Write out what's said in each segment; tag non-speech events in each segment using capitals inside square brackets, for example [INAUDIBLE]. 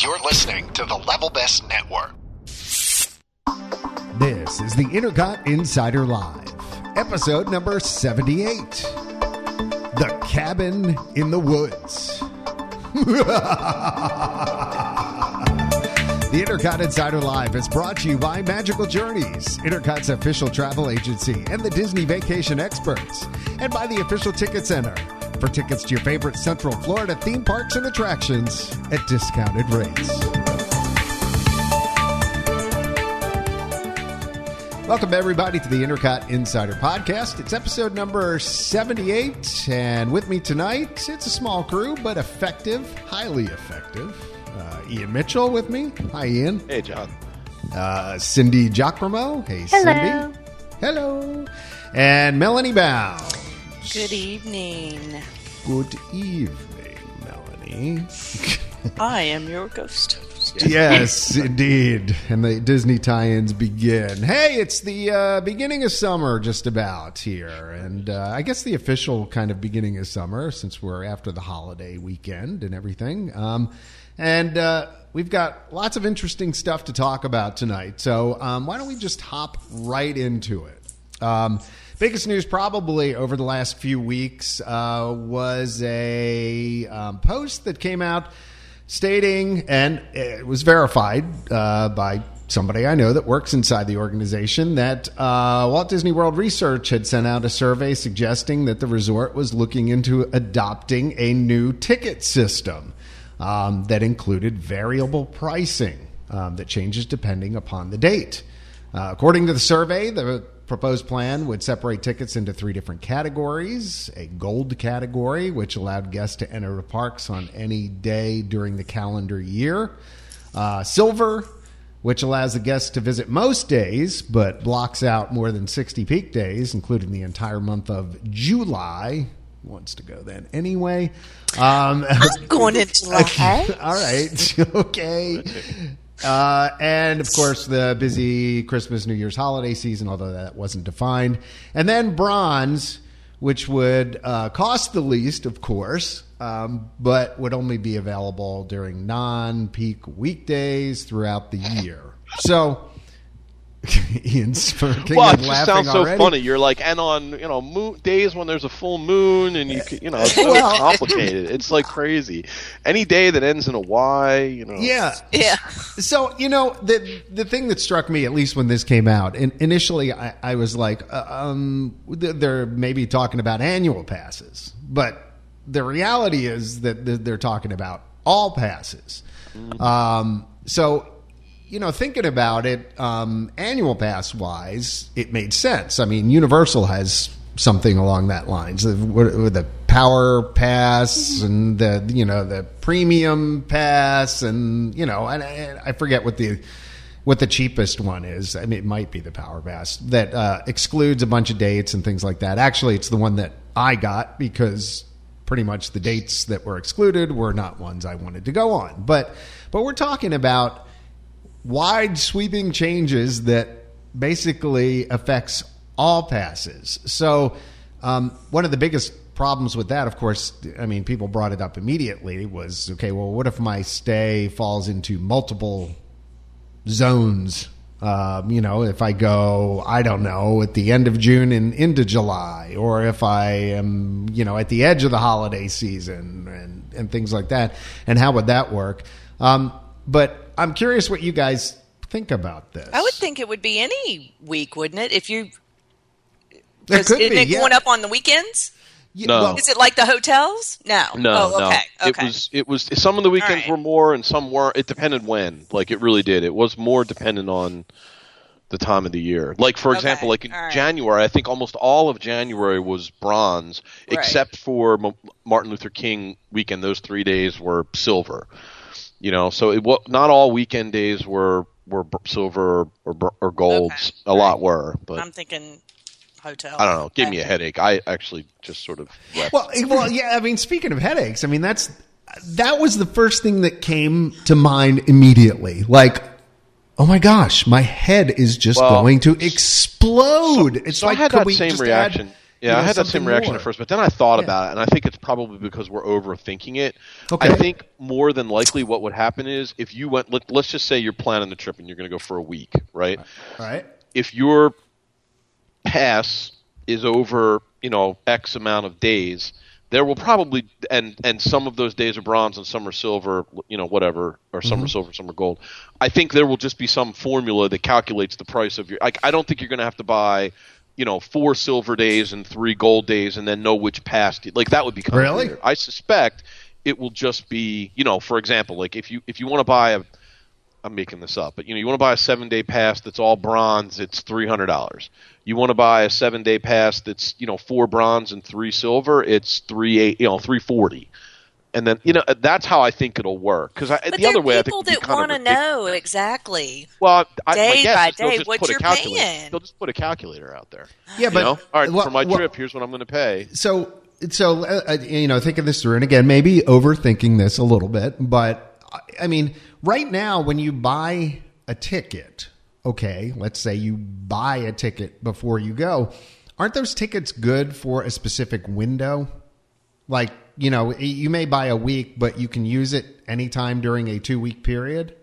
You're listening to the Level Best Network. This is the Intercot Insider Live, episode number 78 The Cabin in the Woods. [LAUGHS] The Intercot Insider Live is brought to you by Magical Journeys, Intercot's official travel agency, and the Disney Vacation Experts, and by the official Ticket Center for tickets to your favorite Central Florida theme parks and attractions at discounted rates. Welcome, everybody, to the Intercot Insider Podcast. It's episode number 78, and with me tonight, it's a small crew, but effective, highly effective. Uh, Ian Mitchell with me. Hi, Ian. Hey, John. Uh, Cindy Giacomo. Hey, Hello. Cindy. Hello. And Melanie Bow. Good evening. Good evening, Melanie. [LAUGHS] I am your ghost host. yes, indeed. And the Disney tie-ins begin. Hey, it's the uh, beginning of summer, just about here, and uh, I guess the official kind of beginning of summer, since we're after the holiday weekend and everything. Um, and uh, we've got lots of interesting stuff to talk about tonight. So um, why don't we just hop right into it? Um, biggest news probably over the last few weeks uh, was a um, post that came out stating, and it was verified uh, by somebody I know that works inside the organization, that uh, Walt Disney World Research had sent out a survey suggesting that the resort was looking into adopting a new ticket system um, that included variable pricing um, that changes depending upon the date. Uh, according to the survey, the proposed plan would separate tickets into three different categories a gold category, which allowed guests to enter the parks on any day during the calendar year, uh, silver, which allows the guests to visit most days but blocks out more than 60 peak days, including the entire month of July. Wants to go then anyway. Um, I'm going into [LAUGHS] July. all right. [LAUGHS] okay. Uh, and of course, the busy Christmas, New Year's holiday season, although that wasn't defined. And then bronze, which would uh, cost the least, of course, um, but would only be available during non peak weekdays throughout the year. So. [LAUGHS] Ian's smirking Well, it just sounds so already. funny. You're like, and on you know moon, days when there's a full moon, and you can, you know [LAUGHS] it's so Well- complicated. [LAUGHS] It's like crazy. Any day that ends in a Y, you know. Yeah, Yeah. So you know the the thing that struck me, at least when this came out, in, initially I, I was like, uh, um, they're maybe talking about annual passes, but the reality is that they're talking about all passes. Um, so you know, thinking about it, um, annual pass wise, it made sense. I mean, Universal has something along that lines the, with the power pass and the you know the premium pass and you know and, and I forget what the what the cheapest one is. I mean, it might be the power pass that uh, excludes a bunch of dates and things like that. Actually, it's the one that I got because pretty much the dates that were excluded were not ones I wanted to go on. But but we're talking about wide sweeping changes that basically affects all passes. So um, one of the biggest problems with that, of course, I mean, people brought it up immediately was okay. Well, what if my stay falls into multiple zones? Um, you know, if I go, I don't know, at the end of June and into July, or if I am, you know, at the edge of the holiday season and, and things like that. And how would that work? Um, but I'm curious what you guys think about this. I would think it would be any week, wouldn't it? If you. It could isn't be, it yeah. going up on the weekends? Yeah, No. well, Is it like the hotels? No. No, oh, no. okay. Okay. It was it was some of the weekends right. were more and some weren't. It depended when. Like it really did. It was more dependent on the time of the year. Like for Okay, example, like in all right. January, I think almost all of January was bronze, Right. except for M- Martin Luther King weekend. Those three days were silver. You know, so it wa- not all weekend days were were silver or or, or golds. Okay, A lot were, but I'm thinking hotel. I don't know. Gave me a headache. I actually just sort of. left. well, well, yeah. I mean, speaking of headaches, I mean that's that was the first thing that came to mind immediately. Like, oh my gosh, my head is just Well, going to explode. it's so I like had could that we same just reaction. Add, Yeah, you know, I had that same reaction more. at first, but then I thought Yeah. about it, and I think it's probably because we're overthinking it. Okay. I think more than likely what would happen is if you went, let, let's just say you're planning the trip and you're going to go for a week, right? All right. If your pass is over, you know, X amount of days, there will probably and and some of those days are bronze and some are silver, you know, whatever, or some Mm-hmm. are silver, some are gold. I think there will just be some formula that calculates the price of your. Like, I don't think you're going to have to buy, you know, four silver days and three gold days and then know which pass. to- Like that would be. Really? I suspect it will just be, you know, for example, like if you if you want to buy a I'm making this up, but you know, you want to buy a seven day pass that's all bronze, it's three hundred dollars. You want to buy a seven day pass that's you know four bronze and three silver, it's three eight, you know, three forty. And then you know that's how I think it'll work because the there other are way I think people that want to know exactly. Well, I, my day guess by is day just what put you're paying. They'll just put a calculator out there. Yeah, You but know? all right, what- for my what- trip, here's what I'm going to pay. So, so uh, uh, you know, thinking this through, and again, maybe overthinking this a little bit, but I- I mean, right now, when you buy a ticket, okay, let's say you buy a ticket before you go, aren't those tickets good for a specific window? Like, you know, you may buy a week, but you can use it anytime during a two week period.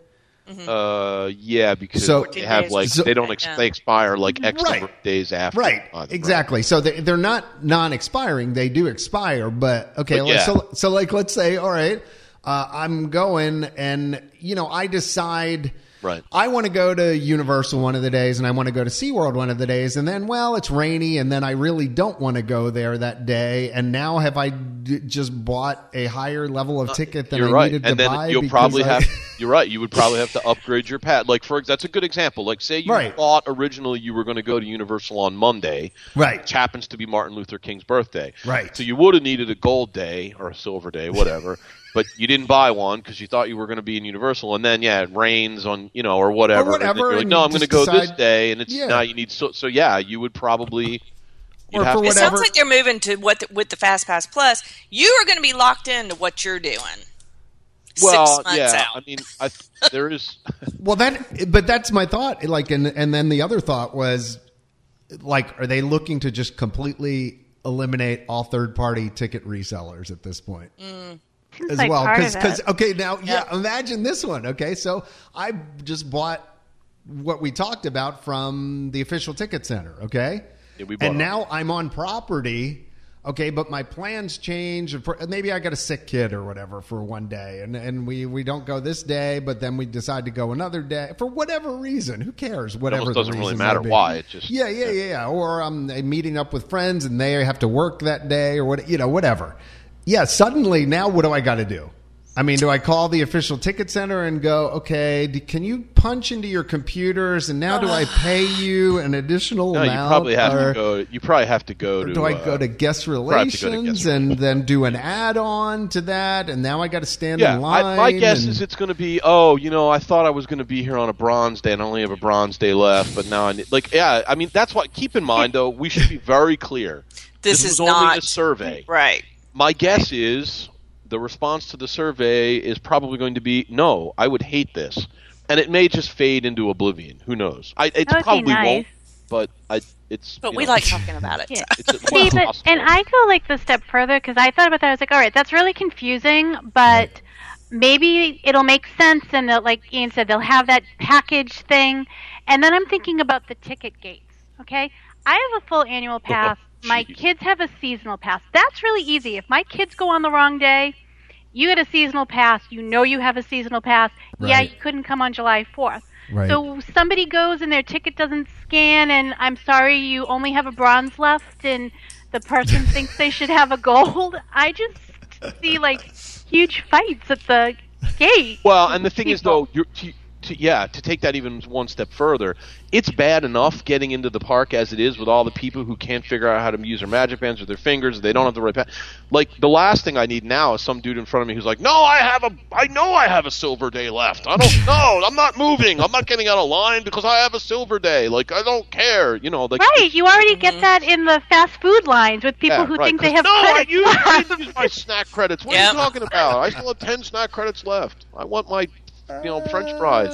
Uh, yeah, because So- they have like So- they don't ex- Yeah. they expire like X Right. number of days after. Right, exactly. So they, they're not non-expiring; they do expire. But okay, But let's- yeah. so so like let's say, all right, uh, I'm going, and you know, I decide. Right. I want to go to Universal one of the days and I want to go to SeaWorld one of the days. And then, well, it's rainy and then I really don't want to go there that day. And now have I d- just bought a higher level of ticket than Uh, You're I right, needed and to then buy? You'll probably I... have, [LAUGHS] you're right. You would probably have to upgrade your pad. Like for that's a good example. Like say you Right. thought originally you were going to go to Universal on Monday, Right. Which happens to be Martin Luther King's birthday, Right. So you would have needed a gold day or a silver day, whatever. [LAUGHS] but you didn't buy one because you thought you were going to be in Universal, and then yeah, it rains on you know or whatever. and then whatever, you're like, no, I'm going to just go this day, and it's Yeah. now you need so so yeah, you would probably. You'd Or have for to- It sounds like they're moving to what the, with the Fast Pass Plus. You are going to be locked into what you're doing. well, six months yeah. out. I mean, I, there is. [LAUGHS] Well, that, but that's my thought. Like, and and then the other thought was, like, are they looking to just completely eliminate all third party ticket resellers at this point? Mm. As like well, part because okay, now yeah. Yeah. imagine this one. Okay, so I just bought what we talked about from the official ticket center. Okay, Yeah, we and it. now I'm on property. Okay, but my plans change. For, maybe I got a sick kid or whatever for one day, and and we we don't go this day, but then we decide to go another day for whatever reason. Who cares? Whatever almost the doesn't really matter why, it just- yeah, yeah, yeah, yeah. Or I'm meeting up with friends and they have to work that day or what you know whatever. Yeah, suddenly now what do I got to do? I mean, do I call the official ticket center and go, okay, d- can you punch into your computers and now do I [SIGHS] pay you an additional No, you probably have or- to go. You probably have to go to. do I uh, go to guest probably have to to relations guest and then do an add-on to that, and now I got to stand Yeah, in line? I, my guess and- is it's going to be. Oh, you know, I thought I was going to be here on a bronze day, and I only have a bronze day left. But now I need, like, yeah. I mean, that's what. Keep in mind, though, we should be very clear. This, was is only not a survey. right. My guess is the response to the survey is probably going to be no. I would hate this, and it may just fade into oblivion. Who knows? I, it That would be probably nice. won't. But I, it's. But we know, like talking about it. [LAUGHS] Yeah. See, but, and I go like the step further because I thought about that. I was like, all right, that's really confusing, but maybe it'll make sense. And they'll, like Ian said, they'll have that package thing. And then I'm thinking about the ticket gates. Okay, I have a full annual pass. My kids have a seasonal pass. That's really easy. If my kids go on the wrong day, you get a seasonal pass. You know you have a seasonal pass. Yeah, you couldn't come on July 4th. Right. So somebody goes and their ticket doesn't scan, and I'm sorry, you only have a bronze left, and the person [LAUGHS] thinks they should have a gold. I just see like huge fights at the gate. Well, and the thing is, though, you're, to, to, yeah, to take that even one step further, it's bad enough getting into the park as it is with all the people who can't figure out how to use their magic bands or their fingers. They don't have the right pad. Like the last thing I need now is some dude in front of me who's like, "No, I have a, I know I have a silver day left. I don't know. I'm not moving. I'm not getting out of line because I have a silver day. Like I don't care. You know, like Right, you already get that in the fast food lines with people Yeah, who right, think they have no, I credits used, I left. [LAUGHS] didn't use my snack credits. What Yep. are you talking about? I still have ten snack credits left. I want my, you know, French fries.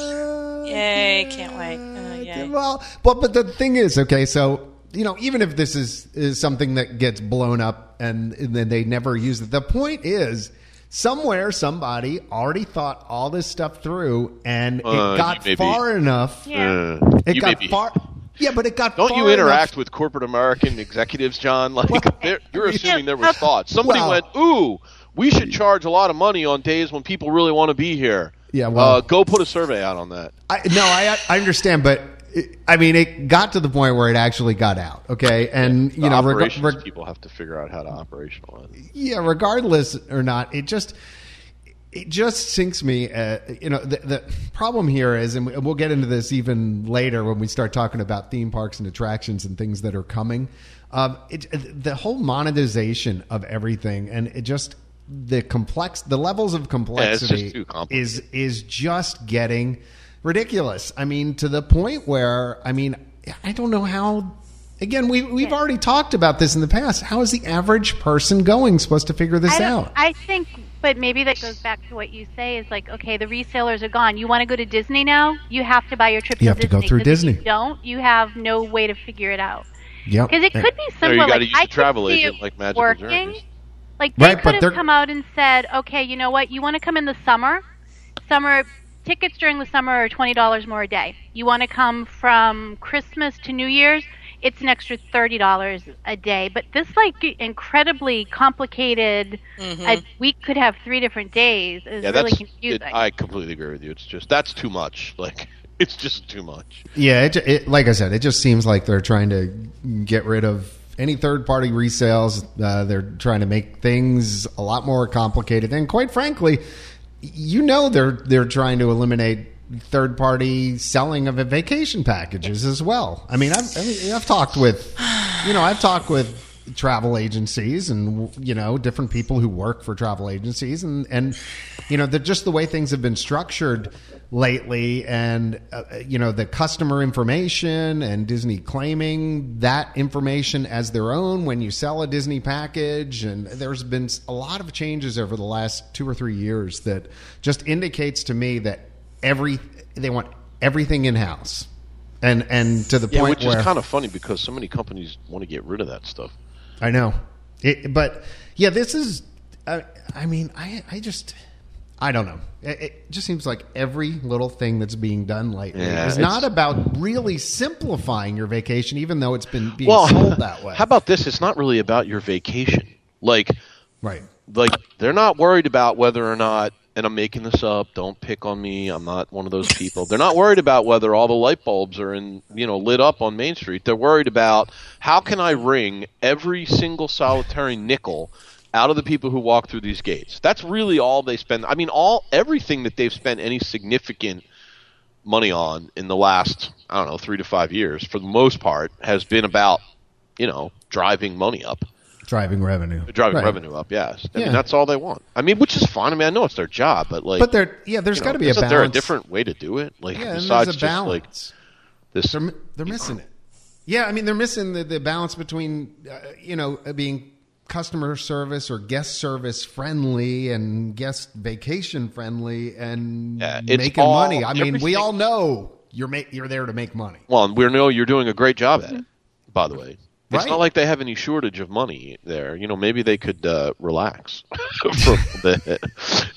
Yay! Can't wait. Uh, yay. Well, but but the thing is, okay, so you know, even if this is, is something that gets blown up and, and then they never use it, the point is somewhere somebody already thought all this stuff through and Uh, it got maybe- far enough. Yeah. Uh, It you got far. Yeah, but it got. Don't far you interact enough- with corporate American executives, John? [LAUGHS] Like Well, you're [LAUGHS] assuming there was thought. Somebody Well- went, "Ooh, we should charge a lot of money on days when people really want to be here." Yeah, well- uh, go put a survey out on that. I, no, I I understand, but it, I mean, it got to the point where it actually got out. Okay, and The you know, reg- operations reg- people have to figure out how to operationalize. yeah, regardless or not, it just it just sinks me. Uh, you know, the, the problem here is, and we'll get into this even later when we start talking about theme parks and attractions and things that are coming. Um, it, the whole monetization of everything, and it just the complex, the levels of complexity too complicated. is is just getting ridiculous. I mean, to the point where I mean, I don't know how. Again, we we've already talked about this in the past. How is the average person going supposed to figure this I, out? I think, but maybe that goes back to what you say is like, okay, the resellers are gone. You want to go to Disney now? You have to buy your trip You to have to go Disney. through 'cause if Disney. you don't, you have no way to figure it out. Yep. Because it could be No, simple. you got to like use I a travel see agent it like Magical working. Journeys. Like they Right, but could they're- have come out and said, okay, you know what? You want to come in the summer? Summer tickets during the summer are twenty dollars more a day. You want to come from Christmas to New Year's? It's an extra thirty dollars a day. But this like incredibly complicated. Mm-hmm. A week could have three different days. Is Yeah, really that's. confusing. It, I completely agree with you. It's just that's too much. [LAUGHS] Like it's just too much. Yeah, it, it, like I said, it just seems like they're trying to get rid of any third party resales. Uh, they're trying to make things a lot more complicated, and quite frankly, you know they're they're trying to eliminate third party selling of vacation packages as well. I mean, I've I mean, I've talked with, you know, I've talked with travel agencies and you know different people who work for travel agencies and and you know the, just the way things have been structured lately and uh, you know the customer information and Disney claiming that information as their own when you sell a Disney package and there's been a lot of changes over the last 2 or 3 years that just indicates to me that every they want everything in house and and to the Yeah, point which where is kind of funny because so many companies want to get rid of that stuff. I know, it, but yeah, this is. I, I mean, I I just I don't know. It, it just seems like every little thing that's being done lately Yeah, is not about really simplifying your vacation, even though it's been being well, sold that way. how about this? It's not really about your vacation. Like, right? like they're not worried about whether or not. And I'm making this up. Don't pick on me. I'm not one of those people. They're not worried about whether all the light bulbs are in, you know, lit up on Main Street. They're worried about how can I wring every single solitary nickel out of the people who walk through these gates. That's really all they spend. I mean, all everything that they've spent any significant money on in the last I don't know three to five years, for the most part, has been about you know driving money up, Driving revenue, driving Right. revenue up. Yes, I Yeah. mean that's all they want. I mean, which is fine. I mean, I know it's their job, but like, But there, yeah, there's know, got to be a balance. there a different way to do it? Like yeah, besides there's a just like balance. this. they're they're missing it. Yeah, I mean they're missing the, the balance between uh, you know being customer service or guest service friendly and guest vacation friendly and Yeah, making all- money. I mean, we all know you're ma- you're there to make money. Well, we know you're doing a great job at it. By the way, it's Right. not like they have any shortage of money there. You know, maybe they could uh, relax [LAUGHS] for a bit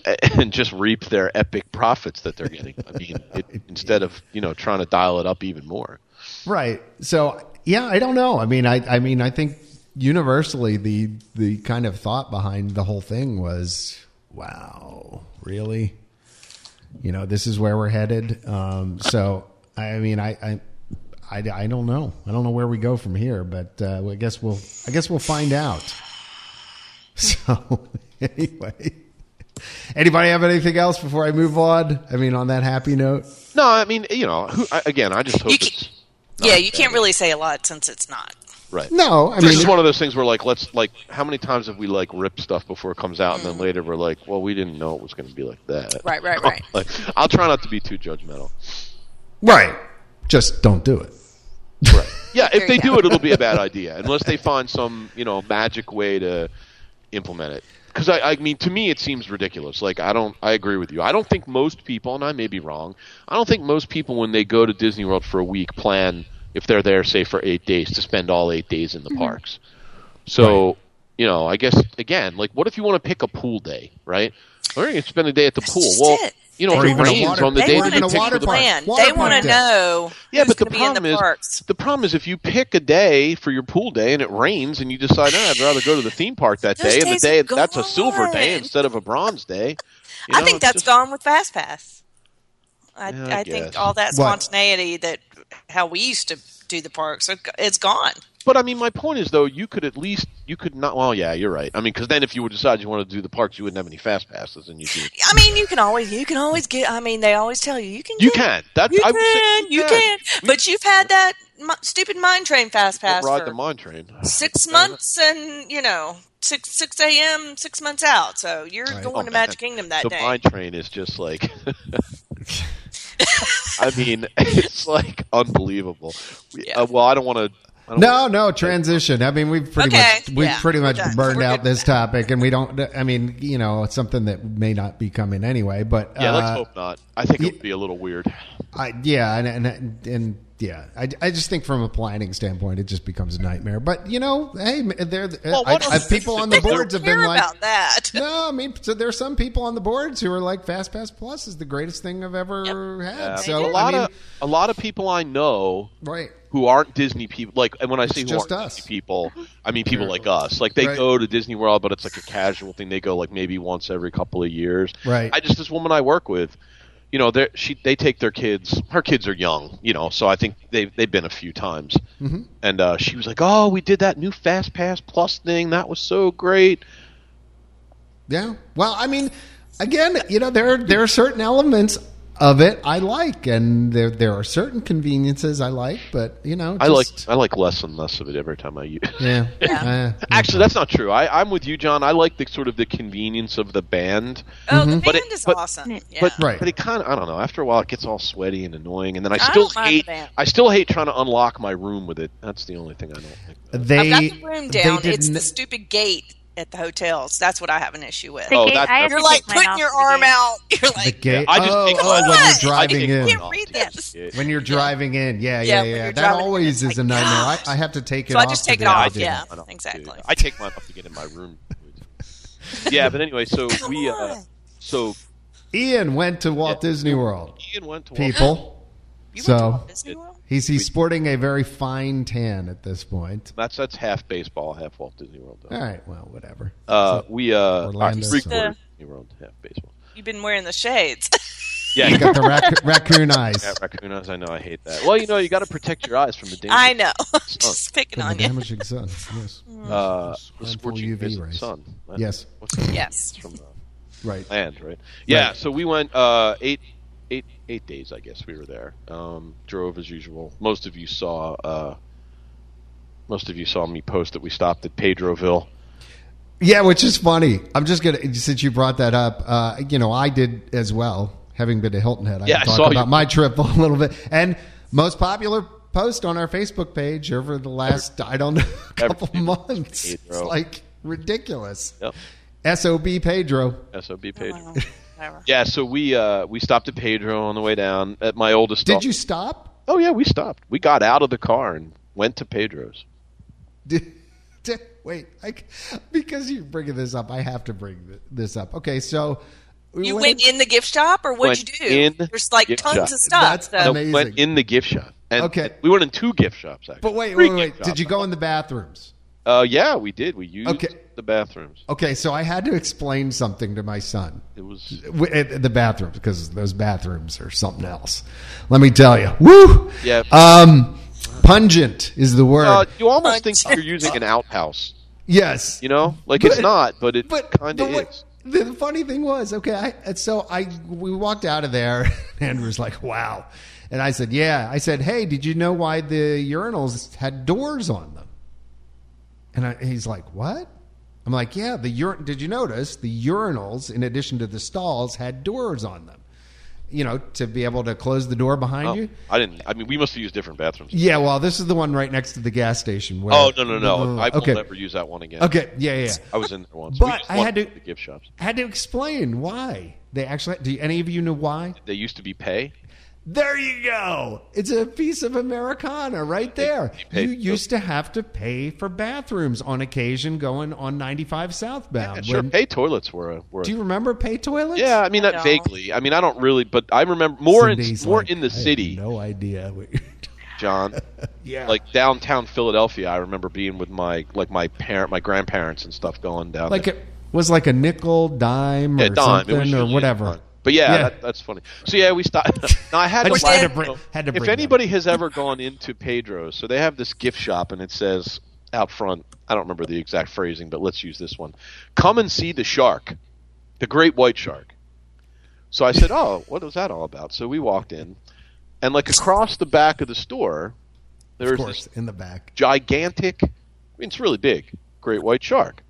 [LAUGHS] and just reap their epic profits that they're getting. I mean, it, [LAUGHS] instead of you know trying to dial it up even more. Right. So yeah, I don't know. I mean, I I mean, I think universally the the kind of thought behind the whole thing was, wow, really? You know, this is where we're headed. Um, so I mean, I, I I I don't know. I don't know where we go from here, but uh, I guess we'll I guess we'll find out. [LAUGHS] So [LAUGHS] anyway. Anybody have anything else before I move on? I mean, on that happy note. No, I mean, you know, who, I, again, I just hope You it's Yeah, you can't really say a lot since it's not. right. No, I this mean, is one of those things where like let's like how many times have we like ripped stuff before it comes out and then later we're like well we didn't know it was going to be like that Right, right, [LAUGHS] right. like I'll try not to be too judgmental right. Just don't do it. Right [LAUGHS] yeah if they you do it it'll be a bad idea unless they find some you know magic way to implement it because I, I mean to me it seems ridiculous like I don't I agree with you I don't think most people and I may be wrong I don't think most people when they go to Disney World for a week plan if they're there, say for eight days, to spend all eight days in the parks. So, you know, I guess again, like, what if you want to pick a pool day, right? Or you can spend a day at the pool. just Well, it. You know, Or if even it a rains water- on the They day or that want you to pick for the plan. Water They want to know Yeah, who's but the going to be in the problem is parks. the problem is if you pick a day for your pool day and it rains and you decide "Ah, I'd rather go to the theme park that day and the day that's a silver day instead of a bronze day. You I think it's that's just- gone with FastPass. I, Yeah, I I think all that What? spontaneity that how we used to do the parks, it's gone. But I mean, my point is though, you could at least you could not. Well, yeah, you're right. I mean, because then if you would decide you wanted to do the parks, you wouldn't have any fast passes, and you could. I mean, you can always you can always get. I mean, they always tell you you can. You get- can. That You I would say can. You can. But you've had that mi- stupid mine train fast Don't pass ride the mine train. six [LAUGHS] months, and you know six six a.m. six months out. So you're Right. going Oh, to man. Magic Kingdom that the day. mine train is just like. [LAUGHS] I mean, [LAUGHS] it's like unbelievable. Yeah. uh, well, I don't want to. No, no transition. I mean, we've pretty Okay, much we've yeah, pretty much done. burned We're out good this topic, and we don't. I mean, you know, it's something that may not be coming anyway. But Yeah, let's uh, hope not. I think it yeah. would be a little weird. I, yeah, and, and and yeah, I, I just think from a planning standpoint, it just becomes a nightmare. But you know, hey, they're Well, I, what I, people on the boards have care been like, that. no, I mean, so there are some people on the boards who are like, FastPass Plus is the greatest thing I've ever had. Yeah, so a lot I mean, of a lot of people I know right, who aren't Disney people. Like, and when I say It's who just aren't us. Disney people, I mean people like us. Like, they Right. go to Disney World, but it's like a casual thing. They go like maybe once every couple of years. Right. I just this woman I work with, you know, they she they take their kids. Her kids are young, you know, so I think they they've been a few times. Mm-hmm. And uh, she was like, "Oh, we did that new Fast Pass Plus thing. That was so great." Yeah. Well, I mean, again, you know, there there are certain elements of it I like, and there there are certain conveniences I like, but you know, I like I like less and less of it every time I use. [LAUGHS] Yeah. Yeah. Uh, Actually, that's not true. I, I'm with you, John. I like the sort of the convenience of the band. Oh, the band Mm-hmm. But it- is but- awesome. Yeah. But Right. but it kind of I don't know. After a while, it gets all sweaty and annoying, and then I I still don't mind the hate. I still hate trying to unlock my room with it. That's the only thing I don't like. about they I've got the room down. It's didn't- the stupid gate at the hotels. That's what I have an issue with. The Oh, gate, that- You're to like putting your arm gate. out. [LAUGHS] You're the like, gate. I just oh, take oh, when you're driving take in. my Can't off read this. When you're driving in, yeah, Yeah, yeah, yeah. That driving in, always it's is a nightmare. I. I have to take it So I off. just take it off, do yeah. that. I don't do exactly. I take mine off to get in my room. [LAUGHS] yeah, but anyway, so we uh, so Ian went to Walt Disney World. Ian went to People, You went to so Walt Disney World? He's he's sporting a very fine tan at this point. That's that's half baseball, half Walt Disney World. Though. All right, well, whatever. Uh, we uh, Orlando, three quarters Disney World, half baseball. You've been wearing the shades. [LAUGHS] Yeah, You got the rac- raccoon eyes. Yeah, raccoon eyes. I know. I hate that. Well, you know, you got to protect your eyes from the danger. I know. [LAUGHS] Just picking From the on you. damaging sun. Yes. Uh, the Harmful scorching UV rays of the rays. sun. Yes. What's? Yes. From uh, Right. land, right? Yeah. Right. So we went uh, eight, eight, eight days. I guess we were there. Um, drove as usual. Most of you saw. Uh, most of you saw me post that we stopped at Pedroville. Yeah, which is funny. I'm just gonna since you brought that up. Uh, you know, I did as well, having been to Hilton Head. I Yeah, can I saw about you. my trip [LAUGHS] a little bit. And most popular post on our Facebook page over the last I don't know [LAUGHS] couple Every- months. It's like ridiculous. Yep. Sob Pedro. Sob Pedro. [LAUGHS] Whatever. Yeah. So we uh, we stopped at Pedro on the way down. At my oldest. Did daughter- you stop? Oh yeah, we stopped. We got out of the car and went to Pedro's. Did, did- wait, I, because you're bringing this up, I have to bring this up. Okay, so we You went in the gift shop, or what'd you do? in There's like gift tons shop. of stuff. That's so- No, Amazing. we went in the gift shop. And Okay. we went in two gift shops actually. But wait, Three wait, wait. Did you go in the bathrooms? Uh, yeah, we did. We used Okay. the bathrooms. Okay, so I had to explain something to my son. It was the bathrooms because those bathrooms are something else. Let me tell you. Woo! yeah. Um, pungent is the word. uh, you almost think you're using an outhouse. yes. You know, like But- it's not, but it But kind the of is. The funny thing was, okay, I, so I we walked out of there. [LAUGHS] and Andrew's like, "Wow," and I said, "Yeah." I said, "Hey, did you know why the urinals had doors on them?" And I, he's like, "What?" I'm like, "Yeah, the ur- Did you notice the urinals, in addition to the stalls, had doors on them? You know, to be able to close the door behind Oh, you." I didn't. I mean, we must have used different bathrooms. Yeah, well, this is the one right next to the gas station. Where, Oh no no no! I will okay, never use that one again. okay, yeah, yeah. I was in there once. But just I had to- the gift shops. I had to explain why they actually. Do any of you know why? They used to be pay. There you go. It's a piece of Americana right there. You used to have to pay for bathrooms on occasion going on 95 southbound. Yeah, sure, When- pay toilets were. a- were do you remember pay toilets? yeah, I mean I that don't. vaguely. I mean, I don't really, but I remember more in more like, in the "I city, no idea. what you're [LAUGHS] John. [LAUGHS] yeah. Like downtown Philadelphia, I remember being with my like my parent, my grandparents and stuff going down. like there. it was like a nickel, dime, Yeah, or dime. Something, or usually whatever. But yeah, Yeah. That, that's funny. So yeah, we stopped. [LAUGHS] now I had I to had to bring- had to if anybody has ever gone into Pedro's, so they have this gift shop, and it says out front. I don't remember the exact phrasing, but let's use this one. Come and see the shark, the great white shark. So I said, "Oh, what was that all about?" So we walked in, and like across the back of the store, Of there's course, in the back. gigantic. I mean, it's really big, great white shark,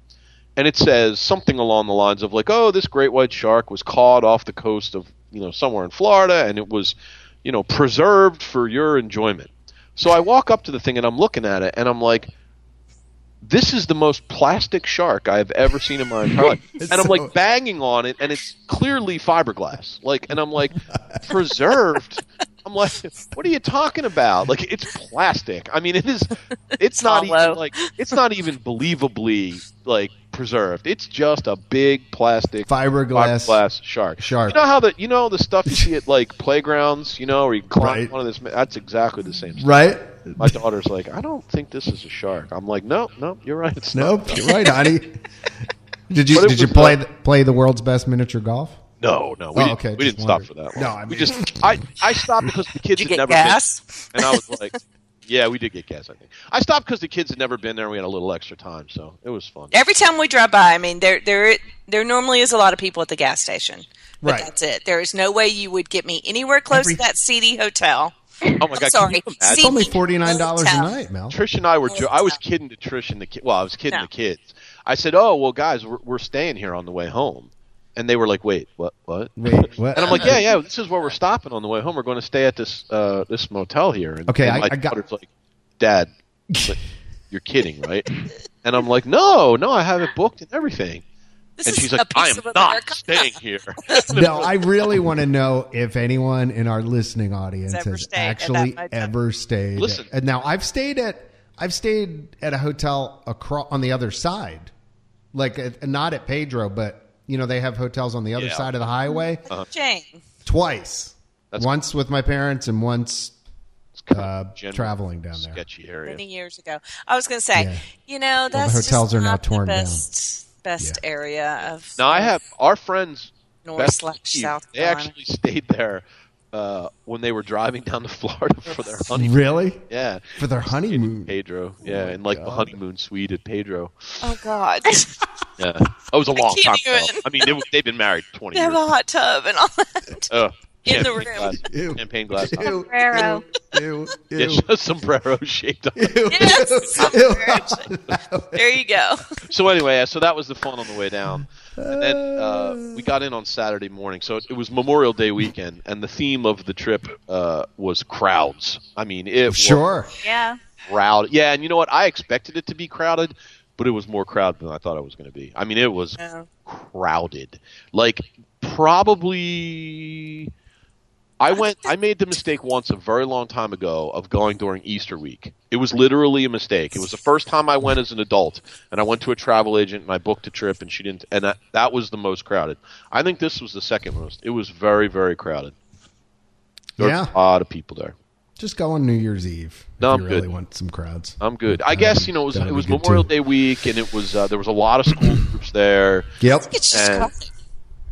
and it says something along the lines of like, "Oh, this great white shark was caught off the coast of you know somewhere in Florida, and it was, you know, preserved for your enjoyment." So I walk up to the thing and I'm looking at it, and I'm like. This is the most plastic shark I've ever seen in my [LAUGHS] entire life, and I'm so- like banging on it, and it's clearly fiberglass. Like, and I'm like, preserved. I'm like, what are you talking about? Like, it's plastic. I mean, it is. It's not Hollow. even like it's not even believably like preserved. It's just a big plastic Fiberglass. fiberglass shark. Shark. You know how the you know the stuff you see at like [LAUGHS] playgrounds, you know, where you climb Right. one of this. That's exactly the same. Stuff. Right? My daughter's like, I don't think this is a shark. I'm like, no, no, you're right. It's not. Nope, you're right, honey. [LAUGHS] Did you did you play the, play the world's best miniature golf? No, no, we Oh, didn't, okay, we didn't stop for wondered. that. No, one. I we just I I stopped because the kids Did you had get never gas? been, and I was like, yeah, we did get gas. I think I stopped because the kids had never been there. and We had a little extra time, so it was fun. Every time we drive by, I mean, there there there normally is a lot of people at the gas station, but Right. that's it. There is no way you would get me anywhere close Every- to that seedy hotel. Oh my I'm god, sorry. Can? It's only forty nine dollars a night, Mel. Trish and I were. Jo- I was kidding to Trish and the kid. Well, I was kidding No. the kids. I said, "Oh, well, guys, we're, we're staying here on the way home," and they were like, "Wait, what? What?" Wait, [LAUGHS] what? And I'm like, "Yeah, yeah. This is where we're stopping on the way home. We're going to stay at this uh, this motel here." And, Okay, and I- my I got- daughter's like, "Dad, [LAUGHS] but you're kidding, right?" And I'm like, "No, no, I have it booked and everything." This And she's like, "I am not America." staying here." [LAUGHS] no, I really want to know if anyone in our listening audience Has ever has actually ever stayed. Listen. and now I've stayed at I've stayed at a hotel across on the other side, like at, not at Pedro, but you know they have hotels on the other Yeah. side of the highway. Jane. Twice, That's- once with my parents and once kind of uh, traveling down there. sketchy area. many years ago. I was going to say, Yeah. you know, the that's hotels just are now not torn the down. best best area of Now I have our friends North Beth slash South They Carolina. actually stayed there uh, when they were driving down to [LAUGHS] Florida for their [LAUGHS] honeymoon. Really? Yeah, For their honeymoon. Pedro. Yeah, in like the honeymoon suite at Pedro. Oh God, [LAUGHS] Yeah, that was a long time can't ago. even. I mean, they, they've been married twenty they have a hot tub and all that. Uh, in the champagne room. glass- Ew. champagne glass. Ew, Sombrero. ew, ew, ew, Yeah, just sombrero shaped up. ew, Yes, ew. There you go. So anyway, so that was the fun on the way down. And then uh, we got in on Saturday morning, so it, it was Memorial Day weekend, and the theme of the trip uh, was crowds. I mean, it was Sure. Yeah. crowded. Yeah, and you know what? I expected it to be crowded, but it was more crowded than I thought it was going to be. I mean, it was Yeah. crowded. Like probably I went I made the mistake once a very long time ago of going during Easter week. It was literally a mistake. It was the first time I went as an adult and I went to a travel agent and I booked a trip and she didn't and that, that was the most crowded. I think this was the second most. It was very very crowded. There Yeah. were a lot of people there. Just go on New Year's Eve. If No, I'm really good. want some crowds. I'm good. I um, guess you know it was it was Memorial too. Day week and it was uh, there was a lot of school groups there. Yep. It's just And- crowded.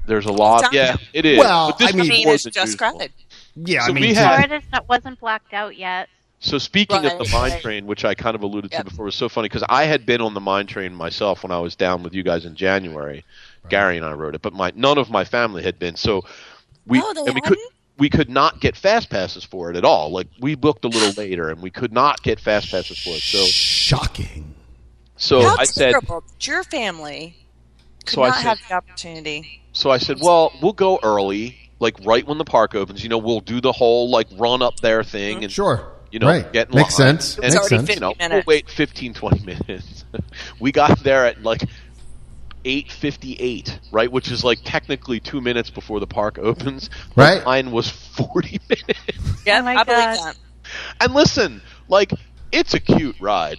There's a lot. Time. Yeah, it is. Well, But this I mean- I mean, it's just unusual. crowded. Yeah, So I mean, we to- had- Florida's not, wasn't blacked out yet. So speaking of the mine train, which I kind of alluded to Yep. before, was so funny because I had been on the mine train myself when I was down with you guys in January. Gary and I rode it, but my none of my family had been. So we Oh, they and we could hadn't? we could not get fast passes for it at all. Like we booked a little later, and we could not get fast passes for it. So shocking. so How I said terrible that your family could So I not said- have the opportunity. So I said, well, we'll go early, like right when the park opens. You know, we'll do the whole like run up there thing and Sure. you know, right. get in Makes line. sense. And It's Makes already sense. fit. you know, we'll wait 15, 20 [LAUGHS] minutes. we got there at like 8:58, right, which is like technically two minutes before the park opens. Right. The line was 40 [LAUGHS] minutes. Yeah, Oh my I believe that. And listen, like it's a cute ride.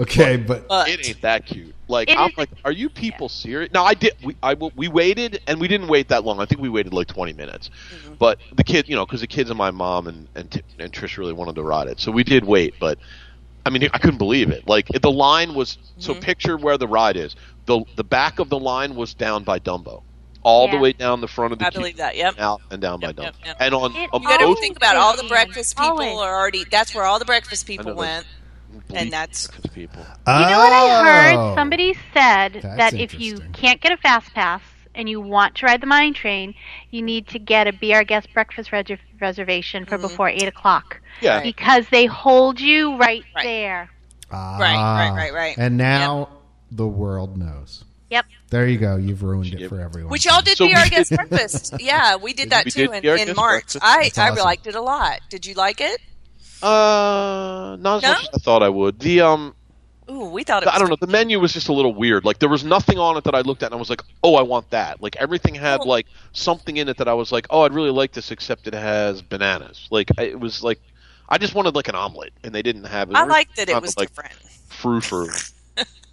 Okay, but But It ain't that cute. Like I'm is- like, are you people serious? No, I did. We I we waited, and we didn't wait that long. I think we waited like 20 minutes. Mm-hmm. But the kid, you know, because the kids and my mom and and, T- and Trish really wanted to ride it, so we did wait. But I mean, I couldn't believe it. Like the line was. So Mm-hmm. picture where the ride is. the The back of the line was down by Dumbo, all the way down the front of the. I queue, believe that. Yep. Out and down Yep, by Dumbo, yep, yep. and on, It on You got to think about it, all the breakfast people Always. are already. That's where all the breakfast people went, bleak and that's breakfast people. You know what I Oh. heard? Somebody said That's that if you can't get a fast pass and you want to ride the mine train, you need to get a Be Our Guest breakfast reser- reservation for before eight o'clock Yeah, because they hold you right, Right. there. Ah, right, right, right. And now the world knows. Yep. There you go. You've ruined it Yep. for everyone. Which y'all did So be our guest breakfast. [LAUGHS] Yeah, we did that We too did in, in March. Breakfast. I That's I awesome. liked it a lot. Did you like it? Uh, not as No? much as I thought I would. The um, Ooh, we thought it. Was I don't know. The menu was just a little weird. Like there was nothing on it that I looked at and I was like, oh, I want that. Like everything had like something in it that I was like, oh, I'd really like this, except it has bananas. Like I- it was like, I just wanted like an omelet, and they didn't have it. I liked that it was like different. frou [LAUGHS] frou.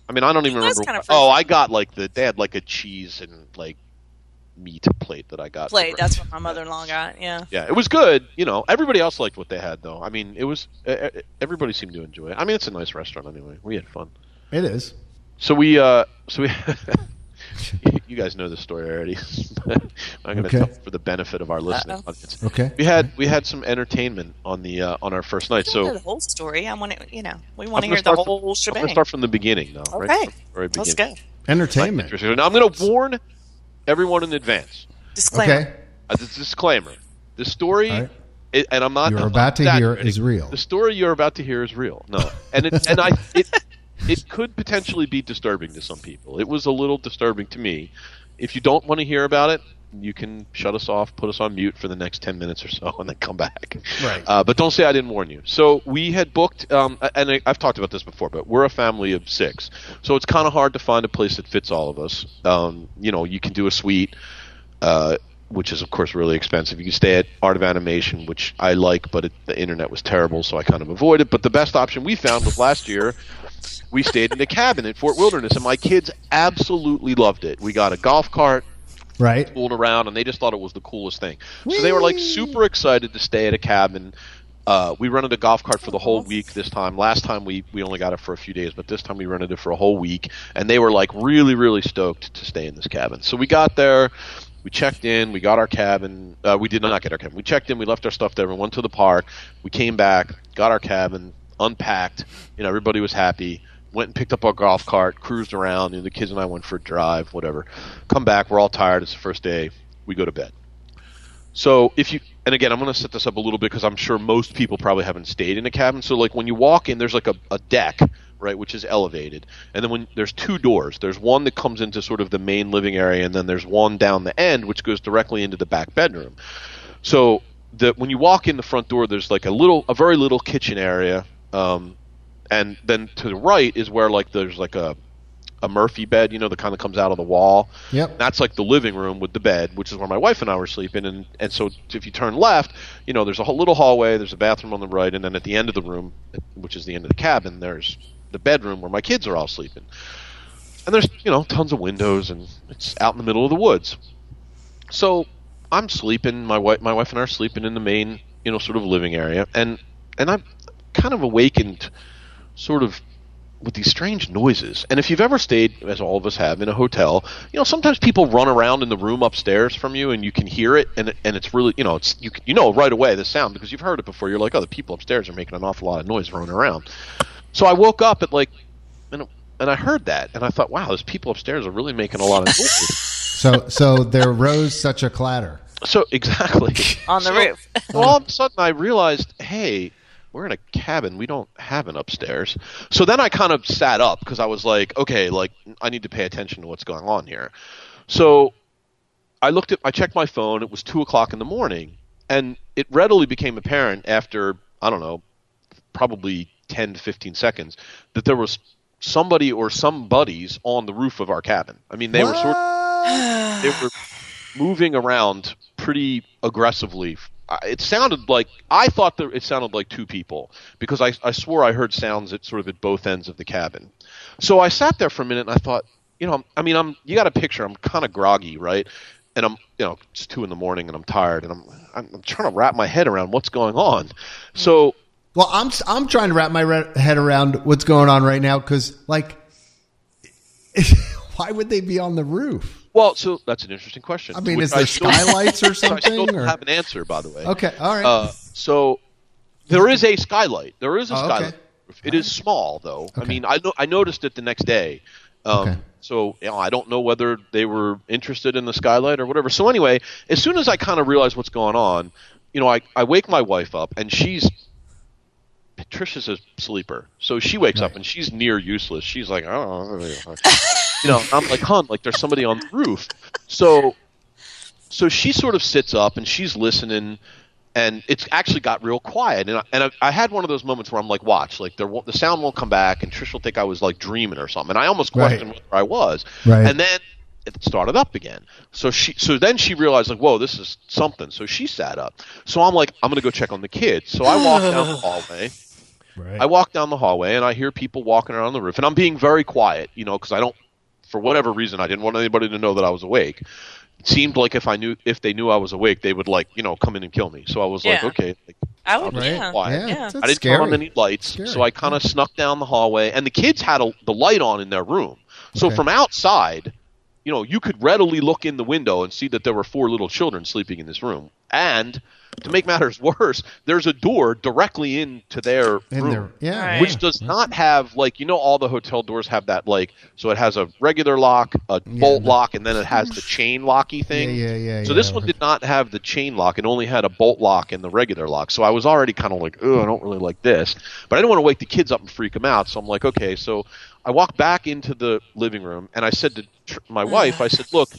I mean, I don't even It was remember. kind of oh. I got like the they had like a cheese and like meat plate that I got. Plate. That's what [LAUGHS] my mother-in-law got. Yeah. Yeah, it was good. You know, everybody else liked what they had, though. I mean, it was uh, everybody seemed to enjoy it. I mean, it's a nice restaurant anyway. We had fun. it is. So we, uh, so we, [LAUGHS] you guys know the story already. [LAUGHS] I'm going to Okay. tell for the benefit of our listening Uh-oh. audience. Okay. We had we had some entertainment on the uh, on our first night. I don't know So the whole story. I want to, you know, we want to hear the whole from, I'm going to start from the beginning, though. Right? Okay. From the very Let's go. Entertainment. Now I'm going to warn everyone in advance. Disclaimer. Okay. Uh, this disclaimer: the story, All right. it, and I'm not. You're I'm about not to hear exaggerating. is real. The story you're about to hear is real. No, and it, and I it it could potentially be disturbing to some people. It was a little disturbing to me. If you don't want to hear about it, you can shut us off, put us on mute for the next ten minutes or so, [LAUGHS] and then come back. Right. Uh, but don't say I didn't warn you. So we had booked, um, and I- I've talked about this before, but we're a family of six, so it's kind of hard to find a place that fits all of us. Um, you know, you can do a suite. Uh, which is of course really expensive. You can stay at Art of Animation, which I like, but it, the internet was terrible, so I kind of avoided. But the best option we found was last year. We stayed in a cabin in Fort Wilderness, and my kids absolutely loved it. We got a golf cart, Right. fooled around, and they just thought it was the coolest thing. So they were like super excited to stay at a cabin. Uh, we rented a golf cart for the whole week this time. Last time we, we only got it for a few days, but this time we rented it for a whole week, and they were like really really stoked to stay in this cabin. So we got there, we checked in, we got our cabin. Uh, we did not get our cabin. We checked in, we left our stuff there, we went to the park, we came back, got our cabin, unpacked. You know, everybody was happy. Went and picked up our golf cart, cruised around. Know, the kids and I went for a drive, whatever. Come back, we're all tired. It's the first day. We go to bed. So if you and again, I'm going to set this up a little bit because I'm sure most people probably haven't stayed in a cabin. So like when you walk in, there's like a, a deck, right, which is elevated, and then when there's two doors, there's one that comes into sort of the main living area, and then there's one down the end which goes directly into the back bedroom. So when you walk in the front door, there's like a little, a very little kitchen area, um, and then to the right is where like there's like a a Murphy bed, you know, that kind of comes out of the wall. Yep. That's like the living room with the bed, which is where my wife and I were sleeping. And and so if you turn left, you know, there's a little hallway, there's a bathroom on the right, and then at the end of the room, which is the end of the cabin, there's the bedroom where my kids are all sleeping. And there's you know tons of windows, and it's out in the middle of the woods. So I'm sleeping. My wife, my wife and I are sleeping in the main, you know, sort of living area, and and I'm kind of awakened, sort of with these strange noises. And if you've ever stayed, as all of us have, in a hotel, you know, sometimes people run around in the room upstairs from you, and you can hear it, and and it's really, you know, it's you you know right away the sound because you've heard it before. You're like, oh, the people upstairs are making an awful lot of noise running around. So I woke up at like, and and I heard that, and I thought, wow, those people upstairs are really making a lot of noise. [LAUGHS] So so there rose such a clatter. so exactly [LAUGHS] On the So- roof. so all of a sudden, I realized, hey, we're in a cabin. We don't have an upstairs. So then I kind of sat up because I was like, okay, like I need to pay attention to what's going on here. So I looked at, I checked my phone. It was two o'clock in the morning, and it readily became apparent after I don't know, probably ten to fifteen seconds that there was somebody or some buddies on the roof of our cabin. I mean, they were sort What? [SIGHS] they were moving around pretty aggressively. It sounded like I thought that it sounded like two people because I, I swore I heard sounds at sort of at both ends of the cabin. So I sat there for a minute and I thought, you know, I mean, I'm you got a picture. I'm kind of groggy, right? And I'm, you know, it's two in the morning and I'm tired and I'm, I'm, I'm trying to wrap my head around what's going on. So Well, I'm I'm trying to wrap my re- head around what's going on right now because, like, [LAUGHS] why would they be on the roof? Well, so that's an interesting question. I mean, is there still- skylights or [LAUGHS] something? I still something? don't or- have an answer, by the way. Okay, all right. Uh, so there is a skylight. There is a Oh, okay. skylight. It is small, though. I mean, I no- I noticed it the next day. Um, Okay. So you know, I don't know whether they were interested in the skylight or whatever. So anyway, as soon as I kind of realize what's going on, you know, I, I wake my wife up and she's Patricia's a sleeper, so she wakes up and she's near useless. She's like, oh, [LAUGHS] you know, I'm like, hon, like there's somebody on the roof. So, so she sort of sits up and she's listening, and it's actually got real quiet. And I, and I, I had one of those moments where I'm like, watch, like there the sound won't come back, and Trish will think I was like dreaming or something. And I almost Right. questioned whether I was. Right. And then it started up again. So she, so then she realized like, whoa, this is something. So she sat up. So I'm like, I'm gonna go check on the kids. So I walk down the [SIGHS] hallway. right. I walk down the hallway and I hear people walking around the roof, and I'm being very quiet, you know, because I don't, for whatever reason, I didn't want anybody to know that I was awake. It seemed like if I knew, if they knew I was awake, they would like, you know, come in and kill me. So I was like, okay, like, I would, Right. yeah. Quiet. yeah, Yeah. I didn't scary. turn on any lights, Scary. so I kind of snuck down the hallway, and the kids had a, the light on in their room. So Okay. from outside, you know, you could readily look in the window and see that there were four little children sleeping in this room. And to make matters [LAUGHS] worse, there's a door directly into their In room there, yeah, Right. which does not have like you know all the hotel doors have that like so it has a regular lock, a bolt the- lock, and then it has the chain locky thing. Yeah, yeah, yeah, So yeah. this one did not have the chain lock; it only had a bolt lock and the regular lock. So I was already kind of like, oh, I don't really like this, but I didn't want to wake the kids up and freak them out. So I'm like, okay. So I walked back into the living room and I said to tr- my uh-huh. wife, I said, look,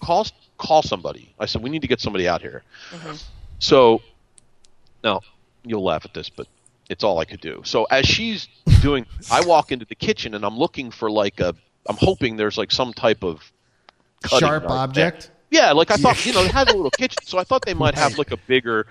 call call somebody. I said we need to get somebody out here. Mm-hmm. So now you'll laugh at this, but it's all I could do. So as she's doing, I walk into the kitchen and I'm looking for like a. I'm hoping there's like some type of Sharp knife there. object. Yeah, like I thought, you know, it has a little [LAUGHS] kitchen, so I thought they might have like a bigger,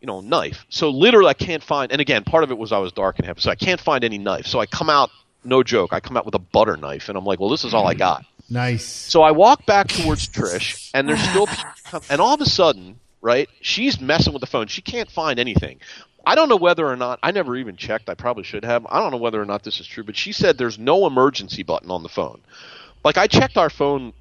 you know, knife. So literally, I can't find. And again, part of it was I was dark and heavy, so I can't find any knife. So I come out, no joke, I come out with a butter knife, and I'm like, well, this is all I mm-hmm. got. Nice. So I walk back towards Trish, and there's still [SIGHS] people, and all of a sudden, right, she's messing with the phone. She can't find anything. I don't know whether or not I never even checked. I probably should have. I don't know whether or not this is true, but she said there's no emergency button on the phone. Like I checked our phone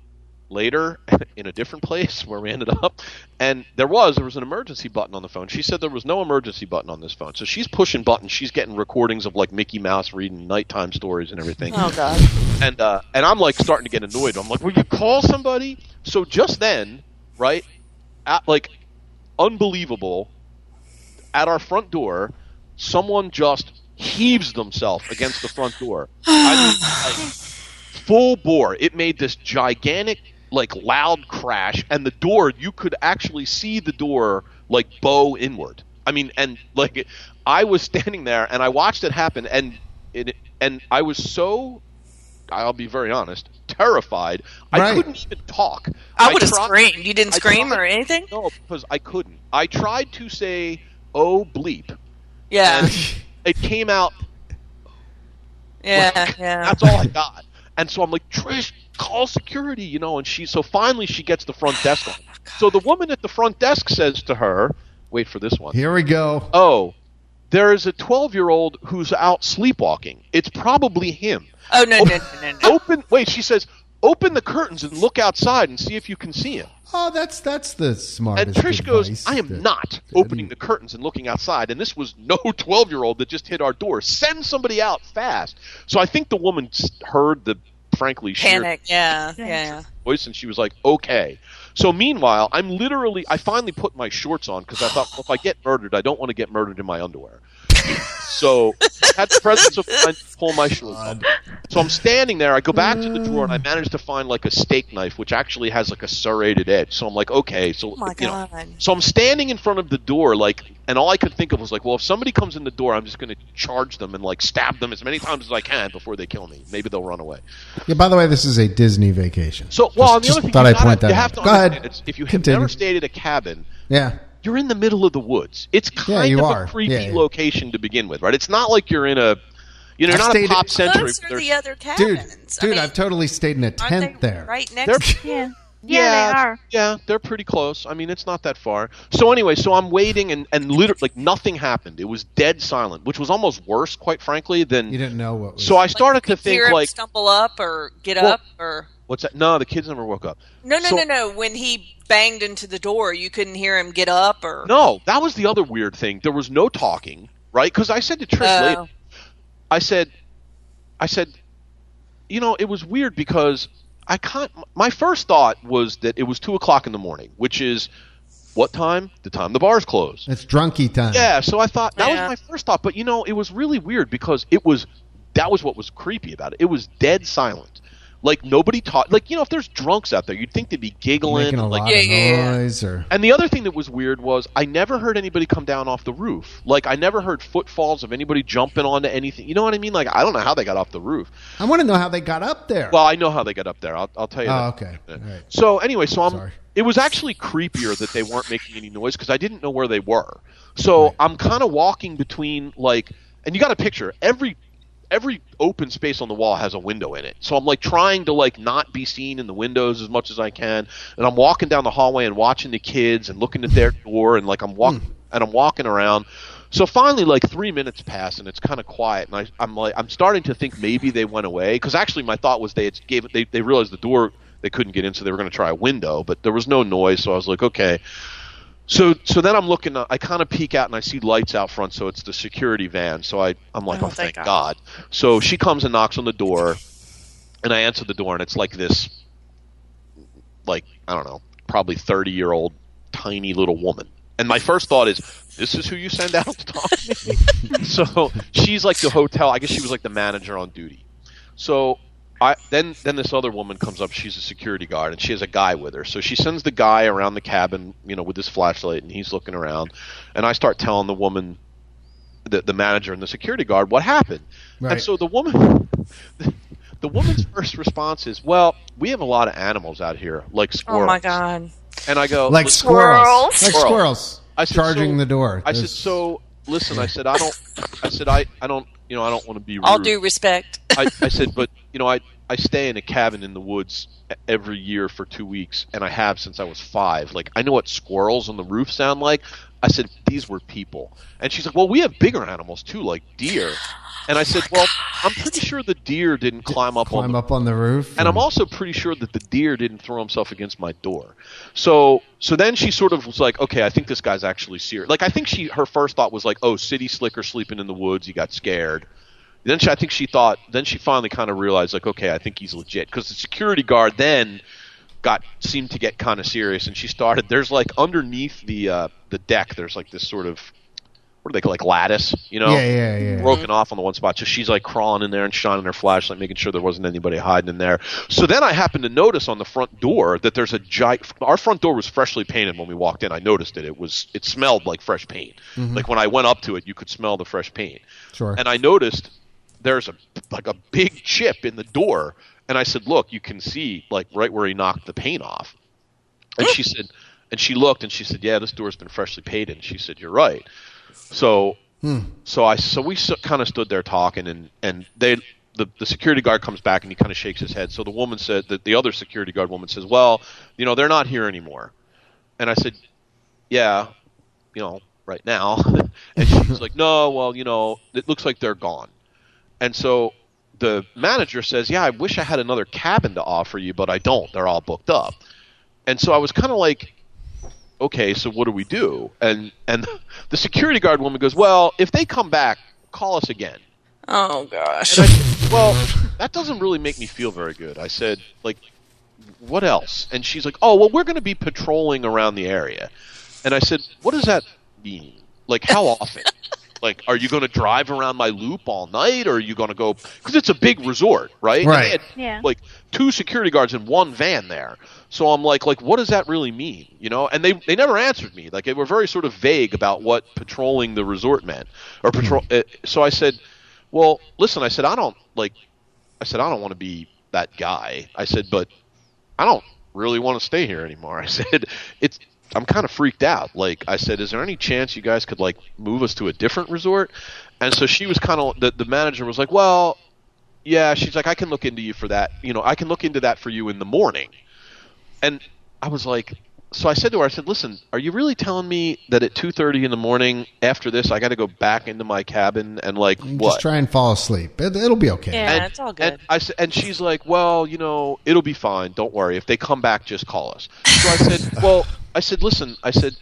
later [LAUGHS] in a different place where we ended up, and there was there was an emergency button on the phone. She said there was no emergency button on this phone, so she's pushing buttons. She's getting recordings of like Mickey Mouse reading nighttime stories and everything Oh God. and uh, and I'm like starting to get annoyed. I'm like, "Will you call somebody?" So just then, right, at, like unbelievable, at our front door, someone just heaves themselves against the front door. I mean, like, [SIGHS] full bore. It made this gigantic, like loud crash, and the door you could actually see the door like bow inward. I mean, and like I was standing there and I watched it happen, and it and I was so. I'll be very honest, terrified. I couldn't even talk. I would have tried- screamed. You didn't I scream tried- or anything? No, because I couldn't. I tried to say "oh bleep," Yeah. and it came out Yeah. Yeah. that's all I got. And so I'm like, Trish, call security, you know. And she, so finally, she gets the front desk on. [SIGHS] Oh, so the woman at the front desk says to her, "Wait for this one. Here we go. Oh, there is a 12 year old who's out sleepwalking. It's probably him. Oh no no no no no. Open. Wait, she says, open the curtains and look outside and see if you can see him. Oh, that's that's the And smartest. Trish goes, I am that- not opening the curtains and looking outside. And this was no [LAUGHS] 12 year old that just hit our door. Send somebody out fast. So I think the woman heard the frankly Panic. [LAUGHS] Yeah. Yeah. voice and she was like, okay. So meanwhile, I'm literally, I finally put my shorts on because I thought, well, if I get murdered, I don't want to get murdered in my underwear. So I had the presence of mind to pull my shorts up. So I'm standing there. I go back to the drawer and I mm. manage to find like a steak knife, which actually has like a serrated edge. So I'm like, okay, so Oh my you know, so I'm standing in front of the door, like, and all I could think of was like, well, if somebody comes in the door, I'm just going to charge them and like stab them as many times as I can before they kill me. Maybe they'll run away. Yeah. By the way, this is a Disney vacation. So, well, Just- and the just other thing thought you, I'd gotta- point that you out. have to Go ahead. is if you have Continue. never stayed at a cabin, Yeah. You're in the middle of the woods. It's kind you of are. a creepy Yeah, yeah. location to begin with, right? It's not like you're in a, you know, I've not a pop at- century. Those are the there's- other Dude, cabins. I dude, mean, I've totally stayed in a tent there. right They're- next. Yeah. Yeah, they are. Yeah, they're pretty close. I mean, it's not that far. So anyway, so I'm waiting, and and literally, like nothing happened. It was dead silent, which was almost worse, quite frankly, than. You didn't know what was. so I started to Hear think him like, stumble up or get Well- up or what's that? No, the kids never woke up. no, no, So- no, no. When he banged into the door, you couldn't hear him get up or No, that was the other weird thing. There was no talking, right? Because I said to Trish Oh. later, I said, I said, you know, it was weird because I can't. My first thought was that it was two o'clock in the morning, which is what time? The time the bars close. it's drunky time. Yeah, so I thought that Yeah. was my first thought, but you know, it was really weird because it was that was what was creepy about it. It was dead silent. Like nobody taught. Like you know, if there's drunks out there, you'd think they'd be giggling. making a and, like, lot Yeah, of yeah, yeah. noise or. and the other thing that was weird was I never heard anybody come down off the roof. Like I never heard footfalls of anybody jumping onto anything. You know what I mean? Like I don't know how they got off the roof. I want to know how they got up there. Well, I know how they got up there. I'll, I'll tell you. Oh, that. okay. All right. So anyway, so I'm. Sorry. It was actually creepier that they weren't making any noise because I didn't know where they were. So I'm kind of walking between like, and you got a picture every every open space on the wall has a window in it. So I'm like trying to like not be seen in the windows as much as I can, and I'm walking down the hallway and watching the kids and looking at their [LAUGHS] door and like I'm walking hmm. and I'm walking around. So finally, like three minutes pass and it's kind of quiet, and I, I'm like, I'm starting to think maybe they went away because actually my thought was they had gave they they realized the door they couldn't get in, so they were going to try a window, but there was no noise, so I was like, okay. So so then I'm looking. Uh, I kind of peek out and I see lights out front. So it's the security van. So I I'm like, Oh, oh, thank thank God. God. So she comes and knocks on the door, and I answer the door, and it's like this, like I don't know, probably 30 year old tiny little woman. And my first thought is, this is who you send out to talk to me. [LAUGHS] so she's like the hotel. I guess she was like the manager on duty. So I then then this other woman comes up. She's a security guard, and she has a guy with her. So she sends the guy around the cabin, you know, with his flashlight, and he's looking around. And I start telling the woman, the the manager and the security guard, what happened. Right. And so the woman, [LAUGHS] the woman's first response is, "Well, we have a lot of animals out here, like squirrels." Oh my god. And I go, like squirrels. Squirrels. Like Squirrels. squirrels. I said, charging so- the door. I said, so listen. I said, I don't. I said, I, I don't. You know, I don't want to be rude. All due respect. I, I said, but you know, I I stay in a cabin in the woods every year for two weeks, and I have since I was five. Like I know what squirrels on the roof sound like. I said these were people, and she's like, well, we have bigger animals too, like deer. And I said, well, I'm pretty sure the deer didn't climb up on climb the up on the roof. and I'm also pretty sure that the deer didn't throw himself against my door. So so then she sort of was like, okay, I think this guy's actually serious. Like I think she her first thought was like, oh, city slicker sleeping in the woods, he got scared. Then she, I think she thought. Then she finally kind of realized, like, okay, I think he's legit because the security guard then got seemed to get kind of serious, and she started. There's like underneath the uh, the deck, there's like this sort of what do they call like lattice, you know? Yeah, yeah, yeah. broken off on the one spot. So she's like crawling in there and shining her flashlight, making sure there wasn't anybody hiding in there. So then I happened to notice on the front door that there's a giant. Our front door was freshly painted when we walked in. I noticed it. It was it smelled like fresh paint. Like when I went up to it, you could smell the fresh paint. Sure. And I noticed there's a like a big chip in the door, and I said, "Look, you can see like right where he knocked the paint off." And she said, and she looked and she said, "Yeah, this door's been freshly painted." And she said, "You're right." So, hmm. so I so we so, kind of stood there talking, and and they the the security guard comes back and he kind of shakes his head. So the woman said that the other security guard woman says, "Well, you know, they're not here anymore." And I said, "Yeah, you know, right now." [LAUGHS] and she's like, "No, well, you know, it looks like they're gone." And so the manager says, "Yeah, I wish I had another cabin to offer you, but I don't. They're all booked up." And so I was kind of like, "Okay, so what do we do?" And and [LAUGHS] the security guard woman goes, "Well, if they come back, call us again." Oh gosh. And I "Well, that doesn't really make me feel very good." I said, "Like, what else?" And she's like, "Oh, well, we're going to be patrolling around the area." And I said, "What does that mean? Like, how often?" Like, are you going to drive around my loop all night, or are you going to go? Because it's a big resort, right? And they Right. had, Yeah. Like two security guards in one van there. So I'm like, like, what does that really mean? You know? And they they never answered me. Like they were very sort of vague about what patrolling the resort meant, or patrol. Uh, so I said, well, listen, I said I don't like. I said I don't want to be that guy. I said, but I don't really want to stay here anymore. [LAUGHS] I said, it's I'm kind of freaked out. Like I said, is there any chance you guys could like move us to a different resort? And so she was kind of the, the manager was like, well, yeah. She's like, I can look into you for that. You know, I can look into that for you in the morning. And I was like, so I said to her, I said, listen, are you really telling me that at 2:30 in the morning after this, I got to go back into my cabin and like Just what? try and fall asleep. It, it'll be okay. Yeah, and, it's all good. And I s- and she's like, "Well, you know, it'll be fine. Don't worry. If they come back, just call us." So I said, [LAUGHS] "Well, I said, listen, I said,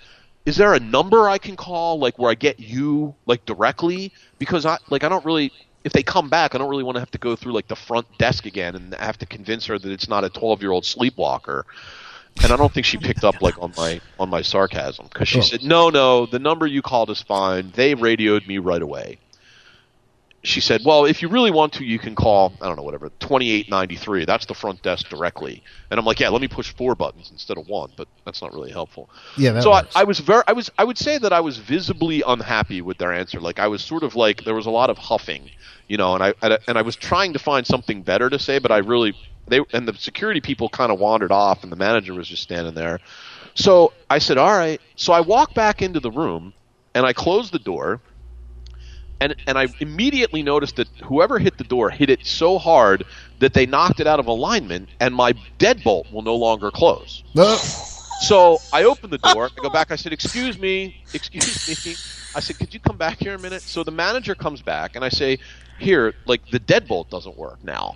is there a number I can call, like where I get you, like directly? Because I like I don't really." If they come back, I don't really want to have to go through like the front desk again and have to convince her that it's not a twelve-year-old sleepwalker. And I don't think she picked up like on my on my sarcasm because she Oh. said, "No, no, the number you called is fine. They radioed me right away." she said, "Well, if you really want to, you can call I don't know whatever twenty eight ninety three. That's the front desk directly." And I'm like, "Yeah, let me push four buttons instead of one." But that's not really helpful. Yeah, so I. I was very, I was, I would say that I was visibly unhappy with their answer. Like I was sort of like there was a lot of huffing, you know, and I- and I was trying to find something better to say, but I really they and the security people kind of wandered off, and the manager was just standing there. So I said, "All right." So I walked back into the room, and I closed the door and and I immediately noticed that whoever hit the door hit it so hard that they knocked it out of alignment, and my deadbolt will no longer close. So I opened the door. I go back. I said, "Excuse me, excuse me." I said, "Could you come back here a minute?" So the manager comes back, and I say, "Here, like the deadbolt doesn't work now."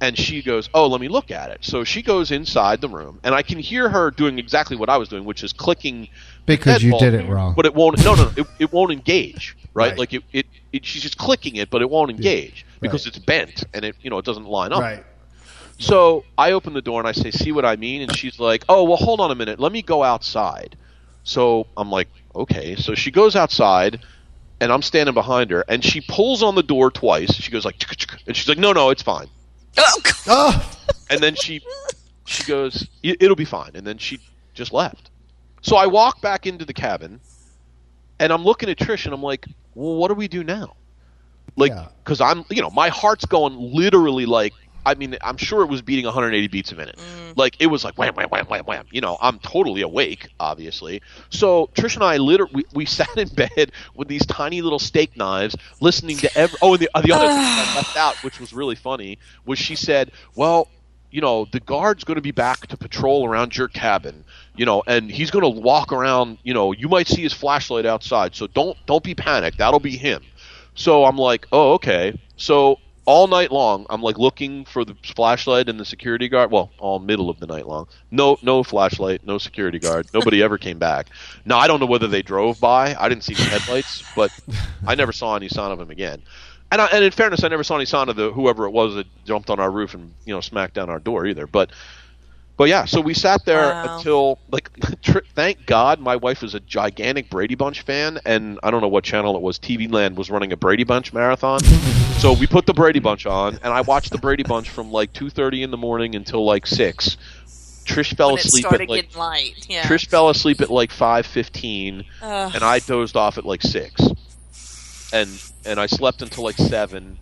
And she goes, "Oh, let me look at it." So she goes inside the room, and I can hear her doing exactly what I was doing, which is clicking because you did it wrong. but it won't. No, no, it, it won't engage. [LAUGHS] Right? Right. Like it, it, it, she's just clicking it, but it won't engage because Right. it's bent and it, you know, it doesn't line up. right. So I open the door and I say, "See what I mean?" And she's like, "Oh, well, hold on a minute. Let me go outside." So I'm like, "Okay." So she goes outside, and I'm standing behind her, and she pulls on the door twice. She goes like, and she's like, "No, no, it's fine." Oh, Oh, And then she she goes, "It'll be fine." And then she just left. So I walk back into the cabin, and I'm looking at Trish, and I'm like, "Well, what do we do now?" Like, Yeah. because I'm, you know, my heart's going literally like. I mean, I'm sure it was beating 180 beats a minute. Like it was like wham, wham, wham, wham, wham. You know, I'm totally awake, obviously. So Trish and I literally we, we [LAUGHS] sat in bed with these tiny little steak knives, listening to every. Oh, and the, uh, the other thing I [SIGHS] left out, which was really funny, was she said, "Well, you know, the guard's going to be back to patrol around your cabin, you know, and he's going to walk around. You know, you might see his flashlight outside, so don't don't be panicked. That'll be him." So I'm like, "Oh, okay." So all night long, I'm like looking for the flashlight and the security guard. Well, all middle of the night long. No, no flashlight, no security guard. [LAUGHS] Nobody ever came back. Now I don't know whether they drove by. I didn't see the headlights, but I never saw any sign of them again. And, I, and in fairness, I never saw any sign of the whoever it was that jumped on our roof and you know smacked down our door either. But but yeah, so we sat there Wow. until like [LAUGHS] tr- thank God my wife is a gigantic Brady Bunch fan, and I don't know what channel it was. TV Land was running a Brady Bunch marathon, [LAUGHS] so we put the Brady Bunch on, and I watched the Brady Bunch from like two thirty in the morning until like six. Trish fell asleep at like light. Yeah. Trish fell asleep at like five fifteen, and I dozed off at like six, and and I slept until like seven,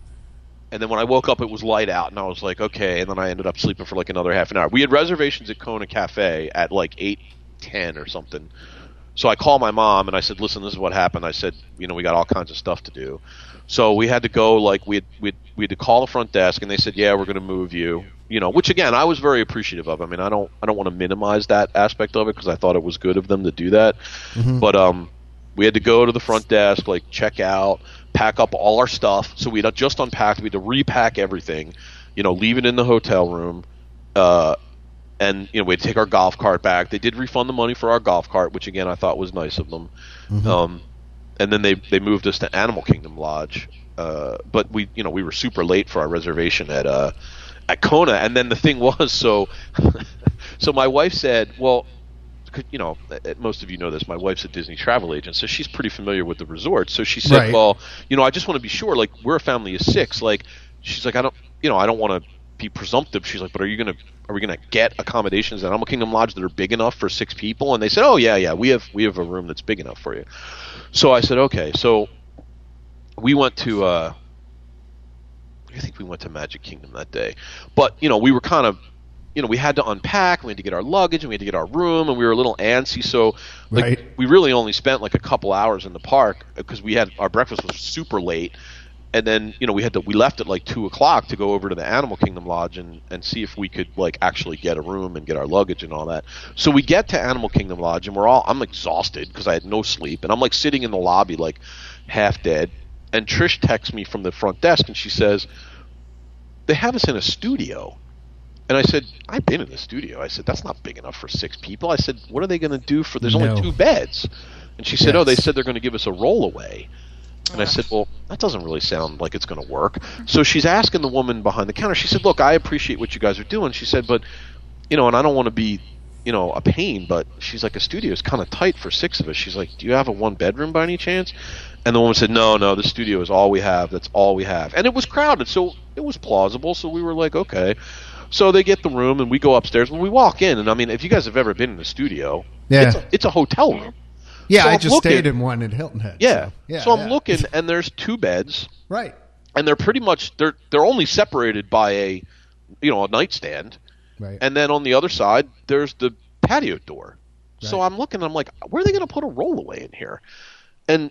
and then when I woke up, it was light out, and I was like, okay, and then I ended up sleeping for like another half an hour. We had reservations at Kona Cafe at like eight ten or something, so I called my mom and I said, listen, this is what happened. I said, you know, we got all kinds of stuff to do, so we had to go like we had we had, we had to call the front desk, and they said, yeah, we're going to move you. You know, which again, I was very appreciative of. I mean, I don't, I don't want to minimize that aspect of it because I thought it was good of them to do that. But um, we had to go to the front desk, like check out, pack up all our stuff. So we had just unpacked. We had to repack everything, you know, leave it in the hotel room, uh, and you know we had to take our golf cart back. They did refund the money for our golf cart, which again I thought was nice of them. Um, and then they they moved us to Animal Kingdom Lodge. Uh, but we you know we were super late for our reservation at uh, at Kona. And then the thing [LAUGHS] was so [LAUGHS] so my wife said, well you know, most of you know this. My wife's a Disney travel agent, so she's pretty familiar with the resort. So she said, Right. "Well, you know, I just want to be sure. Like, we're a family of six. Like, she's like, I don't, you know, I don't want to be presumptive. She's like, but are you gonna, are we gonna get accommodations at Animal Kingdom Lodge that are big enough for six people? And they said, oh yeah, yeah, we have, we have a room that's big enough for you. So I said, okay. So we went to, uh, I think we went to Magic Kingdom that day, but you know, we were kind of you know, we had to unpack, we had to get our luggage, and we had to get our room, and we were a little antsy. So, like, Right. we really only spent like a couple hours in the park because we had our breakfast was super late, and then you know we had to we left at like two o'clock to go over to the Animal Kingdom Lodge and and see if we could like actually get a room and get our luggage and all that. So we get to Animal Kingdom Lodge, and we're all I'm exhausted because I had no sleep, and I'm like sitting in the lobby like half dead, and Trish texts me from the front desk, and she says they have us in a studio. And I said, I've been in the studio. I said, that's not big enough for six people. I said, what are they going to do for? There's No. only two beds. And she said, oh, they said they're going to give us a rollaway. And I said, well, that doesn't really sound like it's going to work. So she's asking the woman behind the counter. She said, look, I appreciate what you guys are doing. She said, but, you know, and I don't want to be, you know, a pain, but she's like, a studio is kind of tight for six of us. She's like, do you have a one bedroom by any chance? And the woman said, no, no, the studio is all we have. That's all we have. And it was crowded, so it was plausible. So we were like, okay. So they get the room, and we go upstairs. When we walk in, and I mean, if you guys have ever been in a studio, Yeah. it's, a, it's a hotel room. Yeah, So I I'm just looking- stayed in one at Hilton Head. Yeah. So, yeah. so I'm yeah. looking, and there's two beds, Right. and they're pretty much they're they're only separated by a, you know, a nightstand, Right. and then on the other side there's the patio door. So I'm looking, I'm like, where are they going to put a rollaway in here? And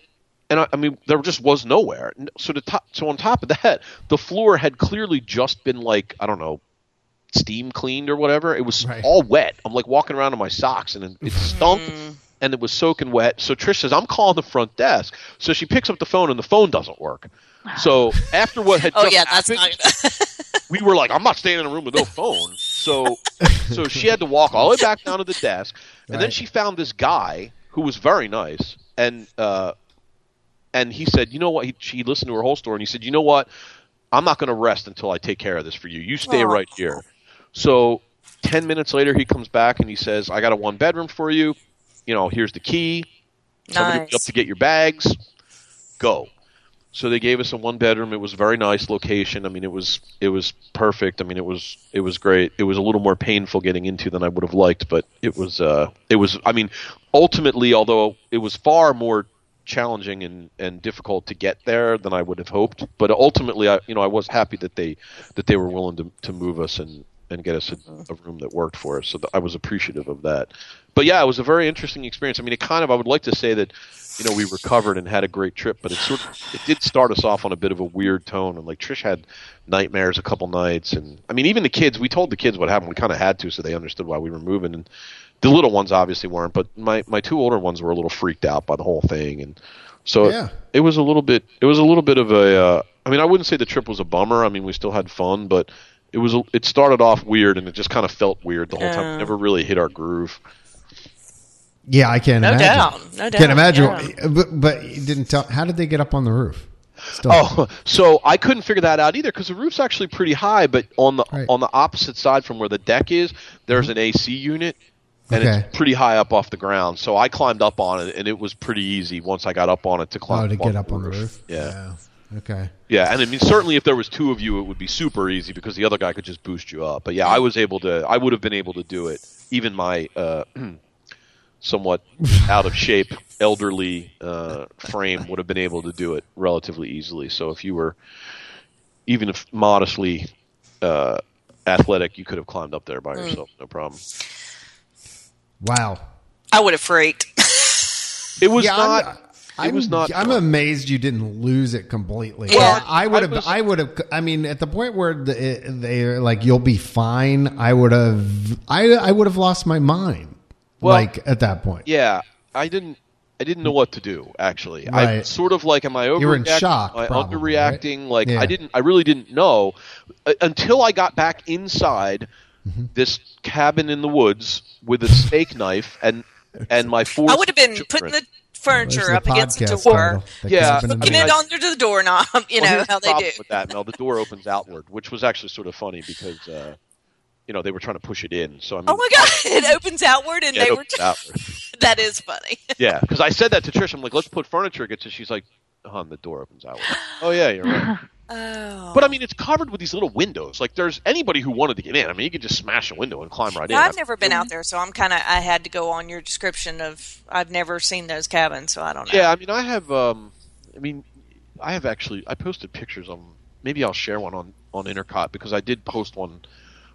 and I, I mean, there just was nowhere. So the top, so on top of that, the floor had clearly just been like I don't know, steam cleaned or whatever. It was Right. all wet. I'm like walking around in my socks, and it, it stunk. And it was soaking wet. So Trish says, "I'm calling the front desk." So she picks up the phone, and the phone doesn't work. So after what had [LAUGHS] Oh just yeah, that's happened, not. [LAUGHS] we were like, I'm not staying in a room with no phone. So, [LAUGHS] so she had to walk all the way back down to the desk, and then she found this guy who was very nice, and uh, and he said, you know what? He, she listened to her whole story, and he said, you know what? I'm not going to rest until I take care of this for you. You stay Aw. right here. So, ten minutes later, he comes back and he says, I got a one bedroom for you. You know, here's the key. Somebody Nice. up to get your bags. Go. So they gave us a one bedroom. It was a very nice location. I mean, it was it was perfect. I mean, it was it was great. It was a little more painful getting into than I would have liked, but it was uh it was. I mean, ultimately, although it was far more challenging and, and difficult to get there than I would have hoped, but ultimately, I you know I was happy that they that they were willing to to move us and and get us a, a room that worked for us. So th- I was appreciative of that. But yeah, it was a very interesting experience. I mean, it kind of I would like to say that you know we recovered and had a great trip, but it sort of it did start us off on a bit of a weird tone. And like Trish had nightmares a couple nights, and I mean even the kids. We told the kids what happened. We kind of had to, so they understood why we were moving. And the little ones obviously weren't, but my my two older ones were a little freaked out by the whole thing, and so Yeah. it, it was a little bit it was a little bit of a. Uh, I mean, I wouldn't say the trip was a bummer. I mean, we still had fun, but it was it started off weird, and it just kind of felt weird the whole time. Yeah. We never really hit our groove. Yeah, I can't No imagine. doubt. No doubt. Can't imagine. Yeah. But, but you didn't tell. How did they get up on the roof? Still. Oh, so I couldn't figure that out either because the roof's actually pretty high, but on the Right. on the opposite side from where the deck is, there's an AC unit, and Okay. it's pretty high up off the ground. So I climbed up on it, and it was pretty easy once I got up on it to climb. Oh, to up get up on the roof. Yeah. Yeah. Okay. Yeah, and I mean certainly if there was two of you, it would be super easy because the other guy could just boost you up. But yeah, I was able to. I would have been able to do it. Even my uh, [CLEARS THROAT] somewhat out of shape elderly uh, frame would have been able to do it relatively easily. So if you were even if modestly uh, athletic, you could have climbed up there by yourself, no problem. Wow. I would have freaked. [LAUGHS] It was yeah, not. I'm, it I'm, was not. I'm fun. amazed you didn't lose it completely. Well, I would I have. was- I would have. I mean, at the point where the, they're like, "You'll be fine," I would have. I I would have lost my mind. Well, like at that point. Yeah, I didn't. I didn't know what to do. Actually, I sort of like, am I overreacting? You were in shock, Am I probably, underreacting? Like, Yeah. I didn't. I really didn't know uh, until I got back inside Mm-hmm. this cabin in the woods with a steak knife and [LAUGHS] and my four. I would have been children. putting the There's furniture up against the door, Yeah, Cabin in the I mean, getting Woods. it under the doorknob. You Well, know how the they do. with that. Mel, the door opens outward, which was actually sort of funny because uh, you know they were trying to push it in. So I mean, Oh my god, [LAUGHS] it opens outward, and yeah, they were. opens [LAUGHS] that is funny. [LAUGHS] yeah, because I said that to Trish. I'm like, let's put furniture against it. She's like, oh, and the door opens outward. [GASPS] oh yeah, you're right. Oh. But I mean, it's covered with these little windows. Like, there's anybody who wanted to get in. I mean, you could just smash a window and climb right in. I've never been out there, so I'm kind of. I had to go on your description of. I've never seen those cabins, so I don't know. Yeah, I mean, I have. Um, I mean, I have actually. I posted pictures on. Maybe I'll share one on on Intercot because I did post one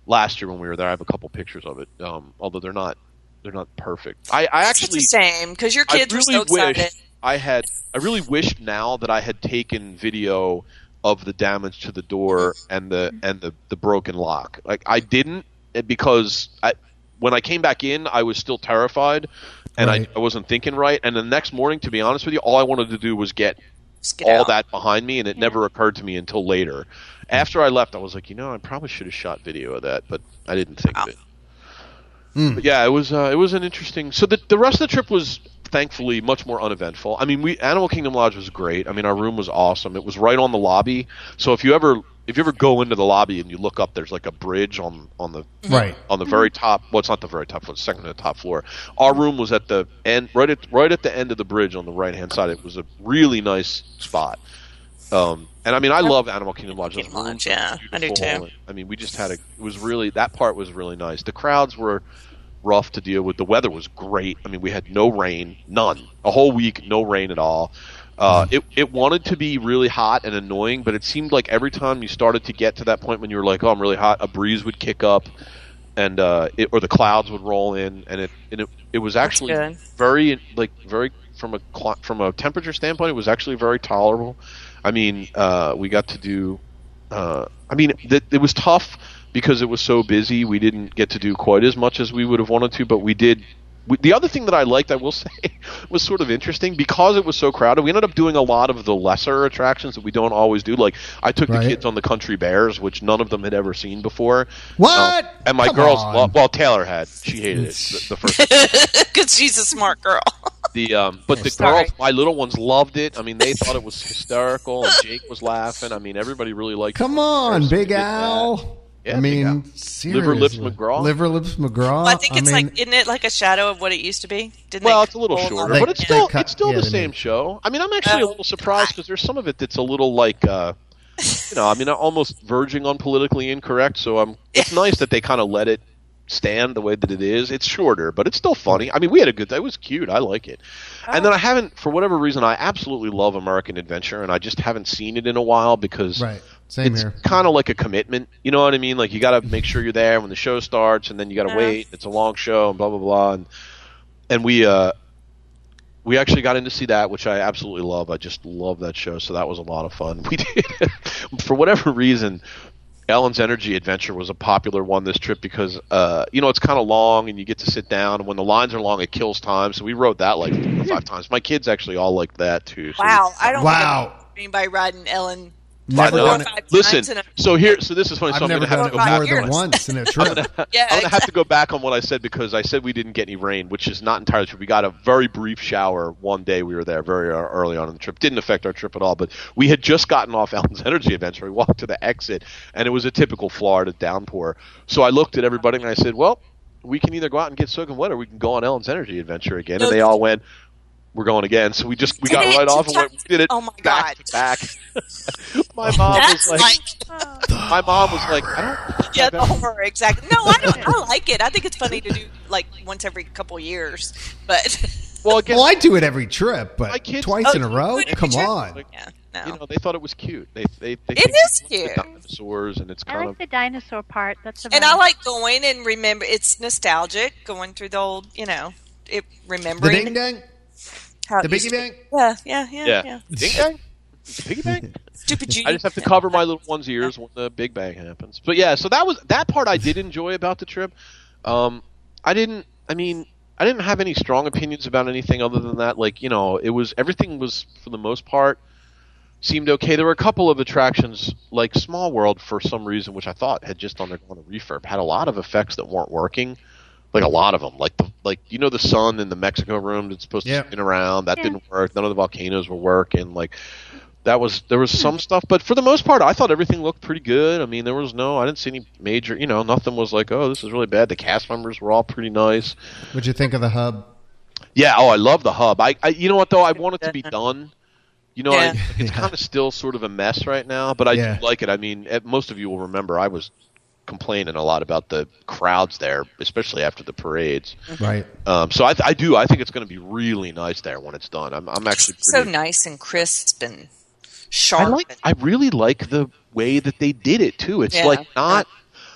last year when we were there. I have a couple pictures of it, um, although they're not they're not perfect. I, I It's actually the same because your I kids really were so excited. wish I had. I really wish now that I had taken video of the damage to the door and the and the the broken lock. Like I didn't because I when I came back in, I was still terrified. And Right. I, I wasn't thinking right. And the next morning, to be honest with you, all I wanted to do was get get all out. that behind me, and it never occurred to me until later. After I left, I was like, you know, I probably should have shot video of that, but I didn't think of it. But yeah, it was uh, it was an interesting. So the the rest of the trip was thankfully much more uneventful. I mean, we Animal Kingdom Lodge was great. I mean, our room was awesome. It was right on the lobby. So if you ever if you ever go into the lobby and you look up, there's like a bridge on on the Right. on the very top. Well, it's not the very top floor. It's second to the top floor. Our room was at the end, right at right at the end of the bridge on the right hand side. It was a really nice spot. Um, and I mean, I love Animal Kingdom Lodge. Kingdom Lodge, yeah, I do too. I mean, we just had a. It was really that part was really nice. The crowds were rough to deal with. The weather was great. I mean, we had no rain, none. A whole week, no rain at all. Uh, it it wanted to be really hot and annoying, but it seemed like every time you started to get to that point when you were like, "Oh, I'm really hot," a breeze would kick up, and uh, it, or the clouds would roll in, and it and it, it was actually very like very from a from a temperature standpoint, it was actually very tolerable. I mean, uh, we got to do. Uh, I mean, th- it was tough because it was so busy. We didn't get to do quite as much as we would have wanted to, but we did. We, the other thing that I liked, I will [LAUGHS] say, was sort of interesting because it was so crowded. We ended up doing a lot of the lesser attractions that we don't always do. Like I took Right. the kids on the Country Bears, which none of them had ever seen before. What? Um, and my Come girls, well, well, Taylor had. She hated it the, the first because [LAUGHS] she's a smart girl. the um, but the Sorry. girls, my little ones, loved it. I mean, they thought it was hysterical, and Jake was laughing. I mean, everybody really liked. Come it. on, Big some good Al. Yeah, I mean, seriously. Liver Lips McGraw? Liver Lips McGraw. Well, I think it's mean, like, isn't it like a shadow of what it used to be? Didn't Well, it's a little shorter, They- but it's they still cut- it's still yeah, the same made- show. I mean, I'm actually a Oh, little surprised because there's some of it that's a little like, uh, you know, I mean, almost verging on politically incorrect. So I'm. It's [LAUGHS] nice that they kind of let it stand the way that it is. It's shorter, but it's still funny. I mean, we had a good. It was cute. I like it. And then I haven't, for whatever reason, I absolutely love American Adventure, and I just haven't seen it in a while because Right. Same it's kind of like a commitment. You know what I mean? Like you got to make sure you're there when the show starts, and then you got to Yeah. wait. It's a long show, and blah blah blah. And and we uh we actually got in to see that, which I absolutely love. I just love that show, so that was a lot of fun. [LAUGHS] We did for whatever reason. Ellen's Energy Adventure was a popular one this trip because uh, you know it's kind of long and you get to sit down and when the lines are long it kills time. So we wrote that like four or five [LAUGHS] times. My kids actually all liked that too. So Wow, I don't Wow. think I've anybody riding Ellen. Never done it. Listen, times in a- so here, so this is funny. I've I'm never gonna have done to it go more back. than once in a [LAUGHS] trip. Yeah, I'm gonna [LAUGHS] have to go back on what I said because I said we didn't get any rain, which is not entirely true. We got a very brief shower one day we were there, very uh, early on in the trip. Didn't affect our trip at all. But we had just gotten off [LAUGHS] Ellen's Energy Adventure. We walked to the exit, and it was a typical Florida downpour. So I looked at everybody and I said, "Well, we can either go out and get soaking wet, or we can go on Ellen's Energy Adventure again." And they all went. We're going again, so we just we got Did it right off and two went, we did it Oh my back God. to back. [LAUGHS] my mom That's was like, like, my mom was like, I don't. think yeah, the horror exactly. No, I don't. I [LAUGHS] like it. I think it's funny to do like once every couple years, but [LAUGHS] Well, again, Well, I do it every trip, My but kids- twice Oh, in a row? do it every Come trip? on. Like, yeah, no. you know, they thought it was cute. They they, they It think is the cute. dinosaurs, and it's I kind like of the dinosaur part. That's and I like going and remember. It's nostalgic going through the old, you know, it The remembering ding dang? How The used biggie to- bang? Yeah, yeah, yeah, yeah. yeah. Ding dang, piggy bank. [LAUGHS] Stupid G. I just have to cover my little one's ears when the big bang happens. But yeah, so that was that part I did enjoy about the trip. Um, I didn't. I mean, I didn't have any strong opinions about anything other than that. Like you know, it was everything was for the most part seemed okay. There were a couple of attractions like Small World for some reason, which I thought had just undergone a refurb, had a lot of effects that weren't working. Like a lot of them, like the like you know the sun in the Mexico room that's supposed Yeah. to spin around that Yeah. didn't work. None of the volcanoes were working. Like that was there was hmm. some stuff, but for the most part, I thought everything looked pretty good. I mean, there was no, I didn't see any major, you know, nothing was like, oh, this is really bad. The cast members were all pretty nice. What'd you think of the hub? Yeah. Oh, I love the hub. I, I you know what though, I want it to be done. You know, Yeah. I, it's [LAUGHS] Yeah. kind of still sort of a mess right now, but I Yeah. do like it. I mean, most of you will remember I was complaining a lot about the crowds there, especially after the parades. Right. Um, so I, I do. I think it's going to be really nice there when it's done. I'm, I'm actually so nice and crisp and I sharp. like. I really like the way that they did it too. It's Yeah. like not.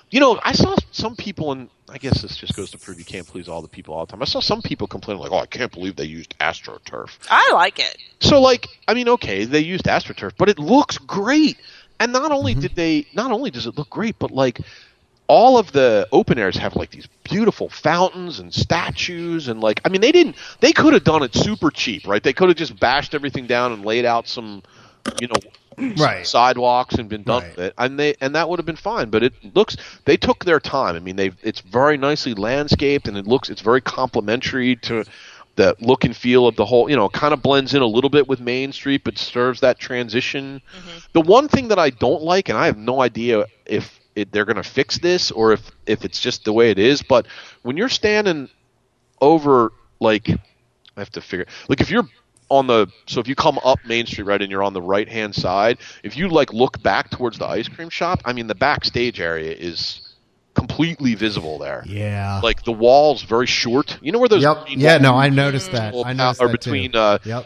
You know, I saw some people, and I guess this just goes to prove you can't please all the people all the time. I saw some people complaining like, "Oh, I can't believe they used AstroTurf." I like it. So, like, I mean, okay, they used AstroTurf, but it looks great. And not only mm-hmm. did they, not only does it look great, but like, all of the open airs have like these beautiful fountains and statues and like, I mean, they didn't, they could have done it super cheap, right? They could have just bashed everything down and laid out some, you know, Right. sidewalks and been done Right. with it, and they and that would have been fine. But it looks they took their time. I mean, they it's very nicely landscaped, and it looks it's very complementary to the look and feel of the whole. You know, kind of blends in a little bit with Main Street, but serves that transition. Mm-hmm. The one thing that I don't like, and I have no idea if it, they're going to fix this or if if it's just the way it is, but when you're standing over like I have to figure like if you're on the so if you come up Main Street right and you're on the right hand side, if you like look back towards the ice cream shop, I mean the backstage area is completely visible there. Yeah. Like the walls very short. You know where those Yep. Yeah. No, I noticed that. will I noticed are that too. uh Yep.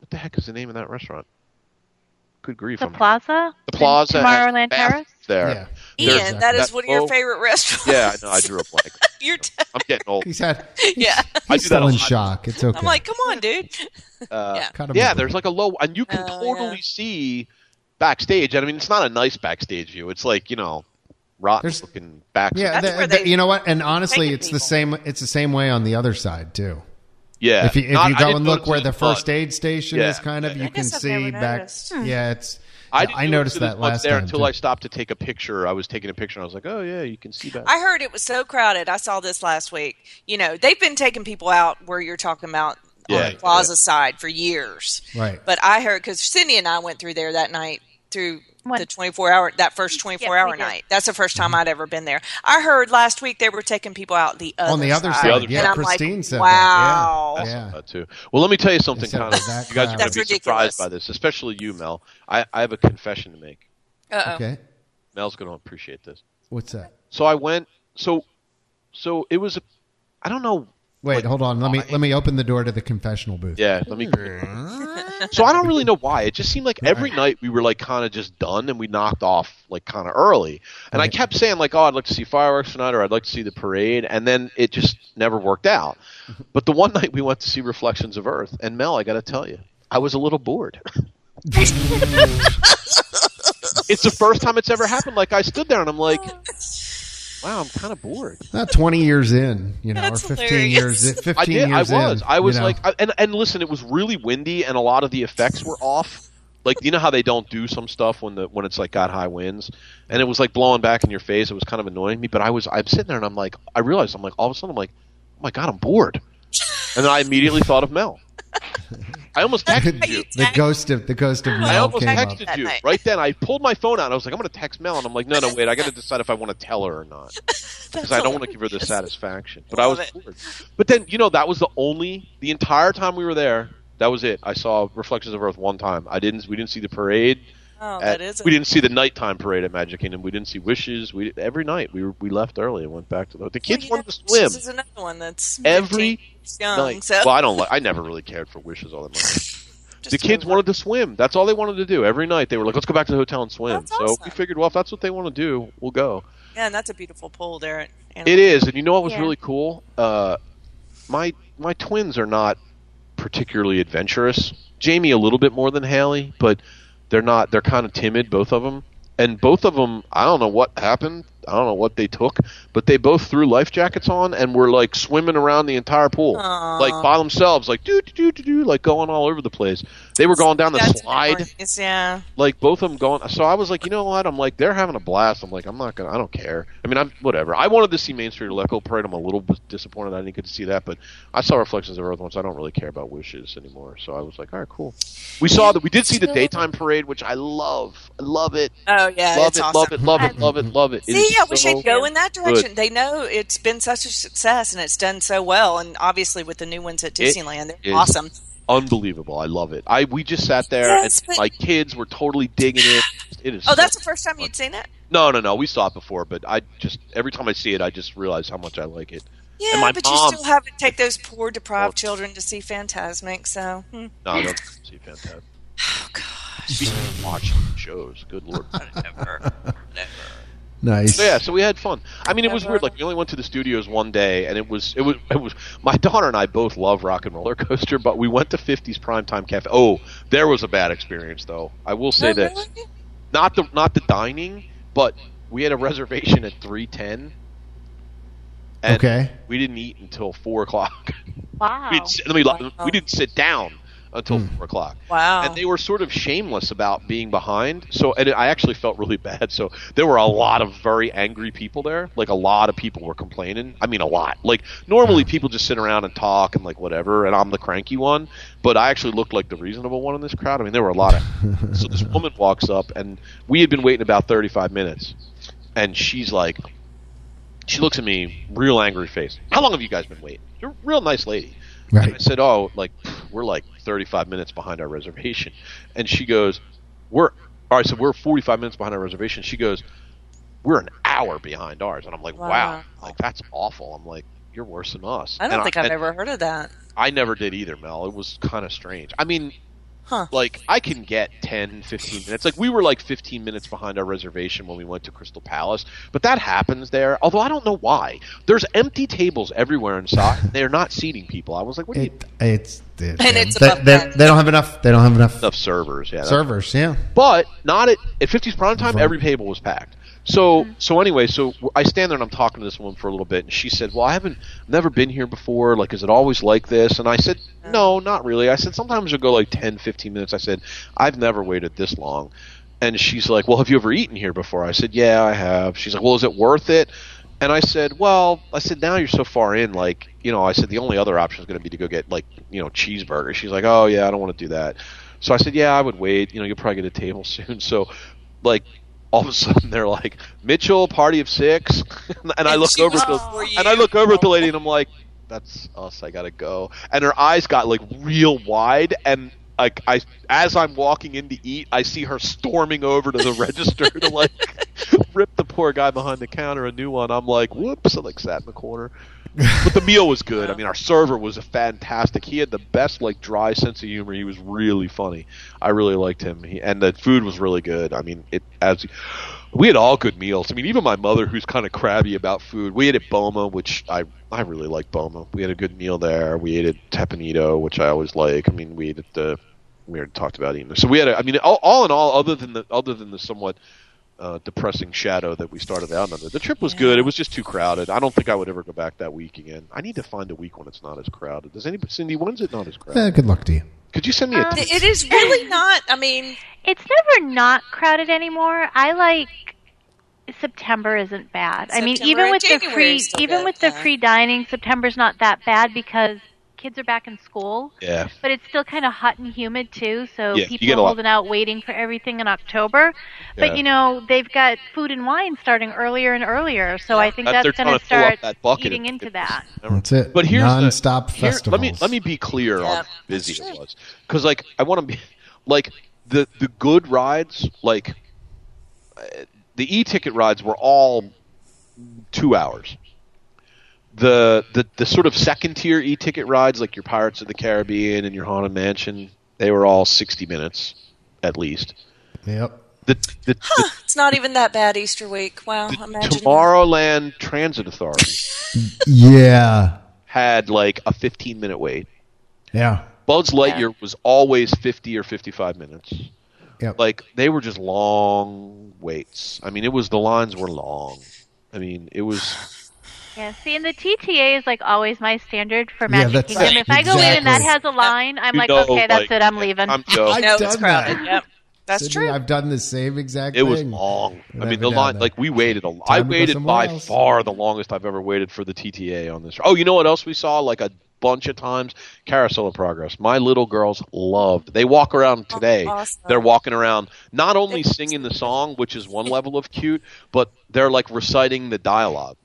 what the heck is the name of that restaurant? Good grief. The I'm- plaza? the plaza and Tomorrowland Terrace? there. Yeah. There's Ian, that is that one of your low- favorite restaurants. Yeah, I know. I drew a blank. [LAUGHS] You're t- I'm getting old. He's had. [LAUGHS] yeah. He's still in shock. It's okay. I'm like, come on, dude. [LAUGHS] Uh, yeah. Cut him yeah, there's like a low, and you can Oh, totally yeah. see backstage. And I mean, it's not a nice backstage view. It's like you know, rotten There's- looking back. Yeah, That's the- where the- you know what? And honestly, taken it's the same. It's the same way on the other side too. yeah. If you if Not- you go and look where the in front. first aid station Yeah. is, kind of, I you can I've see back. noticed. Hmm. Yeah, it's. I, yeah, didn't I noticed that last there time until too. I stopped to take a picture. I was taking a picture, and I was like, "Oh yeah, you can see that." I heard it was so crowded. I saw this last week. You know, they've been taking people out where you're talking about Yeah, on the plaza yeah. side for years. Right. But I heard because Cindy and I went through there that night through What? the 24 hour that first 24 Yeah, hour night. That's the first time I'd ever been there. I heard last week they were taking people out the other on the other side. side, other yeah, and Christine like, said wow. that. Yeah, yeah. that too. Well, let me tell you something. Kind of, you guys are going to be That's surprised ridiculous. by this, especially you, Mel. I, I have a confession to make. Uh-oh. Okay, Mel's going to appreciate this. what's that? So I went. So, so it was. I don't know. Wait, like, hold on. Let me let me open the door to the confessional booth. Yeah, let me. Hmm. so I don't really know why. It just seemed like every night we were like kind of just done, and we knocked off like kind of early. And I kept saying like, "Oh, I'd like to see fireworks tonight, or I'd like to see the parade," and then it just never worked out. [LAUGHS] But the one night we went to see Reflections of Earth, and Mel, I got to tell you, I was a little bored. [LAUGHS] it's the first time it's ever happened. Like I stood there and I'm like, [LAUGHS] "Wow, I'm kind of bored." Not twenty years in, you know, That's or fifteen hilarious. years. [LAUGHS] Fifteen I did. I was. in. I was you know. like, I, and and listen, it was really windy, and a lot of the effects were off. Like you know how they don't do some stuff when the when it's like got high winds, and it was like blowing back in your face. It was kind of annoying me. But I was I'm sitting there and I'm like, I realized I'm like all of a sudden I'm like, oh my god, I'm bored, and then I immediately thought of Mel. [LAUGHS] I almost texted you. the ghost of the ghost of I Mel almost came up. texted That you night. right then. I pulled my phone out. I was like, I'm going to text Mel, and I'm like, no, no, wait. I got to decide if I want to tell her or not [LAUGHS] because I don't want to give her the satisfaction. But I was bored. But then you know that was the only the entire time we were there. That was it. I saw Reflections of Earth one time. I didn't. We didn't see the parade. Oh, at- that is. we didn't see the nighttime parade at Magic Kingdom. We didn't see Wishes. We every night we were, we left early and went back to the the kids wanted to swim This is another one that's every young. night. So Well, I don't. li- I never really cared for Wishes all that much. [LAUGHS] the kids over. wanted to swim. That's all they wanted to do. Every night they were like, "Let's go back to the hotel and swim." That's so awesome. we figured, well, if that's what they want to do, we'll go. Yeah, and that's a beautiful pool there. At It is, and you know what was Yeah. really cool? Uh, my my twins are not particularly adventurous. Jamie a little bit more than Haley, but they're not. They're kind of timid, both of them. And both of them, I don't know what happened. I don't know what they took, but they both threw life jackets on and were like swimming around the entire pool, Aw. like by themselves, like do do do do, like going all over the place. They were going down the That's slide, memories, yeah. like both of them going. So I was like, you know what? I'm like, they're having a blast. I'm like, I'm not gonna. I don't care. I mean, I'm whatever. I wanted to see Main Street Electrical Parade. I'm a little bit disappointed I didn't get to see that, but I saw Reflections of Earth once. I don't really care about wishes anymore. So I was like, all right, cool. We saw that. We did see the daytime parade, which I love. I love it. Oh yeah, love it's it, awesome. love it, love it, [LAUGHS] love it, love it. It See, is I wish so they'd go in that good. direction. They know it's been such a success and it's done so well, and obviously with the new ones at It Disneyland, they're awesome. unbelievable. I love it. I we just sat there Yes, and but- my kids were totally digging it. It is. Oh, so- that's the first time you'd seen it. no, no, no. We saw it before, but I just every time I see it, I just realize how much I like it. Yeah, my but mom- you still have to take those poor deprived Oh. children to see Fantasmic. So, hmm. No, I don't see fantastic. [SIGHS] oh gosh, Speaking watching shows, good lord. [LAUGHS] never, never. Nice. So yeah, so we had fun. I mean, it was weird. Like we only went to the studios one day, and it was it was it was. My daughter and I both love Rock and Roller Coaster, but we went to 50s Primetime Cafe. Oh, there was a bad experience though. I will say this: really? not the not the dining, but we had a reservation at 3:10. And Okay. We didn't eat until four o'clock. [LAUGHS] Wow. We didn't, sit- let me, Wow. we didn't sit down until Hmm. four o'clock. Wow. And they were sort of shameless about being behind. So, and I actually felt really bad. So there were a lot of very angry people there. Like a lot of people were complaining. I mean, a lot. Like normally people just sit around and talk and like whatever. And I'm the cranky one, but I actually looked like the reasonable one in this crowd. I mean, there were a lot of. [LAUGHS] so this woman walks up, and we had been waiting about 35 minutes, and she's like, she looks at me, real angry face. How long have you guys been waiting? You're a real nice lady. And I said, "Oh, like we're like 35 minutes behind our reservation." And she goes, "We're all right." So we're 45 minutes behind our reservation. She goes, "We're an hour behind ours." And I'm like, "Wow, Wow. like that's awful." I'm like, "You're worse than us." I don't And think I've ever heard of that. I never did either, Mel. It was kind of strange. I mean, Huh. like I can get 10, 15 minutes. Like we were like 15 minutes behind our reservation when we went to Crystal Palace, but that happens there. Although I don't know why. There's empty tables everywhere inside. [LAUGHS] They're not seating people. I was like, what do you It, it's it, And it's they, above they, they don't have enough. They don't have enough enough servers? Yeah, servers. Yeah. but not at at 50's prime time. Right. Every table was packed. So mm-hmm. so anyway, so I stand there and I'm talking to this woman for a little bit, and she said, "Well, I haven't never been here before. Like, is it always like this?" And I said, "No, not really." I said, "Sometimes you'll go like 10, 15 minutes." I said, "I've never waited this long." And she's like, "Well, have you ever eaten here before?" I said, "Yeah, I have." She's like, "Well, is it worth it?" And I said, "Well, I said now you're so far in, like, you know, I said the only other option is going to be to go get like, you know, cheeseburger." She's like, "Oh yeah, I don't want to do that." So I said, "Yeah, I would wait. You know, you'll probably get a table [LAUGHS] soon." So, like, all of a sudden they're like, "Mitchell, party of six. [LAUGHS] and I look over at the and I look over at the lady and I'm like, "That's us. I gotta go." And her eyes got like real wide and. Like I, as I'm walking in to eat, I see her storming over to the [LAUGHS] register to like rip the poor guy behind the counter a new one. I'm like, whoops! I like sat in the corner. But the meal was good. I mean, our server was fantastic. He had the best like dry sense of humor. He was really funny. I really liked him. He, and the food was really good. I mean, it as we had all good meals. I mean, even my mother, who's kind of crabby about food, we ate at Boma, which I I really like Boma. We had a good meal there. We ate at Teppan Edo, which I always like. I mean, we ate at the we already talked about eating. So we had. A, I mean, all, all in all, other than the other than the somewhat uh, depressing shadow that we started out under. The trip was good. It was just too crowded. I don't think I would ever go back that week again. I need to find a week when it's not as crowded. Does anybody, Cindy? When's it not as crowded? Eh, good luck to you. Could you send me a? Um, text? It is really [LAUGHS] not. I mean, It's never not crowded anymore. I like September isn't bad. I mean, September even and with the free even good, with the yeah. free dining, September's not that bad because kids are back in school. yeah. But it's still kind of hot and humid too, so Yeah, people are holding out waiting for everything in October. Yeah. But you know, they've got food and wine starting earlier and earlier, so I think That- that's going to to fill up start that eating of into tickets. that. That's it. But here's non-stop the, here- festivals. Let me let me be clear Yeah, on how busy that's it was because like I want to be [LAUGHS] like the the good rides like uh, the e-ticket rides were all two hours. The, the the sort of second tier e-ticket rides like your Pirates of the Caribbean and your Haunted Mansion they were all sixty minutes at least. Yep. The the, the it's not even that bad Easter week. Wow, imagine. Tomorrowland Transit Authority [LAUGHS] Yeah. had like a fifteen minute wait. Yeah. Buzz Lightyear was always 50 or 55 minutes. Yep. Like they were just long waits. I mean, it was the lines were long. I mean, it was [SIGHS] [LAUGHS] Yeah, see, and the TTA is like always my standard for Magic that's- Kingdom. If I go in and that has a line, I'm You like, know, okay, that's like, it, I'm leaving. I'm Joe. I've no, it's done crowded. that. Yep, that's Sydney, true. I've done the same exact It was thing. long. I mean, the got line that. like we waited a. I Time to go waited by else. far the longest I've ever waited for the TTA on this. Oh, you know what else we saw? Like a bunch of times, Carousel of Progress. My little girls loved. They walk around oh, today. awesome. They're walking around, not only singing the song, which is one level of cute, but they're like reciting the dialogue.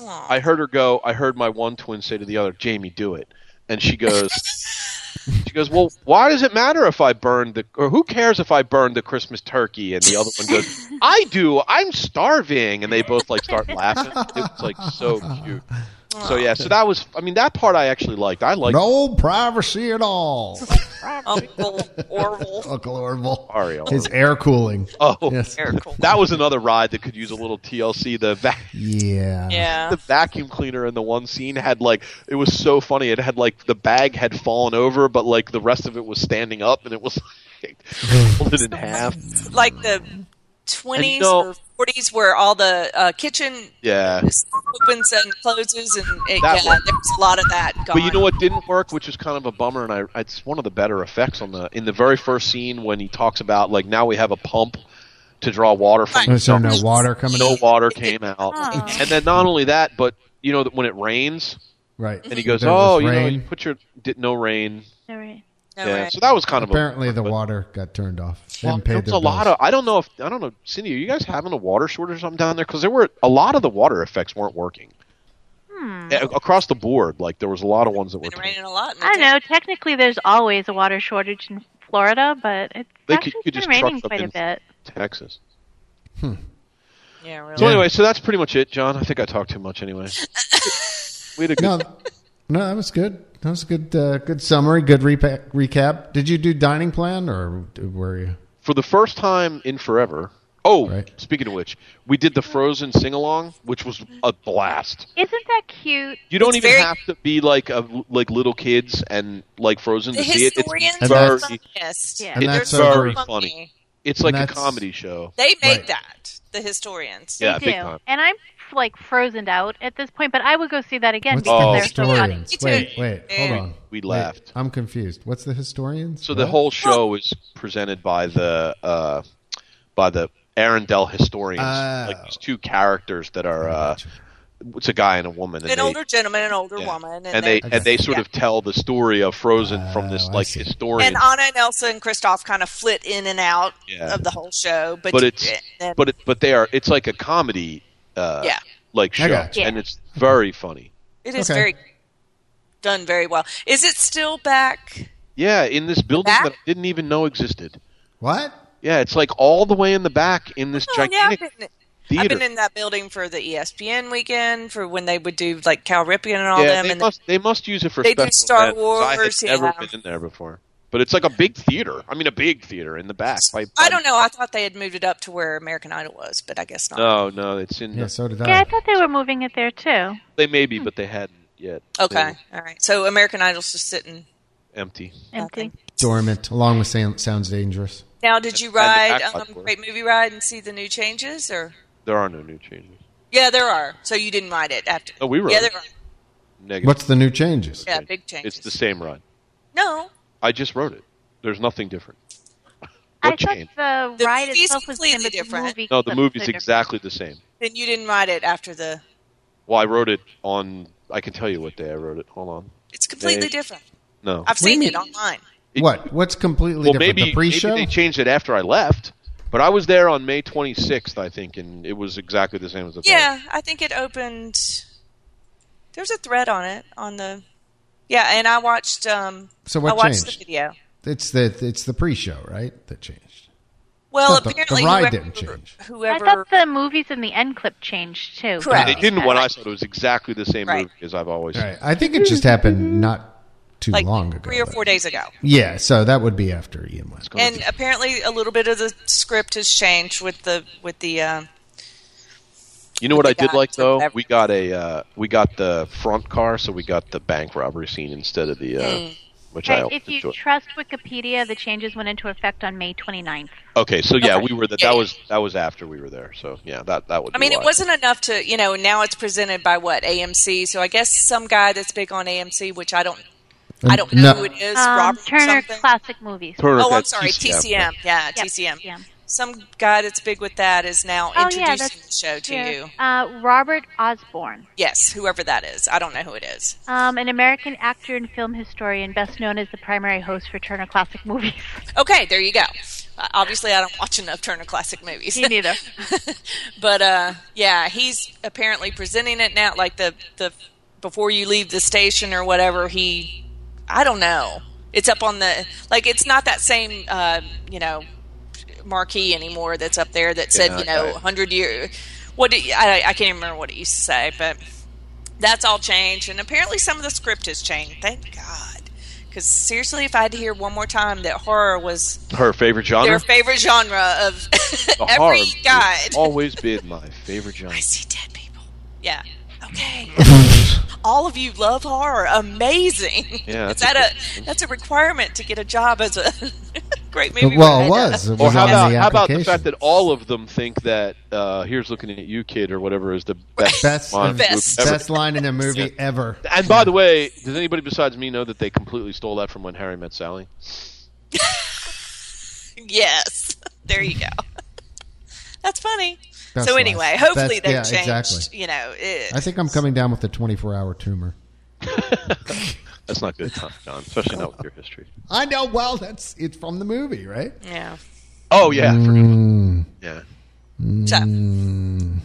Aw. I heard her go. I heard my one twin say to the other, "Jamie, do it," and she goes. [LAUGHS] She goes, well, why does it matter if I burn the, or who cares if I burn the Christmas turkey? And the other one goes, [LAUGHS] I do. I'm starving, and they both like start laughing. It was like so cute. So yeah, so that was. I mean, that part I actually liked. I liked No privacy at all. [LAUGHS] Uncle Orville. Uncle Orville. Mario. His air cooling. Oh, [LAUGHS] Yes. Very cool. that was another ride that could use a little TLC. The va- Yeah. yeah. the vacuum cleaner in the one scene had like it was so funny. It had like the bag had fallen over, but like the rest of it was standing up, and it was like [LAUGHS] folded in half. Like the 20s or 40s where all the uh, kitchen Yeah. opens and closes and it, yeah, one. there's a lot of that going But you know what didn't work, which is kind of a bummer, and I it's one of the better effects on the in the very first scene when he talks about like now we have a pump to draw water from. The So no water coming No out? water came out, Oh. and then not only that, but you know that when it rains, Right. and he goes, There "Oh, you know, you put your did no rain." All right. No yeah, way. so that was kind of Apparently a, the but- water got turned off. They Well, haven't paid there was their a lot of. I don't know if I don't know, Cindy. Are you guys having a water shortage or something down there? Because there were a lot of the water effects weren't working Hmm. A- across the board. Like there was a lot of ones that were. Been raining a lot. in I don't know. Technically, there's always a water shortage in Florida, but it's They could- actually you could been just raining quite a bit. Texas. Yeah, really. So anyway, so that's pretty much it, John. I think I talked too much anyway. [LAUGHS] we had a good. No, no, that was good. That was a good, uh, good summary, good repa- recap. Did you do dining plan or were you? For the first time in forever. Oh, Right. speaking of which, we did the Frozen sing along, which was a blast. Isn't that cute? You don't It's even very- have to be like a, like little kids and like Frozen the to see it. historians It's And very, that's- funniest. Yeah. And They're that's very over- funny. it's like a comedy show. They made Right. that. The historians. They Yeah, do. big time. And I'm like frozen out at this point, but I would go see that again What's because Oh, the they're so funny. historians? Me. Wait, wait, hold on. We Wait, laughed. I'm confused. What's the historians? So the What? whole show is presented by the uh, by the Arendelle historians, Oh. like these two characters that are uh, it's a guy and a woman, and An they, older gentleman, an older yeah. woman, and they Okay. and they sort yeah. of tell the story of Frozen from this Oh, I like see. historian. And Anna and Elsa and Kristoff kind of flit in and out Yeah. of the whole show, but, but it's and- but it, but they are it's like a comedy uh, Yeah. like I show, gotcha. Yeah. and it's very funny. it is Okay. very done very well. Is it still back? Yeah, in this building back? that I didn't even know existed. What? Yeah, it's like all the way in the back in this Oh, yeah, I've gigantic been, theater. I've been in that building for the ESPN weekend for when they would do like Cal Ripken and all yeah, them. they and must they must use it for They do special Star events, 'cause I Wars, had never yeah. been in there before. But it's like a big theater. I mean, a big theater in the back. By, by, I don't know. I thought they had moved it up to where American Idol was, but I guess not. No, no, it's in. Yeah, The, so did I. Yeah, I I. thought they were moving it there too. they may be, but they hadn't yet. Okay, They all right. So American Idol's just sitting. empty. Empty. Dormant, along with Sound- Sounds Dangerous. Now, did you And the ride backpack um. Great Movie Ride and see the new changes, or There are no new changes. yeah, there are. So you didn't ride it after? Oh, we rode Yeah, there are. Negative. What's the new changes? Yeah, big changes. It's the same ride. No, I just wrote it. There's nothing different. I What thought changed? the, The ride movie's itself was completely same, but the different. movie No, the clips movie's are different. exactly the same. then you didn't write it after the. Well, I wrote it on. I can tell you what day I wrote it. Hold on. It's completely They- different. No. I've seen it online. It- What? What's completely well, different? maybe, the pre-show? maybe they changed it after I left, but I was there on May 26th, I think, and it was exactly the same as the Yeah, I think it opened. There's a thread on it on the. Yeah, and I watched. Um, So what I watched changed? the video. It's the it's the pre-show, right? That changed. Well, not the- the apparently, ride whoever, didn't change. Whoever I thought the movies and the end clip changed too. but Correct. They didn't when I saw it. It was exactly the same Right. movie as I've always All right. I think it just happened not too like long ago. three or four days ago. Yeah, so that would be after Ian went. gonna And apparently, a little bit of the script has changed with the with the. Uh, You know what I did like though? every- We got a uh, we got the front car, so we got the bank robbery scene instead of the uh, Mm. which I Right, always if you trust Wikipedia, the changes went into effect on May 29th. okay, so yeah, Okay. we were the, That was that was after we were there. So yeah, that that would. I be mean, it wasn't enough to, you know, now it's presented by what, AMC. So I guess some guy that's big on AMC, which I don't, I don't know No. who it is. Um, Robert Turner something. Classic Movies. Turner Oh, I'm at sorry, TCM. TCM. Yeah, Yep, TCM. Some guy that's big with that is now Oh, introducing yeah, the show to you. Uh, Robert Osborne, Yes, whoever that is. I don't know who it is. um, an American actor and film historian, best known as the primary host for Turner Classic Movies. [LAUGHS] Okay, there you go. Uh, obviously, I don't watch enough Turner Classic movies. Me neither. [LAUGHS] but uh, yeah, he's apparently presenting it now. Like the the before you leave the station or whatever. He, I don't know. It's up on the like. It's not that same uh, you know marquee anymore. That's up there that said Yeah, you know okay. hundred year. What did, I I can't even remember what it used to say, but that's all changed. And apparently, some of the script has changed. Thank God. Because seriously, if I had to hear one more time that horror was her favorite genre. their favorite genre of [LAUGHS] every horror guide. always been my favorite [LAUGHS] genre. I see dead people. Yeah. Okay. [LAUGHS] All of you love horror. Amazing. Yeah, Is that's a that good- a that's a requirement to get a job as a great movie? well, it was. It Or how about the how about the fact that all of them think that uh, here's looking at you, kid, or whatever is the [LAUGHS] best best, line Best. ever. best line in a movie [LAUGHS] ever? And by the way, does anybody besides me know that they completely stole that from When Harry Met Sally? [LAUGHS] Yes. There you go. That's funny. Best so line. anyway, hopefully Best- they've yeah, changed. exactly. You know, it, I think I'm coming down with a 24 hour tumor. That's not good, John, especially not with your history. [LAUGHS] I know. Well, that's it's from the movie, right? yeah. Oh yeah, I forgot. Mm, yeah. So, mm,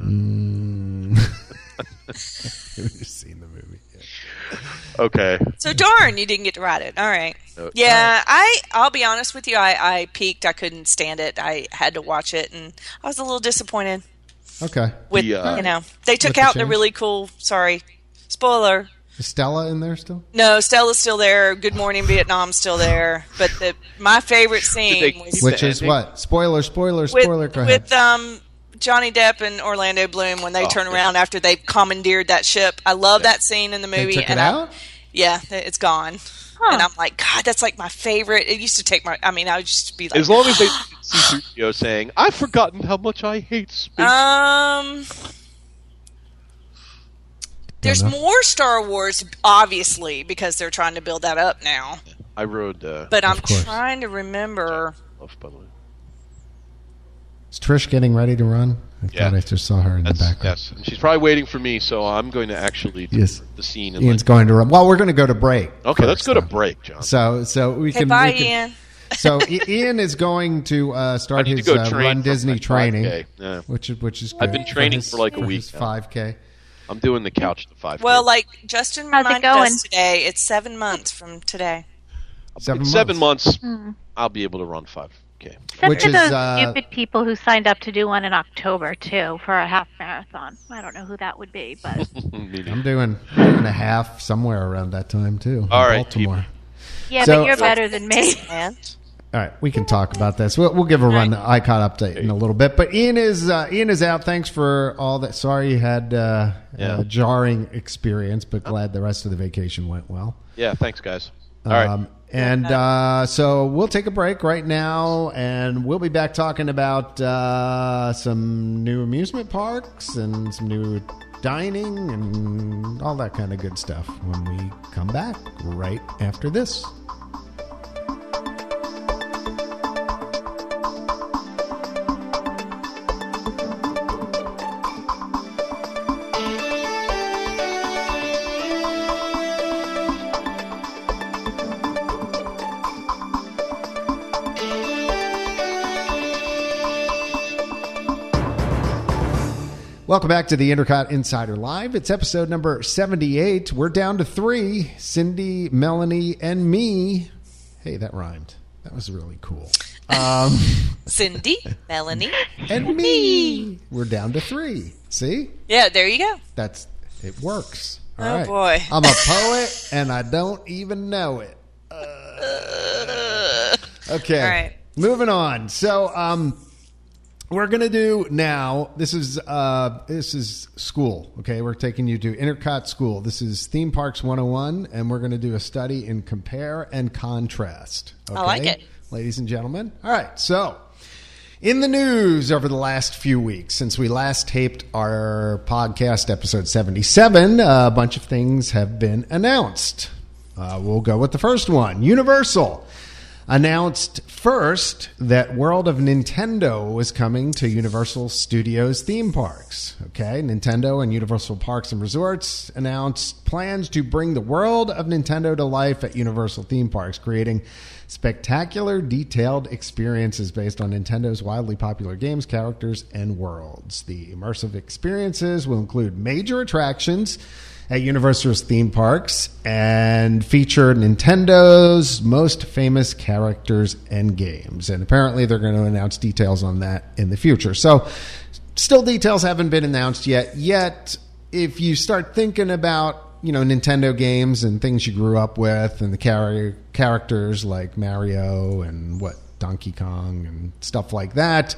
mm. [LAUGHS] You've seen the movie. Yeah. [LAUGHS] Okay. so darn, you didn't get to ride it. All right. No, Yeah, I I'll be honest with you. I I peaked. I couldn't stand it. I had to watch it, and I was a little disappointed. Okay. with The, uh, you know they took With the out the really cool sorry spoiler Is Stella in there still? no stella's still there good morning vietnam's still there but the my favorite [LAUGHS] scene was Which is ending? what? Spoiler, spoiler, spoiler. with, Go ahead. with um johnny depp and orlando bloom when they Oh, turn yeah. around after they've commandeered that ship i love that scene in the They movie took it and I- out? yeah it's gone Huh. and i'm like god that's like my favorite it used to take my i mean i would just be like As long as they [GASPS] see Sergio saying, "I've forgotten how much I hate space." Um, there's know. more Star Wars, obviously, because they're trying to build that up now. I rode. Uh, But I'm course. trying to remember. Love, by the way. Is Trish getting ready to run? I Yeah. thought I just saw her in That's, the background. yes, she's probably waiting for me, so I'm going to actually do Yes. the scene. And Ian's like, going to run. Well, we're going to go to break. okay, let's first, go to break, John. So, so we Okay, can. bye, we can- Ian. So Ian is going to uh, start his to uh, run Disney training, Yeah. which is which is. I've been training his- for like a week his now. 5K. I'm doing the couch to five. Well, like Justin How's reminded us today, it's seven months from today. Seven in seven months, Hmm. I'll be able to run five. Okay. Except Which for is, those uh, stupid people who signed up to do one in October too for a half marathon. I don't know who that would be, but [LAUGHS] I'm doing doing a half somewhere around that time too. All in right, Baltimore. yeah, So- but you're better than me. [LAUGHS] [LAUGHS] Man. All right, we can talk about this. We'll, we'll give a run icon update in a little bit. But Ian is uh, Ian is out. Thanks for all that. Sorry you had uh, Yeah. a jarring experience, but glad the rest of the vacation went well. Yeah. Thanks, guys. All right. Um, and uh, so we'll take a break right now, and we'll be back talking about uh, some new amusement parks and some new dining and all that kind of good stuff when we come back right after this. Welcome back to the Intercot Insider Live. It's episode number 78. We're down to three Cindy, Melanie, and me. Hey, that rhymed. That was really cool. Um, [LAUGHS] Cindy, Melanie, and me. We're down to three. See? yeah, there you go. That's it works. All Oh, right. boy. I'm a poet [LAUGHS] and I don't even know it. Uh, okay. All right. Moving on. So, um, we're gonna do now. This is uh, this is school. Okay, we're taking you to Intercot School. This is Theme Parks 101, and we're gonna do a study in compare and contrast. Okay? I like it. ladies and gentlemen. All right, so. In the news over the last few weeks, since we last taped our podcast episode 77, a bunch of things have been announced. Uh, we'll go with the first one Universal announced first that World of Nintendo was coming to Universal Studios theme parks. Okay, Nintendo and Universal Parks and Resorts announced plans to bring the World of Nintendo to life at Universal theme parks, creating spectacular, detailed experiences based on Nintendo's wildly popular games, characters, and worlds. The immersive experiences will include major attractions at Universal's theme parks and feature Nintendo's most famous characters and games. And apparently, they're going to announce details on that in the future. So, still details haven't been announced yet. Yet, if you start thinking about you know Nintendo games and things you grew up with, and the char- characters like Mario and what Donkey Kong and stuff like that,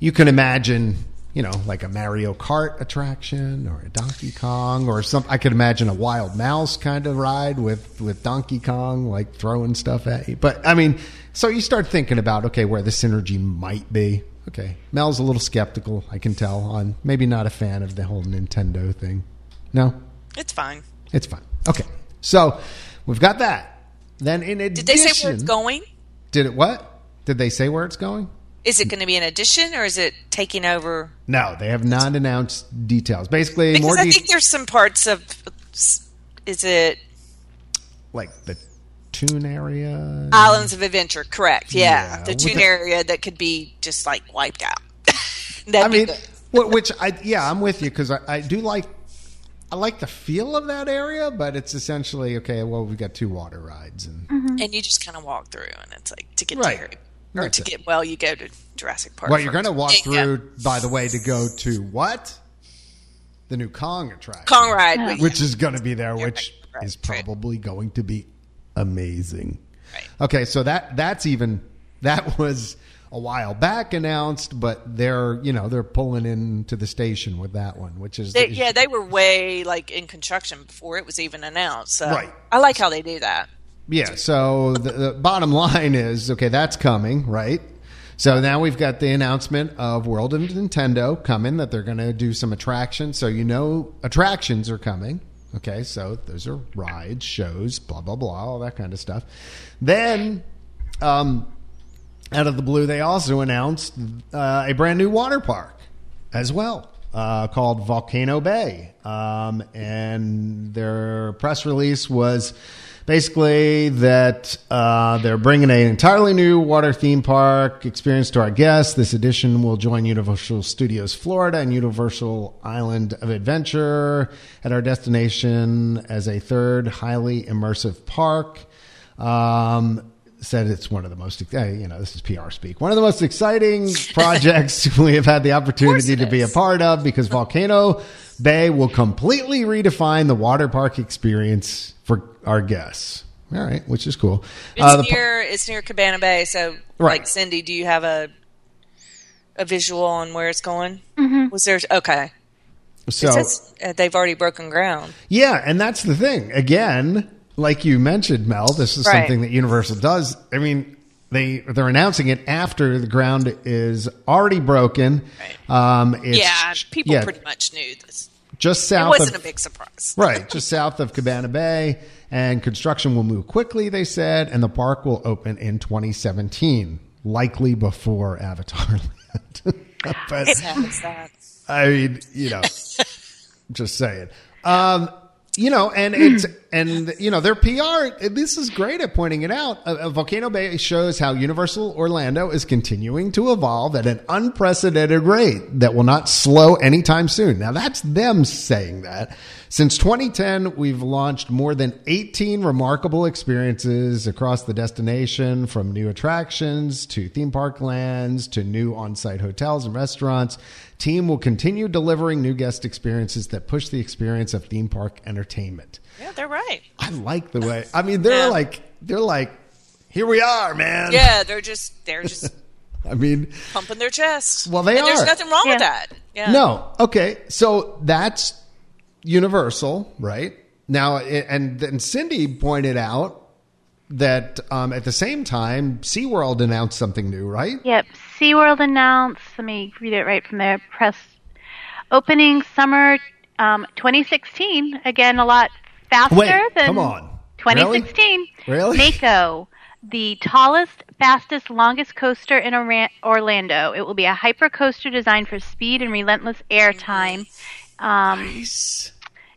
you can imagine you know like a Mario Kart attraction or a Donkey Kong or some. I could imagine a Wild Mouse kind of ride with with Donkey Kong like throwing stuff at you. But I mean, so you start thinking about okay where the synergy might be. Okay, Mel's a little skeptical. I can tell on maybe not a fan of the whole Nintendo thing. No. It's fine. It's fine. Okay. So we've got that. Then in addition, Did they say where it's going? Did it what? Did they say where it's going? Is it going to be an addition or is it taking over? No, they have not announced details. Basically, Because more I de- think there's some parts of. Is it like the Toon area. Islands of Adventure? Correct. Yeah, Yeah, the with tune the- area that could be just like wiped out. [LAUGHS] That'd I be mean, good. which I yeah, I'm with you because I, I do like I like the feel of that area, but it's essentially okay. Well, we've got two water rides, and mm-hmm. and you just kind of walk through, and it's like to get Right. to Harry, or That's to it. get well, you go to Jurassic Park. well, you're going to walk Yeah, through. By the way, to go to what the new Kong attraction, Kong ride, which, which is going to be there, which right, right, is probably going to be amazing. Right. Okay, so that that's even that was a while back announced, but they're you know they're pulling into the station with that one, which is they, yeah, they were way like in construction before it was even announced. So Right. I like how they do that. Yeah. So the, the bottom [LAUGHS] line is okay. That's coming, right? So now we've got the announcement of World of Nintendo coming that they're going to do some attractions. So you know attractions are coming. Okay, so those are rides, shows, blah blah blah, all that kind of stuff. Then, um, out of the blue, they also announced uh, a brand new water park as well, uh, called Volcano Bay. Um, and their press release was basically that uh, they're bringing an entirely new water theme park experience to our guests. This edition will join Universal Studios Florida and Universal Island of Adventure at our destination as a third highly immersive park. Um, said it's one of the most, you know, this is PR speak, one of the most exciting [LAUGHS] projects we have had the opportunity it to be a part of because Volcano Bay will completely redefine the water park experience for our guests. All right, which is cool. It's Uh, the par- near it's near Cabana Bay. So, Right. like Cindy, do you have a a visual on where it's going? Mm-hmm. Was there okay? so It says, uh, they've already broken ground. Yeah, and that's the thing. Again, like you mentioned, Mel, this is Right. something that Universal does. I mean, they they're announcing it after the ground is already broken. Um, it's yeah, people yeah, pretty much knew this. Just It south wasn't of a big surprise. [LAUGHS] right, just south of Cabana Bay, and construction will move quickly. They said, and the park will open in 2017, likely before Avatar [LAUGHS] Land. but. I mean, you know, just saying. Um, you know, and it's and you know their PR. This is great at pointing it out. Uh, uh, Volcano Bay shows how Universal Orlando is continuing to evolve at an unprecedented rate that will not slow anytime soon. Now that's them saying that. Since 2010, we've launched more than 18 remarkable experiences across the destination, from new attractions to theme park lands to new on-site hotels and restaurants. Team will continue delivering new guest experiences that push the experience of theme park entertainment. Yeah, they're right. I like the way. I mean, they're Yeah. like they're like, here we are, man. Yeah, they're just they're just [LAUGHS] I mean, Pumping their chests. Well, they and There's nothing wrong with that. Yeah. no. Okay, so that's Universal, right? Now, i- and then Cindy pointed out that um, at the same time, SeaWorld announced something new, right? Yep. SeaWorld announced, let me read it right from their press opening summer um, 2016. Again, a lot faster Wait, than come on. 2016. Really? Mako, the tallest, fastest, longest coaster in Orlando. It will be a hyper coaster designed for speed and relentless airtime. Um, Nice.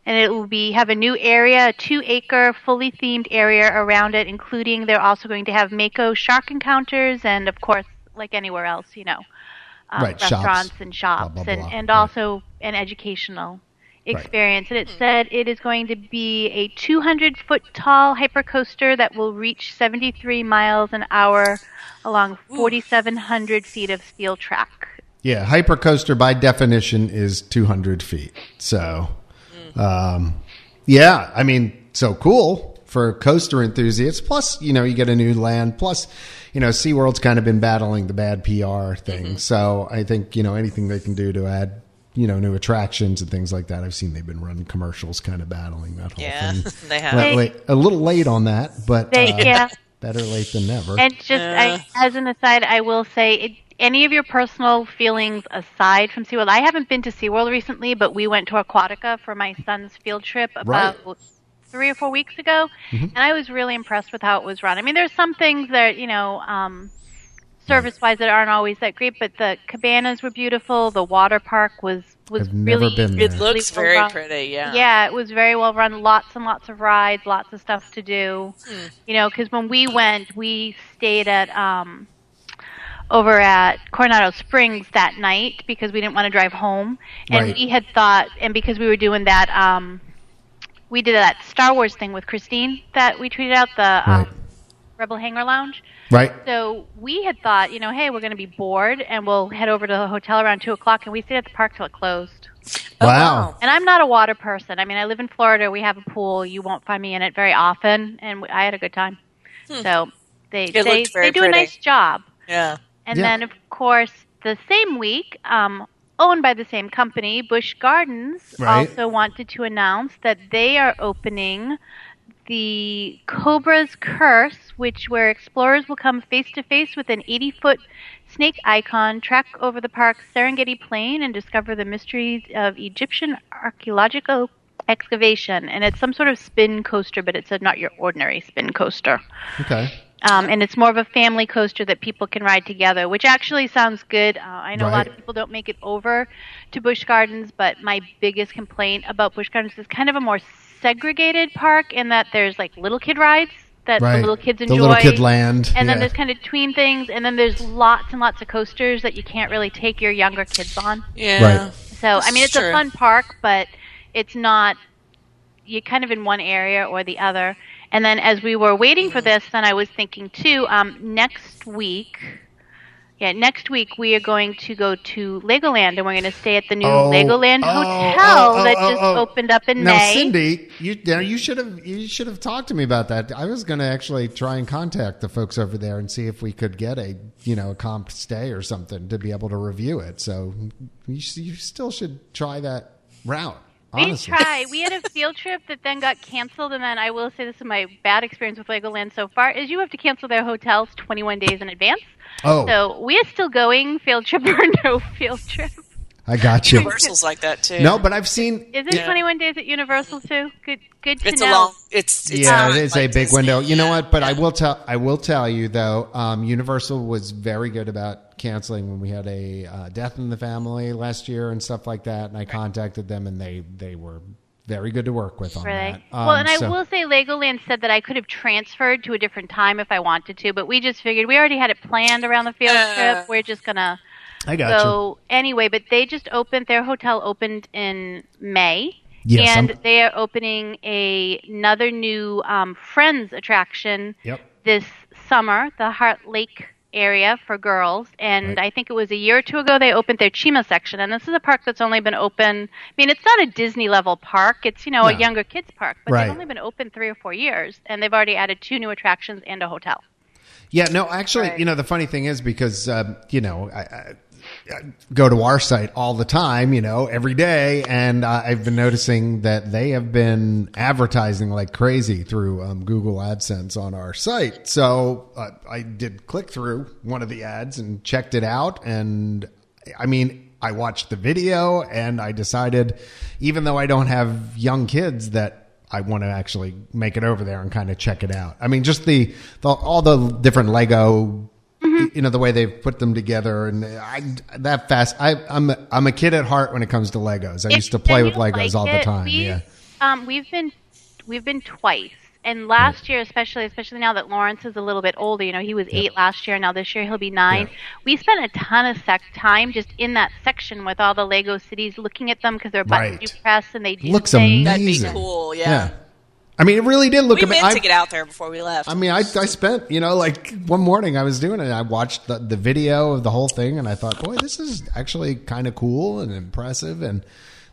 And it will be have a new area, a two acre, fully themed area around it, including they're also going to have Mako shark encounters, and of course, like anywhere else, you know, um, Right, shops. restaurants and shops, Blah, blah, and, blah. and Right. also an educational experience. And it said it is going to be a 200 foot tall hypercoaster that will reach 73 miles an hour along 4,700 feet of steel track. Yeah, hypercoaster by definition is 200 feet. So, um, yeah, I mean, so cool for coaster enthusiasts. Plus, you know, you get a new land. Plus, you know, SeaWorld's kind of been battling the bad PR thing. So I think, you know, anything they can do to add, you know, new attractions and things like that. I've seen they've been running commercials kind of battling that whole Yeah, thing. [LAUGHS] they have. Well, late- a little late on that, but They, uh, yeah. better late than never. And just I, as an aside, I will say, it, any of your personal feelings aside from SeaWorld, I haven't been to SeaWorld recently, but we went to Aquatica for my son's field trip about three or four weeks ago, and I was really impressed with how it was run. I mean, there's some things that you know, um, service-wise, that aren't always that great, but the cabanas were beautiful. The water park was was I've never really been It looks well very run. pretty. Yeah. yeah, it was very well run. Lots and lots of rides, lots of stuff to do. Hmm. You know, because when we went, we stayed at um, over at Coronado Springs that night because we didn't want to drive home, and Right. we had thought, and because we were doing that, um, we did that Star Wars thing with Christine that we tweeted out the Right. um, Rebel Hangar Lounge. right? So we had thought, you know, hey, we're going to be bored, and we'll head over to the hotel around two o'clock, and we stayed at the park till it closed. Oh, Wow. And I'm not a water person. I mean, I live in Florida. We have a pool. You won't find me in it very often, and I had a good time. So they It they, they do pretty. a nice job. Yeah. And Yeah. then, of course, the same week, um, owned by the same company, Busch Gardens Right. also wanted to announce that they are opening the Cobra's Curse, which where explorers will come face to face with an 80 foot snake icon, trek over the park's Serengeti Plain, and discover the mysteries of Egyptian archaeological excavation. And it's some sort of spin coaster, but it's a, not your ordinary spin coaster. Okay. Um, and it's more of a family coaster that people can ride together, which actually sounds good. Uh, I know a lot of people don't make it over to Busch Gardens, but my biggest complaint about Busch Gardens is kind of a more segregated park in that there's like little kid rides that Right. the little kids enjoy. The enjoy. little kid land. And then there's kind of tween things, and then there's lots and lots of coasters that you can't really take your younger kids on. Yeah. Right. So I mean, it's true. a fun park, but it's not. You're kind of in one area or the other. And then as we were waiting for this, then I was thinking too. Um, next week, yeah, next week we are going to go to Legoland, and we're going to stay at the new Oh, Legoland oh, hotel oh, that oh, just oh. opened up in now, May. Cindy, you now you should have you should have talked to me about that. I was going to actually try and contact the folks over there and see if we could get a you know a comp stay or something to be able to review it. So you, you still should try that route. We try. We had a [LAUGHS] field trip that then got canceled, and then I will say this is my bad experience with Legoland so far: is you have to cancel their hotels 21 days in advance. oh, So we are still going field trip [LAUGHS] or no field trip. I got you. Universal's like that too. No, but I've seen. Is it Yeah. 21 days at Universal too? Good, good to it's know. a long. It's, it's yeah, it is like a big Disney. window. You know what? But I will tell. I will tell you though. Um, Universal was very good about canceling when we had a uh, death in the family last year and stuff like that. And I contacted them, and they they were very good to work with on Were they? that. well, Um, and I so- will say Legoland said that I could have transferred to a different time if I wanted to, but we just figured we already had it planned around the field Uh. trip. We're just gonna I got you. go anyway. But they just opened their hotel opened in May. Yes, and I'm- they are opening a, another new um, Friends attraction Yep. this summer, the Heartlake area for girls. And Right. I think it was a year or two ago they opened their Chima section. And this is a park that's only been open. I mean, it's not a Disney level park. It's you know a younger kids park, but Right. they've only been open three or four years, and they've already added two new attractions and a hotel. Yeah, no, actually, Right. you know, the funny thing is because, um, you know, I, I go to our site all the time, you know, every day, and uh, I've been noticing that they have been advertising like crazy through um, Google AdSense on our site. So uh, I did click through one of the ads and checked it out, and I mean, I watched the video, and I decided, even though I don't have young kids, that I want to actually make it over there and kind of check it out. I mean, just the, the all the different Lego, you know, the way they've put them together, and I that fast. I, I'm a, I'm a kid at heart when it comes to Legos. I used to play with Legos like all the time. we've- Yeah, Um, we've been we've been twice, and last year, especially especially now that Lawrence is a little bit older, you know, he was eight last year. Now this year he'll be nine. Yeah. We spent a ton of sec- time just in that section with all the Lego cities, looking at them because they're buttons Right. you press and they do Looks things. That'd be Amazing. cool. Yeah. I mean, it really did look. We ama- meant I- to get out there before we left. I mean, I, I spent, you know, like one morning I was doing it. I watched the, the video of the whole thing and I thought, boy, this is actually kind of cool and impressive and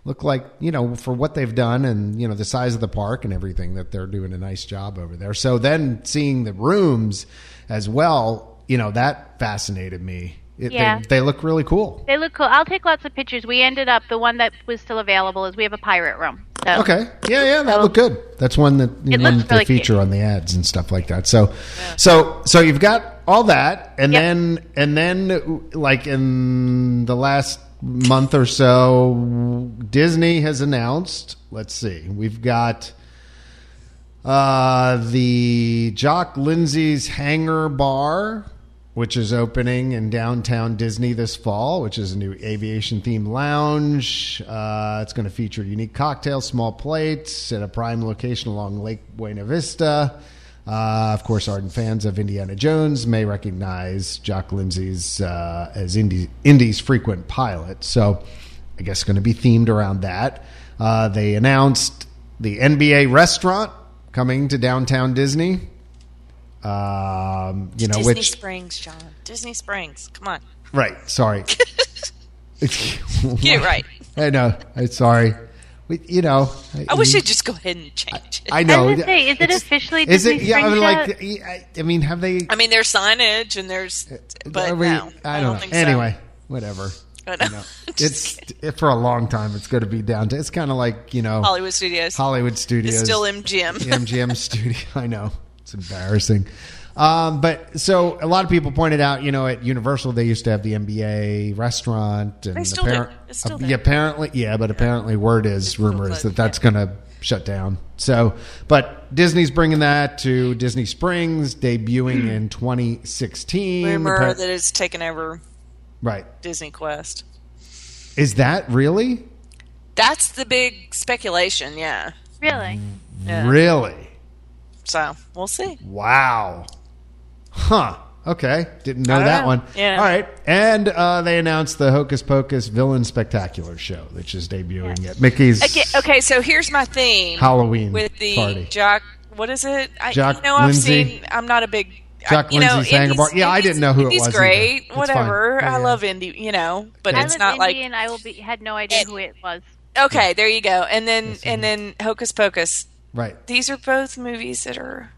look like, you know, for what they've done and, you know, the size of the park and everything that they're doing a nice job over there. So then seeing the rooms as well, you know, that fascinated me. It, Yeah. they, they look really cool. They look cool. I'll take lots of pictures. We ended up the one that was still available is we have a pirate room. So Okay. Yeah, yeah, that looked good. That's one that you one looks they feature cute. on the ads and stuff like that. So, so, so you've got all that, and Yep. then, and then, like in the last month or so, Disney has announced. Let's see, we've got uh, the Jock Lindsay's Hangar Bar, which is opening in downtown Disney this fall, which is a new aviation themed lounge. Uh, it's going to feature unique cocktails, small plates at a prime location along Lake Buena Vista. Uh, of course, ardent fans of Indiana Jones may recognize Jock Lindsay's uh, as Indy, Indy's frequent pilot. So, I guess going to be themed around that. Uh, they announced the NBA restaurant coming to downtown Disney. Um, you know, Disney which Springs, John. Disney Springs. Come on. right? Sorry, [LAUGHS] [LAUGHS] Get it right. I know. I'm sorry. We, you know, I wish they'd just go ahead and change it. I know. I was say, is it It's- officially Is it? Disney Yeah, I mean, like, I I mean, have they? I mean, there's signage and there's, but are we- no, I don't, know. think so. Anyway, whatever. I know. You know, [LAUGHS] it's it, for a long time. It's going to be down to. It's kind of like you know Hollywood Studios. Hollywood Studios. It's still MGM. the MGM studio. I know it's embarrassing. Um, but so a lot of people pointed out, you know, at Universal they used to have the NBA restaurant, and They still do. appar- It's still uh, there. yeah, apparently, yeah, but apparently, word is still rumor is that that's going to shut down. So, but Disney's bringing that to Disney Springs, debuting in 2016. Rumor Appar- that it's taken over right? Disney Quest. Is that really, That's the big speculation. Yeah. Really? Yeah. really? So we'll see. Wow. Huh. Okay. Didn't know that know. one. Yeah. All right. And uh, they announced the Hocus Pocus Villain Spectacular show, which is debuting at Mickey's Okay, okay, so here's my theme Halloween with the party. Jock. What is it? I, Jock you know, I've Lindsay? seen. I'm not a big. Jock I, you know, Lindsay's Hangar Indy's- Bar. Yeah, I didn't know who it was either. great. It's Whatever. fine. Yeah, I yeah. love indie. You know, but I it's not in like Indy and I will be had no idea It- who it was. okay. There you go. And then and then Hocus Pocus. Right. These are both movies that are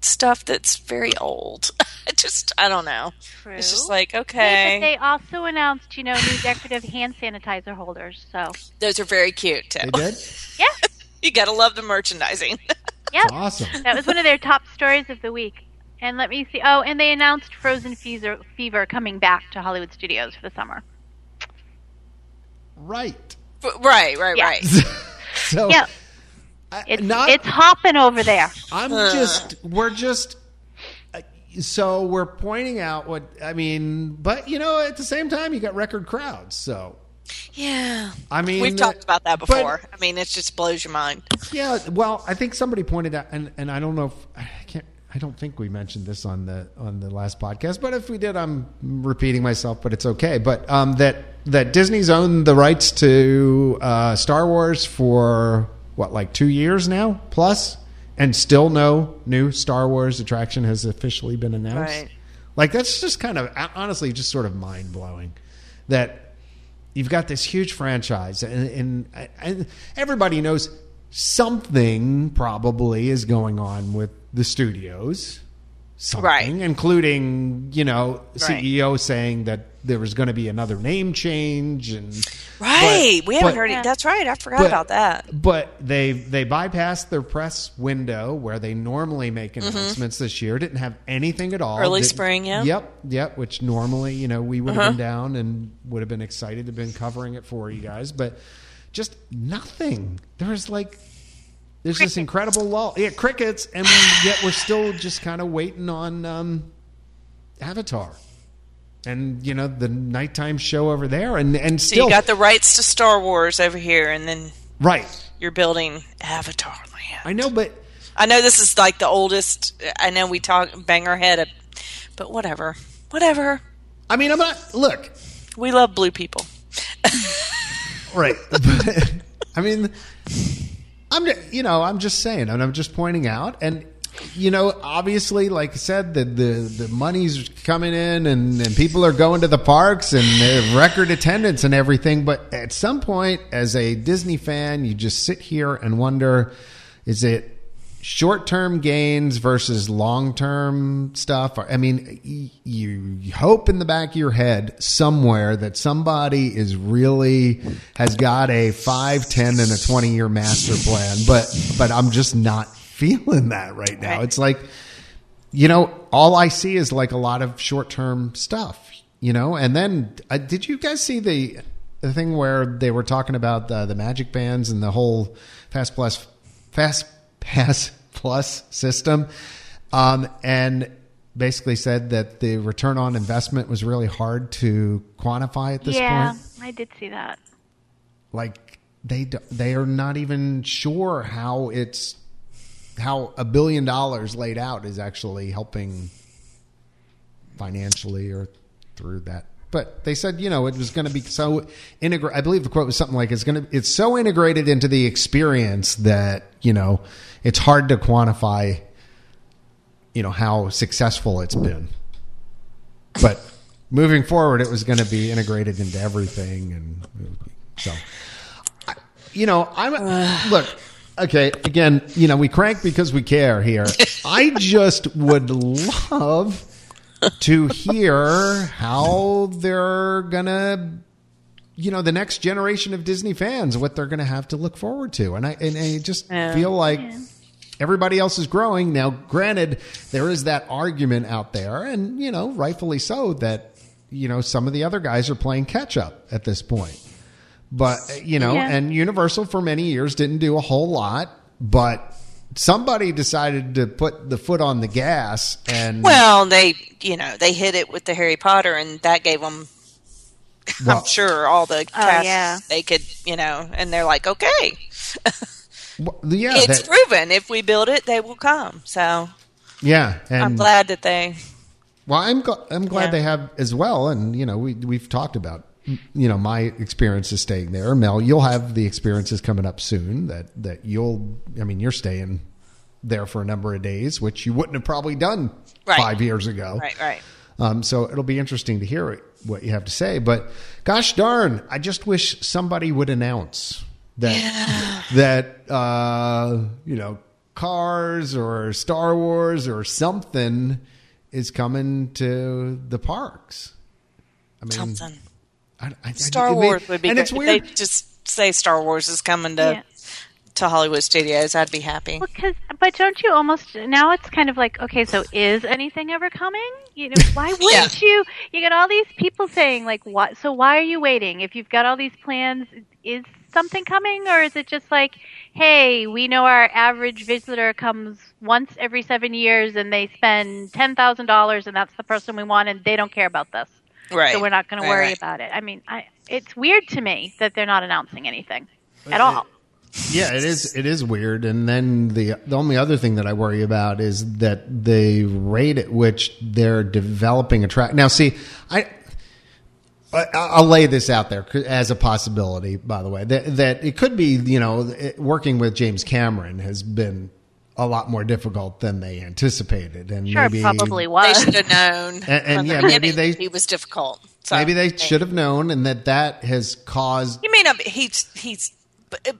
stuff that's very old. [LAUGHS] Just I don't know. True. It's just like Hey, okay, but they also announced, you know, new decorative hand sanitizer holders. So, those are very cute too. They did? [LAUGHS] yeah, you got to love the merchandising. [LAUGHS] yep. Awesome. That was one of their top stories of the week. And let me see. Oh, and they announced Frozen Fever, Fever coming back to Hollywood Studios for the summer. Right. right, right, Yeah. right. So Yeah, I- it's not it's hopping over there. I'm just we're just uh, so we're pointing out what I mean, but you know, at the same time you got record crowds. So Yeah. I mean, We've talked about that but- before. I mean, it just blows your mind. Yeah, well, I think somebody pointed out, and, and I don't know if I can't. I don't think we mentioned this on the on the last podcast, but if we did, I'm repeating myself, but it's okay. But um, that that Disney's owned the rights to uh, Star Wars for what, like two years now plus, and still no new Star Wars attraction has officially been announced. Right. Like that's just kind of honestly just sort of mind blowing that you've got this huge franchise and, and, and everybody knows something probably is going on with the studios something, Right. including you know Right. CEO saying that there was going to be another name change and Right. but- we haven't but- heard it. That's right. I forgot but- about that. But they they bypassed their press window where they normally make Mm-hmm. announcements this year. Didn't have anything at all. Early Didn't- spring, yeah. Yep, yep. Which normally, you know, we would have Uh-huh. been down and would have been excited to have been covering it for you guys, but just nothing. There's like there's this incredible lull. Yeah, crickets, and yet we're still just kind of waiting on um, Avatar. And you know the nighttime show over there, and and So still you got the rights to Star Wars over here, and then right. you're building Avatar Land. I know, but I know this is like the oldest. I know we talk bang our head, at, but whatever, whatever. I mean, I'm not. Look, We love blue people. [LAUGHS] right. [LAUGHS] I mean, I'm you know I'm just saying, and I'm just pointing out, and you know, obviously, like I said, the the, the money's coming in, and, and people are going to the parks, and record attendance and everything. But at some point, as a Disney fan, you just sit here and wonder: is it short term gains versus long term stuff? I mean, you hope in the back of your head somewhere that somebody is really has got a five, ten, and a 20 year master plan, but, but I'm just not feeling that right now. It's like, you know, all I see is like a lot of short term stuff, you know, and then uh, did you guys see the, the thing where they were talking about the, the magic bands and the whole fast plus fast pass plus system um, and basically said that the return on investment was really hard to quantify at this yeah, point I did see that. like they they are not even sure how it's how a billion dollars laid out is actually helping financially or through that but they said you know it was going to be so integrated i believe the quote was something like it's going to it's so integrated into the experience that you know it's hard to quantify you know how successful it's been. But moving forward it was going to be integrated into everything and so I- you know i'm [SIGHS] look okay again you know we crank because we care here. I just would love to hear how they're gonna you know the next generation of disney fans what they're gonna have to look forward to. And i and i just feel like everybody else is growing. Now granted there is that argument out there and you know rightfully so that you know some of the other guys are playing catch up at this point. But you know Yeah. and universal for many years didn't do a whole lot but somebody decided to put the foot on the gas and Well, they you know they hit it with the Harry Potter, and that gave them. [LAUGHS] Well- I'm sure all the oh, cast yeah. they could you know, and they're like, okay, Well, yeah it's that- proven. If we build it, they will come. So yeah and I'm glad that they. Well, I'm gl- I'm glad Yeah. they have as well, and you know we we've talked about you know my experiences staying there. Mel, you'll have the experiences coming up soon that that you'll. I mean, you're staying there for a number of days, which you wouldn't have probably done Right. five years ago. Right, right. Um, so it'll be interesting to hear what you have to say. But gosh darn, I just wish somebody would announce that that uh, you know Cars or Star Wars or something is coming to the parks. I mean, Something. I, I, Star it may- Wars would be and great. it's If weird. they just say Star Wars is coming to Yeah. to Hollywood Studios. I'd be happy. Well, 'cause- but don't you almost now? It's kind of like okay, so is anything ever coming? You know, why [LAUGHS] wouldn't you? You got all these people saying like, what? So why are you waiting? If you've got all these plans, is something coming, or is it just like, hey, we know our average visitor comes once every seven years, and they spend ten thousand dollars, and that's the person we want, and they don't care about this, Right. so we're not going Right, to worry right. about it. I mean, I, it's weird to me that they're not announcing anything at all. Yeah, it is. It is weird. And then the the only other thing that I worry about is that the rate at which they're developing a track. Now, see, I. I- I'll lay this out there as a possibility. By the way, that that it could be, you know, working with James Cameron has been a lot more difficult than they anticipated, and Sure, maybe probably They should have known. [LAUGHS] And- and from the yeah, [LAUGHS] maybe they- he was difficult. So, maybe they should have known, and that that has caused You mean he's he's uh,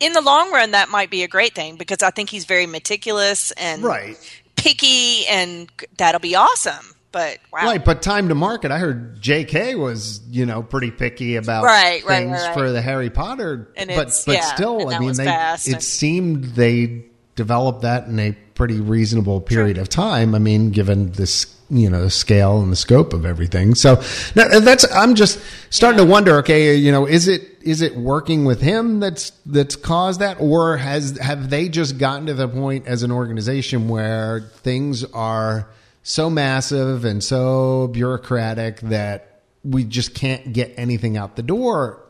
in the long run that might be a great thing because I think he's very meticulous and right. picky, and that'll be awesome. But wow, Right, but time to market. I heard J.K. was you know pretty picky about Right, right, things right, right. for the Harry Potter, And but it's- but yeah, still, I mean, they it and- seemed they developed that in a pretty reasonable period of time. I mean, given this you know the scale and the scope of everything. So that's I'm just starting to wonder. Okay, you know, is it is it working with him that's that's caused that, or has have they just gotten to the point as an organization where things are so massive and so bureaucratic that we just can't get anything out the door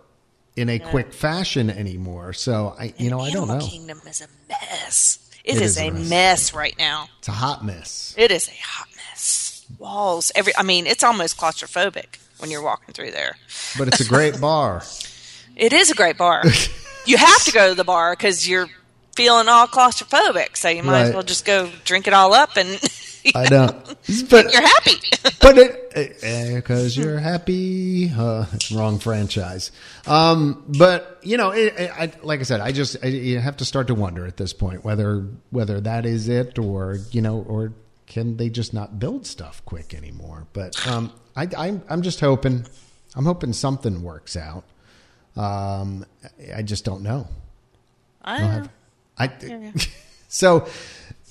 in a quick fashion anymore. So I, you know, I don't Animal know. Kingdom is a mess. it It is, is a mess. mess. right now. It's a hot mess. It is a hot mess. Walls, every. I mean, it's almost claustrophobic when you're walking through there. But it's a great [LAUGHS] bar. It is a great bar. [LAUGHS] you have to go to the bar because you're feeling all claustrophobic, so you might as well just go drink it all up and [LAUGHS] [LAUGHS] I know. But you're happy. [LAUGHS] but it because you're happy. Uh, wrong franchise. Um, but you know, it, it, I, like I said, I just I, you have to start to wonder at this point whether whether that is it or you know or can they just not build stuff quick anymore? But um, I, I'm I'm just hoping I'm hoping something works out. Um, I just don't know. I don't know. I [LAUGHS] so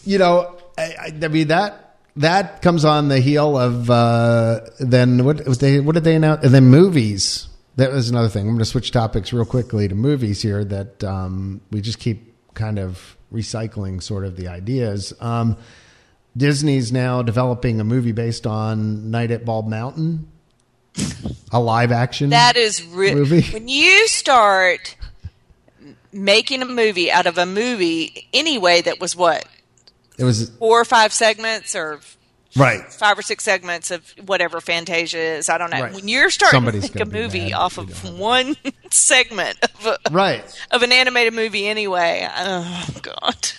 you know I, I, I mean that that comes on the heel of uh, then what was they what did they announce? And then movies. That was another thing. I'm going to switch topics real quickly to movies here that um, we just keep kind of recycling sort of the ideas. Um, Disney's now developing a movie based on Night at Bald Mountain a live action That is re- Movie? when you start making a movie out of a movie anyway that was what it was four or five segments or right five or six segments of whatever Fantasia is. I don't know. Right. When you're starting Somebody's to make a movie off if you don't of one [LAUGHS] segment of, a, right of an animated movie anyway, oh god.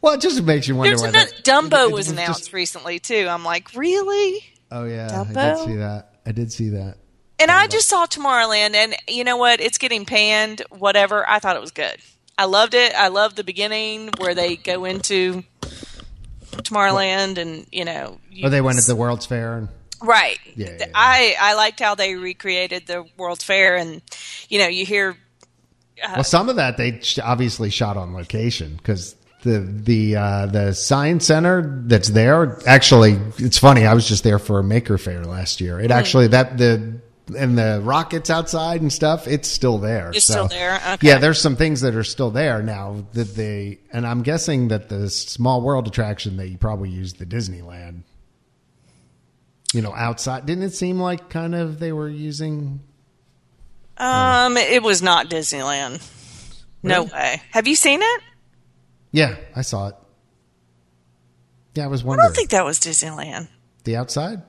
well it just makes you wonder There's another, Dumbo it was just- announced recently too. I'm like, really? Oh yeah, I did Dumbo? see that. I did see that. And I just saw Tomorrowland, and you know what? It's getting panned. Whatever. I thought it was good. I loved it. I loved the beginning where they go into Tomorrowland, and you know, you Oh, they went to the World's Fair and right. Yeah, yeah, yeah. I I liked how they recreated the World's Fair, and you know, you hear well, some of that they obviously shot on location because the the uh, the science center that's there actually it's funny. I was just there for a Maker Faire last year. It actually that the and the rockets outside and stuff. It's still there. It's So, still there? Okay. Yeah, there's some things that are still there now that they and I'm guessing that the Small World attraction they probably used the Disneyland. You know, outside. Didn't it seem like kind of they were using um, it was not Disneyland. No way. Have you seen it? Yeah, I saw it. Yeah, I was wondering. I don't think that was Disneyland. the outside,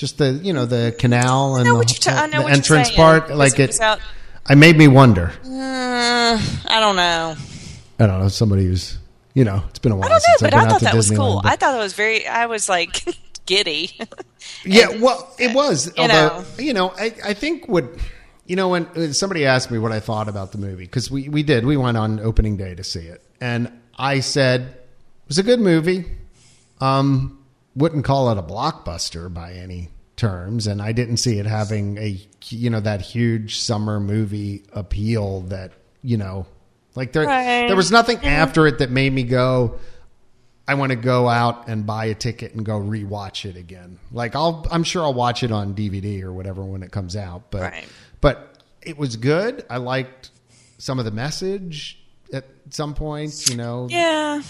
just the you know the canal and the, ta- the entrance part. Like it it, out- I made me wonder. Uh, I don't know. I don't know somebody who's you know it's been a while I don't know, but I thought that was cool. I thought it was very. I was like [LAUGHS] giddy. Yeah, well, it was. you although, know. you know, I, I think what you know when when somebody asked me what I thought about the movie because we we did we went on opening day to see it and I said it was a good movie. Um, wouldn't call it a blockbuster by any terms, and I didn't see it having a you know that huge summer movie appeal that you know like there Right. there was nothing mm-hmm. after it that made me go. I want to go out and buy a ticket and go rewatch it again. Like I'll, I'm sure I'll watch it on DVD or whatever when it comes out. But, Right. but it was good. I liked some of the message at some point. You know, yeah,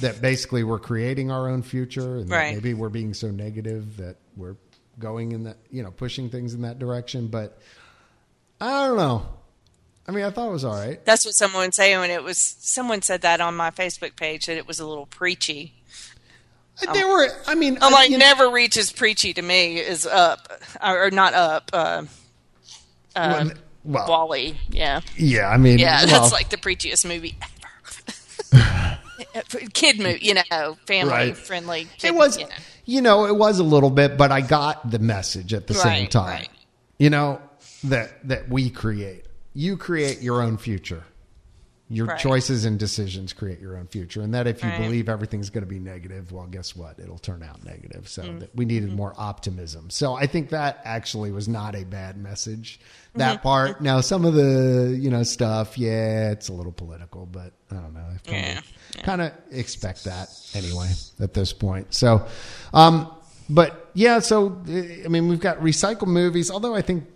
that basically we're creating our own future, and Right. maybe we're being so negative that we're going in that, you know, pushing things in that direction. But I don't know. I mean, I thought it was all right. that's what someone would say when it was. Someone said that on my Facebook page that it was a little preachy. There were, I mean, I'm like, you know- never reaches preachy to me is up or not up. Uh, uh, well, Wally, yeah, yeah. I mean, yeah, [LAUGHS] well, that's like the preachiest movie ever. [LAUGHS] [LAUGHS] Kid movie, you know, family Right. friendly. it was you know. you know it was a little bit but i got the message at the same time right. you know that that we create you create your own future Your Right. choices and decisions create your own future, and that if you Right. believe everything's going to be negative, well, guess what? It'll turn out negative. So Mm. that we needed more optimism. So I think that actually was not a bad message. Mm-hmm. That part. Now some of the you know stuff, yeah, it's a little political, but I don't know. I kind Yeah. of kind of expect that anyway at this point. So, um, but yeah, so I mean, we've got recycle movies. Although I think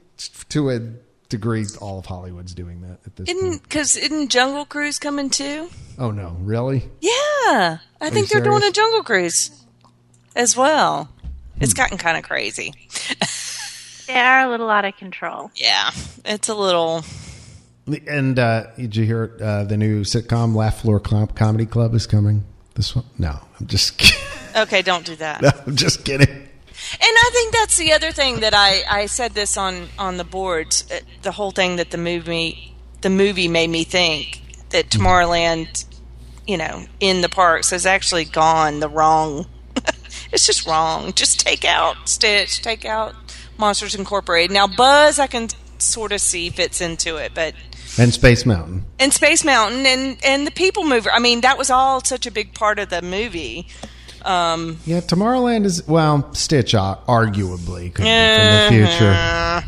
to a degree, all of Hollywood's doing that at this Isn't point. because isn't Jungle Cruise coming too? Oh no, really? Yeah, I think they're doing a? Jungle Cruise as well. It's Hmm. gotten kind of crazy. [LAUGHS] They are a little out of control. Yeah, it's a little. And uh, did you hear uh, the new sitcom Laugh Floor Com- Comedy Club is coming? This one? No, I'm just [LAUGHS] kidding. Okay, don't do that. No, I'm just kidding. And I think that's the other thing that I, I said this on, on the boards. uh, The whole thing that the movie the movie made me think that Tomorrowland, you know, in the parks has actually gone the wrong. [LAUGHS] it's just wrong. Just take out Stitch, take out Monsters Incorporated. Now Buzz, I can sort of see fits into it, but And Space Mountain. and Space Mountain and and the People Mover. I mean, that was all such a big part of the movie. Um, Yeah, Tomorrowland is well, Stitch uh, arguably could be from the future.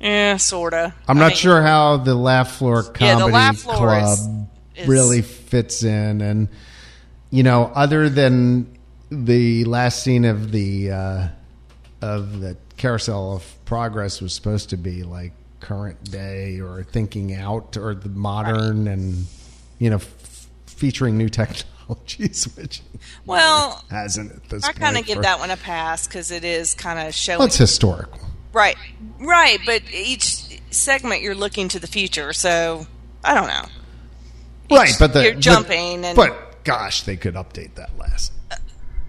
yeah, sorta. I'm I not mean, sure how the Laugh Floor Yeah, Comedy Laugh Floor Club is- is- really fits in, and you know, other than the last scene of the uh, of the Carousel of Progress was supposed to be like current day or thinking out or the modern and you know f- featuring new [LAUGHS] technologies, which Well, hasn't at this I kind of give for- that one a pass because it is kind of showing. Well, it's historical. right, right, but each segment you're looking to the future, so I don't know. Right, but the you're jumping and- but gosh, they could update that last uh,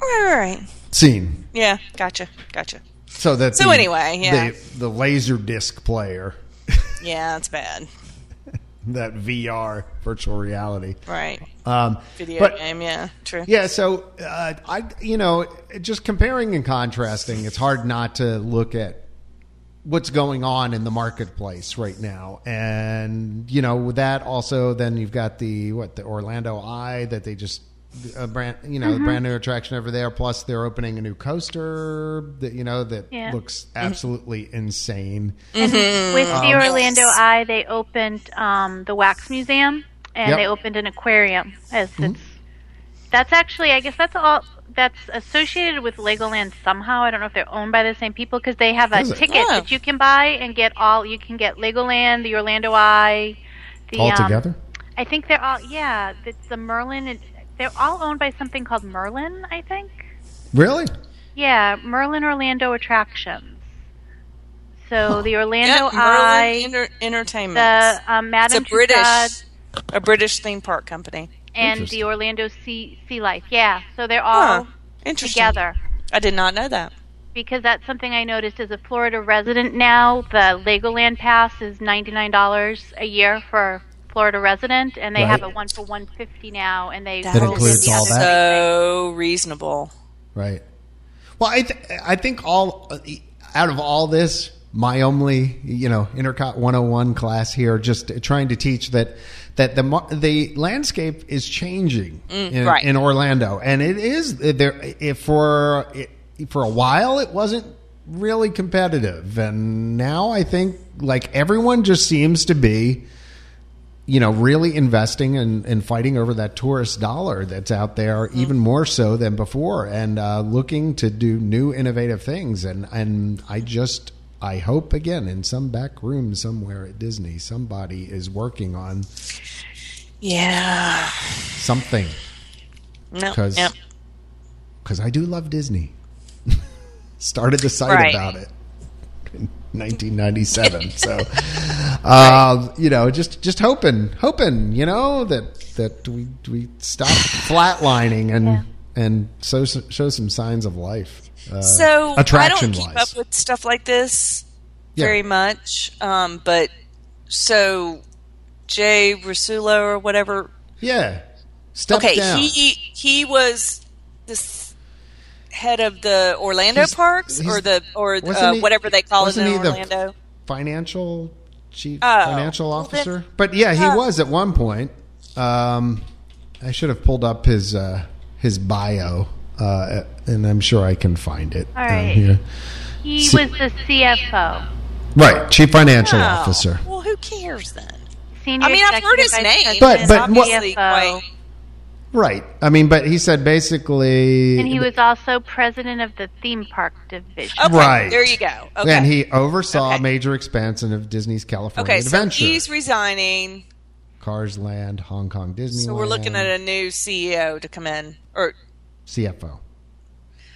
Right, right, right. scene Yeah, gotcha, gotcha. so that So the, anyway, yeah. the, the laser disc player, [LAUGHS] Yeah, that's bad. That VR virtual reality. Right, Um, video but- game. Yeah, true. Yeah, so uh, I, you know, just comparing and contrasting, it's hard not to look at what's going on in the marketplace right now, and you know, with that also, then you've got the what the Orlando Eye that they just a brand, you know, Mm-hmm. brand new attraction over there. Plus, they're opening a new coaster that you know that Yeah. looks absolutely insane. And with Um, the Orlando Eye, they opened um, the Wax Museum and Yep. they opened an aquarium. As it's, that's actually, I guess that's all. That's associated with Legoland somehow. I don't know if they're owned by the same people because they have a Is ticket Oh. that you can buy and get all. You can get Legoland, the Orlando Eye, the All um, together, I think they're all. Yeah, it's the Merlin. And They're all owned by something called Merlin. I think. really? Yeah, Merlin Orlando Attractions. So the Orlando Yeah, Merlin Eye, Enter- Entertainment. the um, it's a British, Tussauds, a British theme park company. and the Orlando Sea Sea Life. Yeah, so they're all Huh. Interesting. together. I did not know that. Because that's something I noticed as a Florida resident now. The Legoland pass is ninety nine dollars a year for a Florida resident, and they have Right. a one for one fifty now, and they That rolled in includes the all that? So reasonable. Right. Well, I th- I think all out of all this, my only you know Intercot 101 class here, just trying to teach that that the the landscape is changing mm, in, right. in Orlando, and it is there. If for for a while, it wasn't really competitive, and now I think like everyone just seems to be you know, really investing and, and fighting over that tourist dollar that's out there, even more so than before, and uh, looking to do new innovative things. And and I just I hope again in some back room somewhere at Disney, somebody is working on Yeah. something No. because. I do love Disney. [LAUGHS] Started the site Right. about it in 1997. so, [LAUGHS] uh, you know, just just hoping, hoping, you know, that that we we stop [LAUGHS] flatlining and Yeah. and show show some signs of life. Uh, So I attraction don't keep wise. up with stuff like this Yeah. very much. Um, but so Jay Rasulo or whatever. yeah, step okay, down. he he was this head of the Orlando He's- parks he's- or the or uh, he- whatever they call it wasn't in he the- Orlando. Financial chief Oh. financial Well, officer. but yeah, he Oh. was at one point. Um, I should have pulled up his uh, his bio, uh, and I'm sure I can find it All uh, right. here. He See- was the CFO, Right, chief financial Oh, officer. Well, who cares then? senior. I mean, I've heard his executive name. But- It's but what- obviously CFO. quite- Right. I mean, but he said basically, and he was also president of the theme park division. Okay, Right. There you go. Okay. and he oversaw Okay. major expansion of Disney's California okay, so Adventure, he's resigning. Cars Land, Hong Kong Disney. So we're looking at a new CEO to come in, or CFO.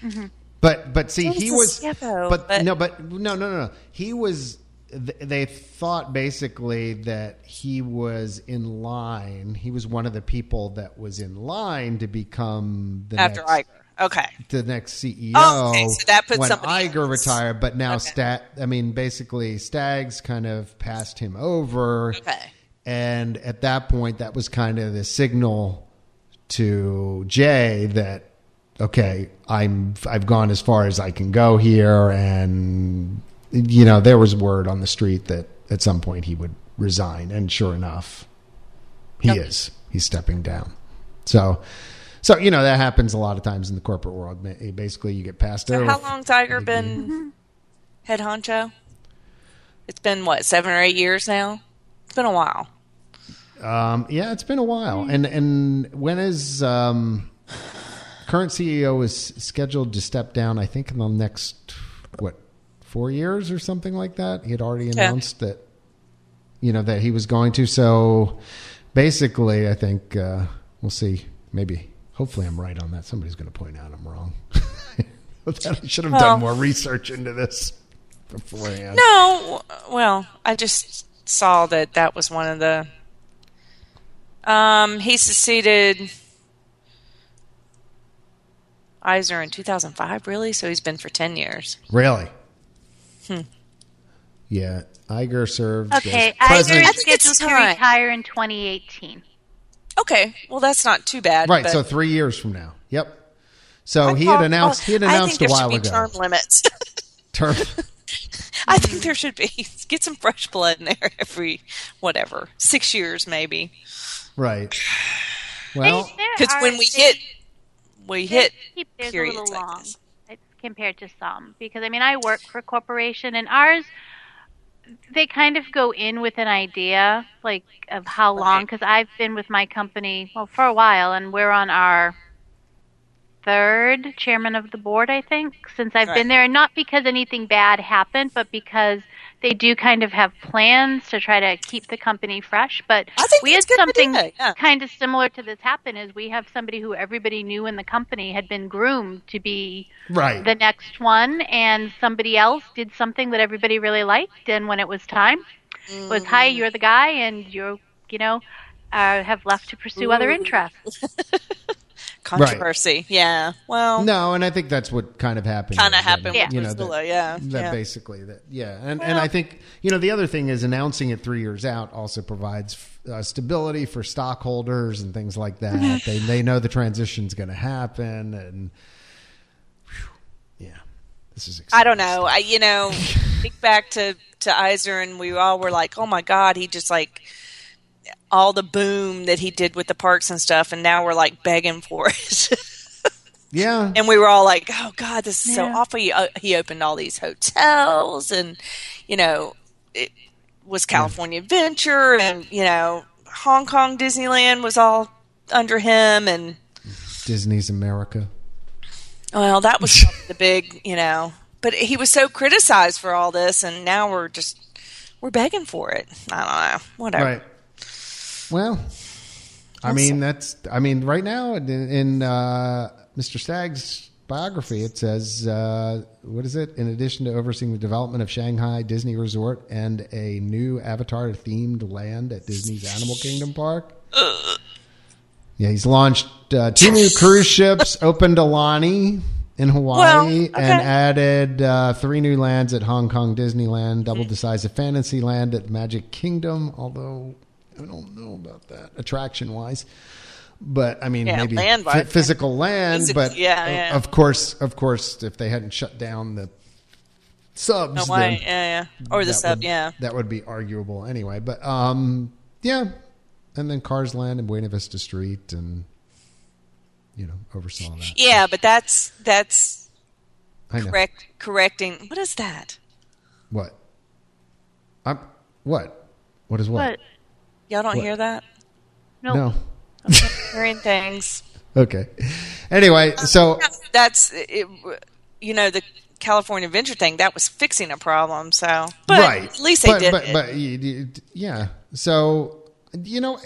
Mm-hmm. But but see, What is he was. CFO? But, But- no, but no, no, no, no. He was. Th- They thought basically that he was in line. He was one of the people that was in line to become the after next, Iger. Okay. the next CEO. Oh, okay, so that puts when Iger else. retired, but now Okay. Stat. I mean, basically, Staggs kind of passed him over. Okay. And at that point, that was kind of the signal to Jay that okay, I'm I've gone as far as I can go here, and you know there was word on the street that at some point he would resign, and sure enough, he Yep. is. He's stepping down. So. So you know that happens a lot of times in the corporate world. Basically, you get passed So over. how long Tiger been head honcho? It's been what seven or eight years now. It's been a while. Um, yeah, it's been a while. And and when is um, current CEO is scheduled to step down? I think in the next what four years or something like that. He had already Yeah. announced that you know that he was going to. So basically, I think uh, we'll see. Maybe, hopefully, I'm right on that. Somebody's going to point out I'm wrong. [LAUGHS] I should have Well- done more research into this beforehand. No, well, I just saw that that was one of the. Um, he succeeded Eisner in 2005. Really? So he's been for 10 years. Really? Hmm. Yeah, Iger served. Okay, as Iger. I is think it's scheduled to time. retire in 2018. Okay, well that's not too bad. Right, but so three years from now. Yep. So I he had thought- announced. He had announced a there while should be ago. term limits. [LAUGHS] Term- [LAUGHS] I think there should be. [LAUGHS] Get some fresh blood in there every whatever six years maybe. right. [SIGHS] Well, Because when we they- hit, we hit keep theirs a periods little like long this. Compared to some. Because I mean I work for a corporation and ours they kind of go in with an idea like of how long because I've been with my company well for a while and we're on our third chairman of the board I think since I've Right. been there. And not because anything bad happened but because they do kind of have plans to try to keep the company fresh but I think we had that's a good something yeah. kind of similar to this happen is we have somebody who everybody knew in the company had been groomed to be right. the next one and somebody else did something that everybody really liked and when it was time it was hi you're the guy and you're you know uh, have left to pursue other interests [LAUGHS] controversy. Yeah. Well, no, and I think that's what kind of happened. kind of happened with you know, that, yeah. that yeah. basically that yeah, and and I think you know the other thing is announcing it three years out also provides uh, stability for stockholders and things like that. Mm-hmm. they they know the transition's going to happen, and whew, yeah, this is. I don't know. I you know, [LAUGHS] think back to to Eisner, and we all were like, "Oh my God!" He just like all the boom that he did with the parks and stuff, and now we're like begging for it. [LAUGHS] Yeah, and we were all like, "Oh God, this is so awful." He, uh, he opened all these hotels, and you know, it was California Adventure, and you know, Hong Kong Disneyland was all under him, and Disney's America. well, that was the big, you know. But he was so criticized for all this, and now we're just we're begging for it. I don't know, whatever. Right. Well, I mean that's. I mean, right now in, in uh, Mr. Staggs' biography, it says, uh, "What is it?" In addition to overseeing the development of Shanghai Disney Resort and a new Avatar-themed land at Disney's Animal Kingdom Park. Yeah, he's launched uh, two new cruise ships, [LAUGHS] opened Aulani in Hawaii, Well, okay. and added uh, three new lands at Hong Kong Disneyland, doubled the size of Fantasyland at Magic Kingdom. Although I don't know about that attraction wise, but I mean Yeah, maybe land-wise, phy- physical land. Physic- but yeah, of- yeah. of course, of course, if they hadn't shut down the subs, No then Yeah, yeah. Or the sub, would- yeah. that would be arguable anyway. But um, yeah, and then Cars Land and Buena Vista Street, and you know, oversaw that. Yeah, but that's that's I know correct correcting. What is that? what. I'm what? What is what? But Y'all don't What? hear that? no, No. Hearing things. [LAUGHS] Okay. Anyway, so That's it, you know the California Venture thing. That was fixing a problem. So, but right. at least they but, did but, it. But you- you- yeah. So you know,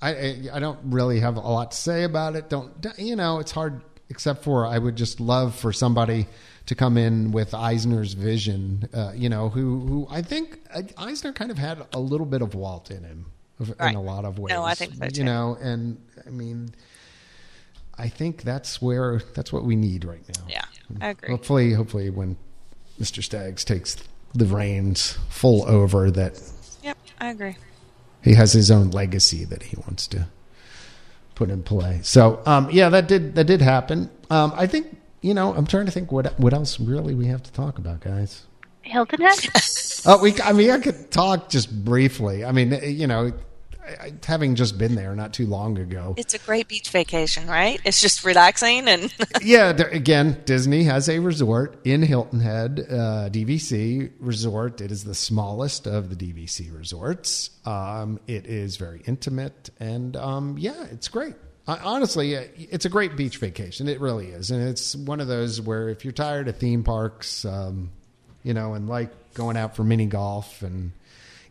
I, I I don't really have a lot to say about it. Don't you know? It's hard, except for I would just love for somebody to come in with Eisner's vision. Uh, you know, who who I think uh, Eisner kind of had a little bit of Walt in him of- in a lot of ways. No, I think so, You know, and I mean. I think that's where that's what we need right now. yeah, I agree. Hopefully, hopefully, when Mr. Staggs takes the reins full over, that Yep, I agree. he has his own legacy that he wants to put in play. So, um, yeah, that did that did happen. Um, I think you know. I'm trying to think what what else really we have to talk about, guys. Hilton Head. [LAUGHS] Oh, we. I mean, I could talk just briefly. I mean, you know, I, having just been there not too long ago. It's a great beach vacation, right? It's just relaxing and [LAUGHS] yeah, again, Disney has a resort in Hilton Head, uh, DVC resort. It is the smallest of the DVC resorts. Um, it is very intimate, and um, yeah, it's great. I, honestly, uh, it's a great beach vacation. It really is, and it's one of those where if you're tired of theme parks, um, you know, and like going out for mini golf and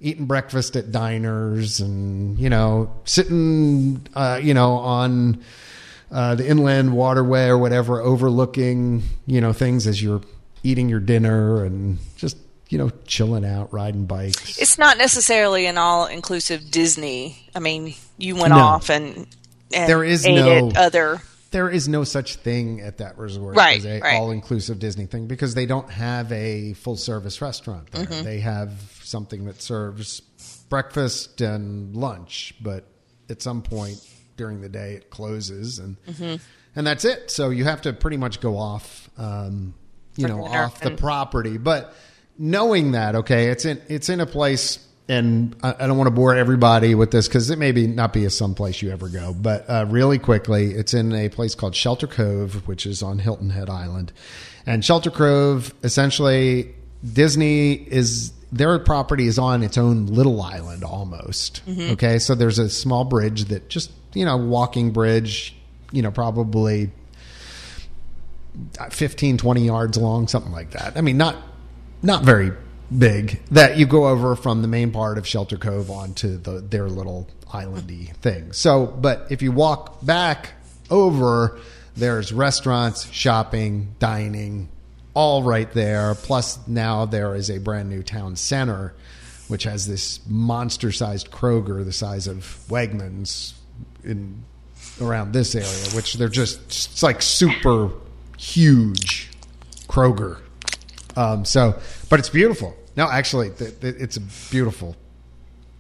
eating breakfast at diners and you know sitting uh, you know on uh, the inland waterway or whatever overlooking you know things as you're eating your dinner and just you know chilling out riding bikes it's not necessarily an all-inclusive Disney. I mean, you went No. off and, and There is no- other. There is no such thing at that resort Right, as a right. all-inclusive Disney thing because they don't have a full-service restaurant there. Mm-hmm. They have something that serves breakfast and lunch, but at some point during the day it closes and Mm-hmm. and that's it. So you have to pretty much go off, um, you For know, off the property. But knowing that, okay, it's in it's in a place, and I, don't want to bore everybody with this because it may be not be a someplace you ever go. But uh, really quickly, it's in a place called Shelter Cove, which is on Hilton Head Island, and Shelter Cove essentially Disney is. Their property is on its own little island almost. Okay, so there's a small bridge that just, you know, walking bridge, you know, probably 15 20 yards long something like that i mean not not very big that you go over from the main part of shelter cove onto the their little islandy thing so but if you walk back over there's restaurants shopping dining all right there plus now there is a brand new town center which has this monster sized kroger the size of wegmans in around this area, which they're just it's like super huge Kroger. Um, so, but it's beautiful. No, actually, th- th- it's a beautiful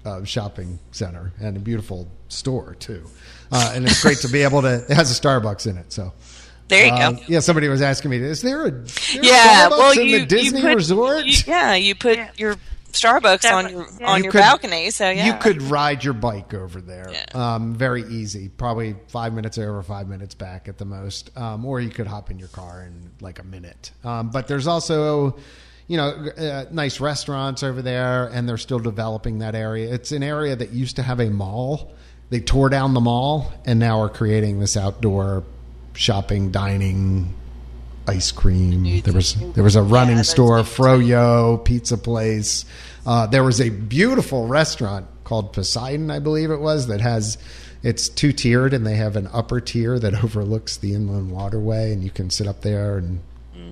uh, shopping center and a beautiful store too. Uh, and it's great to be able to. It has a Starbucks in it, so. There you Um, go. yeah, somebody was asking me, is there a, there Yeah, Starbucks well, in you the Disney you put, resort? you- yeah, you put your Starbucks on your Yeah. on You your could- balcony. So yeah, You could ride your bike over there. Yeah. Um, very easy. Probably five minutes over, five minutes back at the most. Um, or you could hop in your car in like a minute. Um, but there's also, you know, uh, nice restaurants over there, and they're still developing that area. It's an area that used to have a mall. They tore down the mall and now are creating this outdoor shopping, dining, ice cream. There was there was a running that's store. Froyo pizza place. Uh, there was a beautiful restaurant called Poseidon, I believe it was, that has it's two tiered, and they have an upper tier that [LAUGHS] overlooks the inland waterway, and you can sit up there and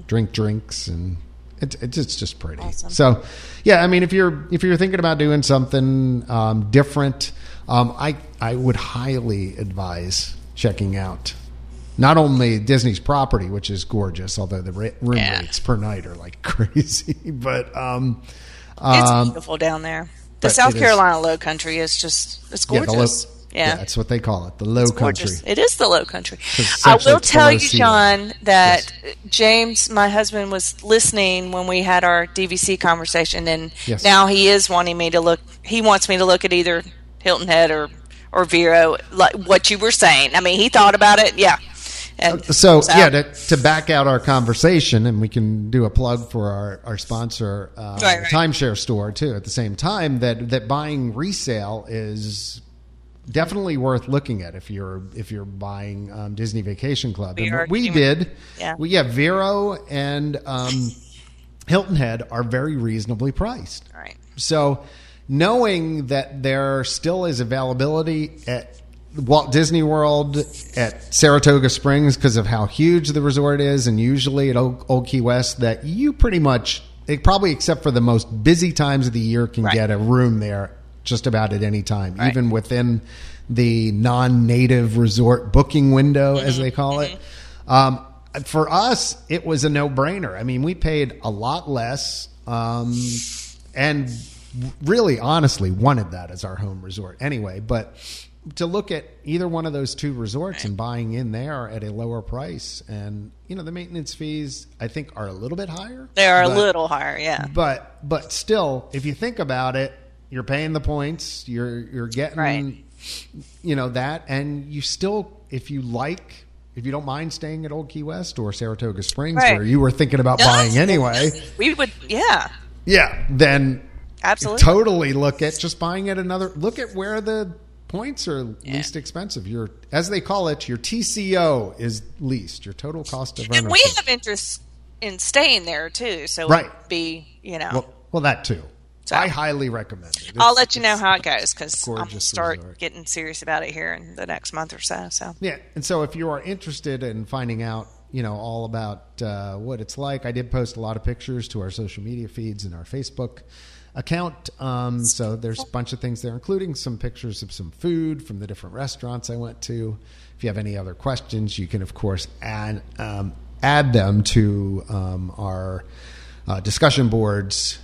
drink drinks, and it, it's it's just pretty. Awesome. So, yeah, I mean, if you're if you're thinking about doing something um, different, um, I I would highly advise checking out not only Disney's property, which is gorgeous, although the room Yeah. rates per night are like [LAUGHS] crazy, but um, it's um, beautiful down there. The South it is- Carolina Low Country is just it's gorgeous. lo- Yeah. that's what they call it, the low country. Gorgeous. It is the low Country. I will tell you, sea. John, that James, my husband, was listening when we had our DVC conversation, and Yes. now he is wanting me to look. He wants me to look at either Hilton Head or or Vero, like what you were saying. I mean, he thought about it. Yeah. And So, yeah, to, to back out our conversation, and we can do a plug for our our sponsor, uh, Right, right. timeshare store too. At the same time, that that buying resale is definitely worth looking at if you're if you're buying um, Disney Vacation Club. We and what we did, Yeah. we yeah, Vero and um, Hilton Head are very reasonably priced. All right. So, knowing that there still is availability at Walt Disney World at Saratoga Springs because of how huge the resort is, and usually at Old, Old Key West, that you pretty much, it probably except for the most busy times of the year, can Right. get a room there just about at any time, Right. even within the non-native resort booking window, as they call it. Um, for us, it was a no-brainer. I mean, we paid a lot less, um, and really, honestly, wanted that as our home resort anyway. But to look at either one of those two resorts and buying in there at a lower price, and you know, the maintenance fees I think are a little bit higher. They are but- a little higher. Yeah. but but still, if you think about it, you're paying the points. You're you're getting Right. you know that, and you still, if you like, if you don't mind staying at Old Key West or Saratoga Springs, Right. where you were thinking about No. buying anyway, [LAUGHS] We would. Yeah. yeah, then Absolutely. totally look at just buying at another. Look at where the points are least expensive. Your as they call it, your TCO is least. Your total cost of And we have interest in staying there too. So Right. be you know. well, well, that too. So- I highly recommend it. I'll let you know how it goes because I'm gonna start resort. getting serious about it here in the next month or so. So Yeah, and so if you are interested in finding out, you know, all about uh, what it's like, I did post a lot of pictures to our social media feeds and our Facebook account. Um, so there's a bunch of things there, including some pictures of some food from the different restaurants I went to. If you have any other questions, you can of course add um, add them to um, our uh, discussion boards.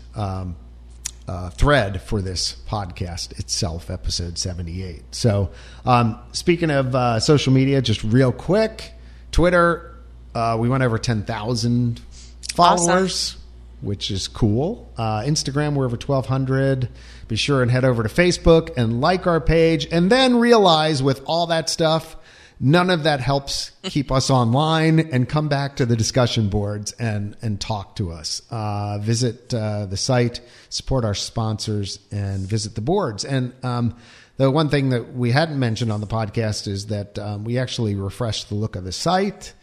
Uh, thread for this podcast itself, episode 78. So, um, speaking of uh, social media, just real quick Twitter, uh, we went over 10,000 followers, which is cool. Uh, Instagram, we're over 1,200. Be sure and head over to Facebook and like our page, and then realize with all that stuff, none of that helps keep us online and come back to the discussion boards and and talk to us. Uh, visit uh, the site support our sponsors and visit the boards. And um, the one thing that we hadn't mentioned on the podcast is that um, we actually refreshed the look of the site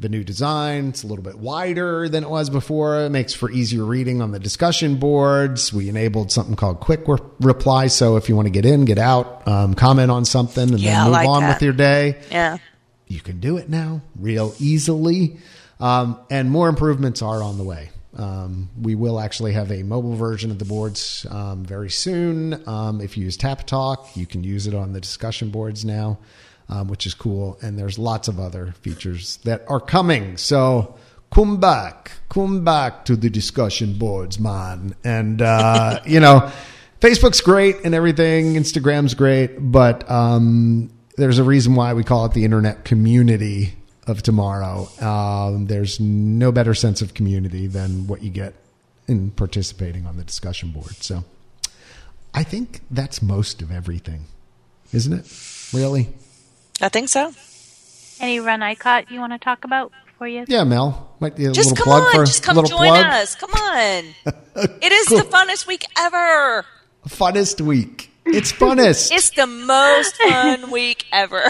the new design. It's a little bit wider than it was before. It makes for easier reading on the discussion boards. We enabled something called quick re- reply. So if you want to get in, get out, um, comment on something, and Yeah, then move like on that. with your day, yeah, you can do it now real easily. Um, and more improvements are on the way. Um, we will actually have a mobile version of the boards um, very soon. Um, if you use Tapatalk, you can use it on the discussion boards now, um, which is cool. And there's lots of other features that are coming. So come back, come back to the discussion boards, man. And, uh, [LAUGHS] you know, Facebook's great and everything, Instagram's great, but um, there's a reason why we call it the internet community of tomorrow. Um, there's no better sense of community than what you get in participating on the discussion board. So I think that's most of everything, isn't it? Really? I think so. Any run ICOT you want to talk about before you? Yeah, Mel. Might be a Just little come plug on, for just come join plug. us. Come on. [LAUGHS] It is the funnest week ever. Funnest week. It's funnest. [LAUGHS] It's the most fun week ever.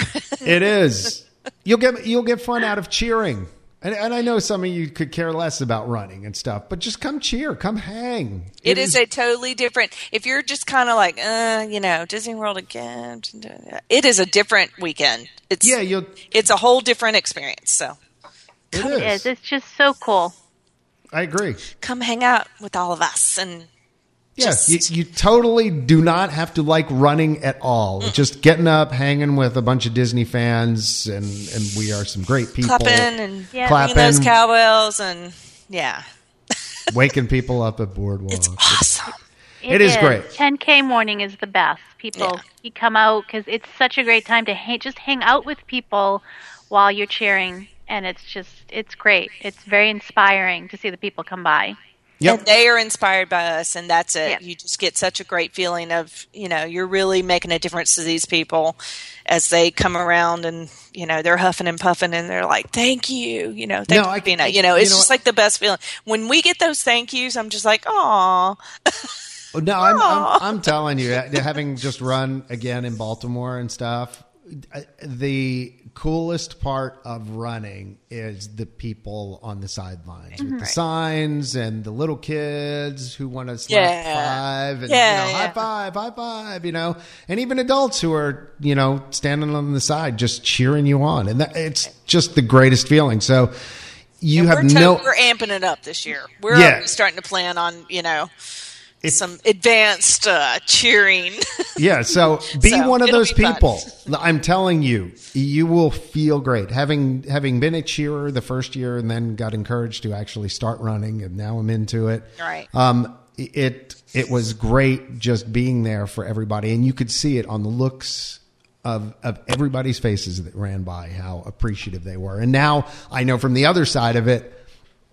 It is. [LAUGHS] You'll get you'll get fun out of cheering. And, and I know some of you could care less about running and stuff, but just come cheer, come hang. it is, a totally different. If you're just kind of like, uh, you know, Disney World again, it is a different weekend. It's yeah, you'll. it's a whole different experience. So It It is. is. It's just so cool. I agree. come hang out with all of us and Yes, Just- you, you totally do not have to like running at all. Mm. Just getting up, hanging with a bunch of Disney fans, and and we are some great people. clapping and Yeah. Clapping. ringing those cowbells and yeah, [LAUGHS] waking people up at boardwalk. it's awesome. It is great. 10K morning is the best. People, Yeah. you come out because it's such a great time to hang, just hang out with people while you're cheering. And it's just, it's great. It's very inspiring to see the people come by. Yep. And they are inspired by us, and that's it. Yeah. You just get such a great feeling of, you know, you're really making a difference to these people as they come around and, you know, they're huffing and puffing and they're like, thank you, you know, thank No, you, I- for. You know, you it's know just what? like the best feeling. When we get those thank yous, I'm just like, aw. Oh, no, I'm, I'm, [LAUGHS] I'm telling you, having just run again in Baltimore and stuff, the coolest part of running is the people on the sidelines with the mm-hmm. signs and the little kids who want to slap Yeah. five and Yeah, you know, high five, high five, you know, and even adults who are you know standing on the side just cheering you on, and that, it's just the greatest feeling. So you have we're, to- no. we're amping it up this year. We're Yeah. starting to plan on, you know, It's- some advanced uh, cheering. [LAUGHS] Yeah, so be So, one of those be fun. people. I'm telling you, you will feel great. Having having been a cheerer the first year and then got encouraged to actually start running and now I'm into it. Right. Um it it was great just being there for everybody and you could see it on the looks of of everybody's faces that ran by how appreciative they were. And now I know from the other side of it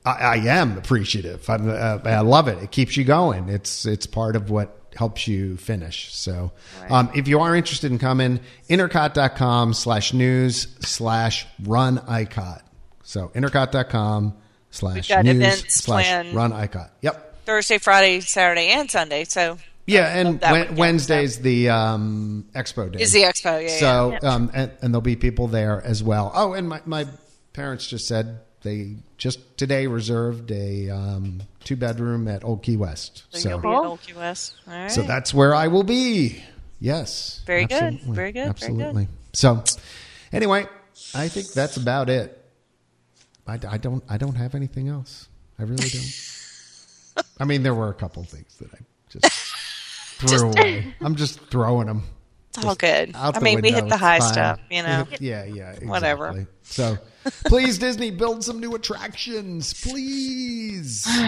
I, I am appreciative. I'm, uh, I love it. It keeps you going. It's it's part of what helps you finish. So, um, if you are interested in coming, intercot.com slash news slash run ICOT. So, intercot.com slash news slash run ICOT. Yep. Thursday, Friday, Saturday, and Sunday. So Yeah, and Wednesday's the um, expo day. is the expo. Yeah. So, yeah. um, and, and there'll be people there as well. Oh, and my, my parents just said they just today reserved a um, two bedroom at Old Key West. So So, you'll be at Old Key West. All right. so that's where I will be. Yes. Very good. Very good, very good. Absolutely. So, anyway, I think that's about it. I, I don't. I don't have anything else. I really don't. [LAUGHS] I mean, there were a couple things that I just [LAUGHS] threw away. I'm just throwing them. it's all good. I mean, we hit the high fine. stuff. You know. Yeah, yeah, exactly. Whatever. So, please, Disney, build some new attractions, please. [SIGHS] Or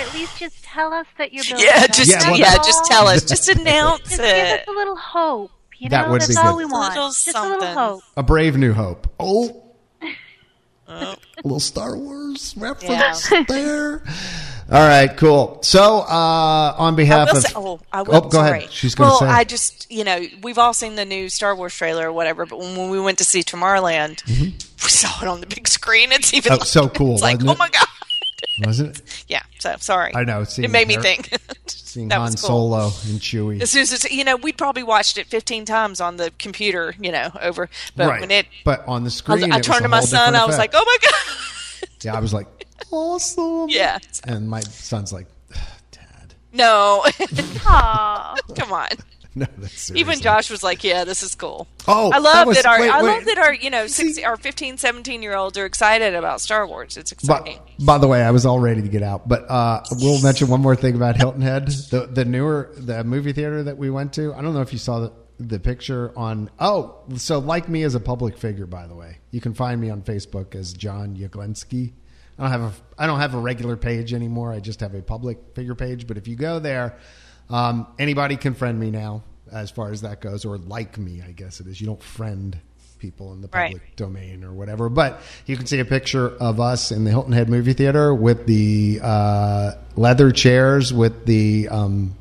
at least just tell us that you're building. Yeah, them. just Yeah, yeah, just tell us. Just [LAUGHS] announce Just give us a little hope. You That know, would that's be all good. we want. little Just a little hope. A brave new hope. Oh. oh. A little Star Wars reference there. [LAUGHS] All right, cool. So, uh, on I behalf of say, oh, I will, Oh, go sorry. ahead. She's going to well, say. I just, you know, we've all seen the new Star Wars trailer or whatever, but when we went to see Tomorrowland, we saw it on the big screen. It's even Mm-hmm. Oh, so cool, It's like, wasn't oh my god. wasn't it [LAUGHS] Yeah. So sorry. I know, It made me think. [LAUGHS] seeing Han cool. Solo and Chewie? As soon as it's, you know, we'd probably watched it 15 times on the computer, you know, over. But right, when it, but on the screen, I it was turned to my son, I was effect. like, oh my god. yeah, I was like, awesome. Yeah. and my son's like, [SIGHS] Dad, No. [LAUGHS] [LAUGHS] Aw. Come on. no, that's Even. Josh was like, "Yeah, this is cool." Oh, I that love was- that our wait, I wait. love that our you know See- six, our 15, 17 year olds are excited about Star Wars. It's exciting. by the way, I was all ready to get out, but uh, we'll mention one more thing about Hilton Head, the the newer the movie theater that we went to. I don't know if you saw the the picture on. Oh, so like me as a public figure, by the way, you can find me on Facebook as John Yaglenski. I don't have a I don't have a regular page anymore. I just have a public figure page. But if you go there, um, anybody can friend me now, as far as that goes, or like me. I guess it is. You don't friend people in the Right. public domain or whatever. But you can see a picture of us in the Hilton Head movie theater with the uh, leather chairs with the um,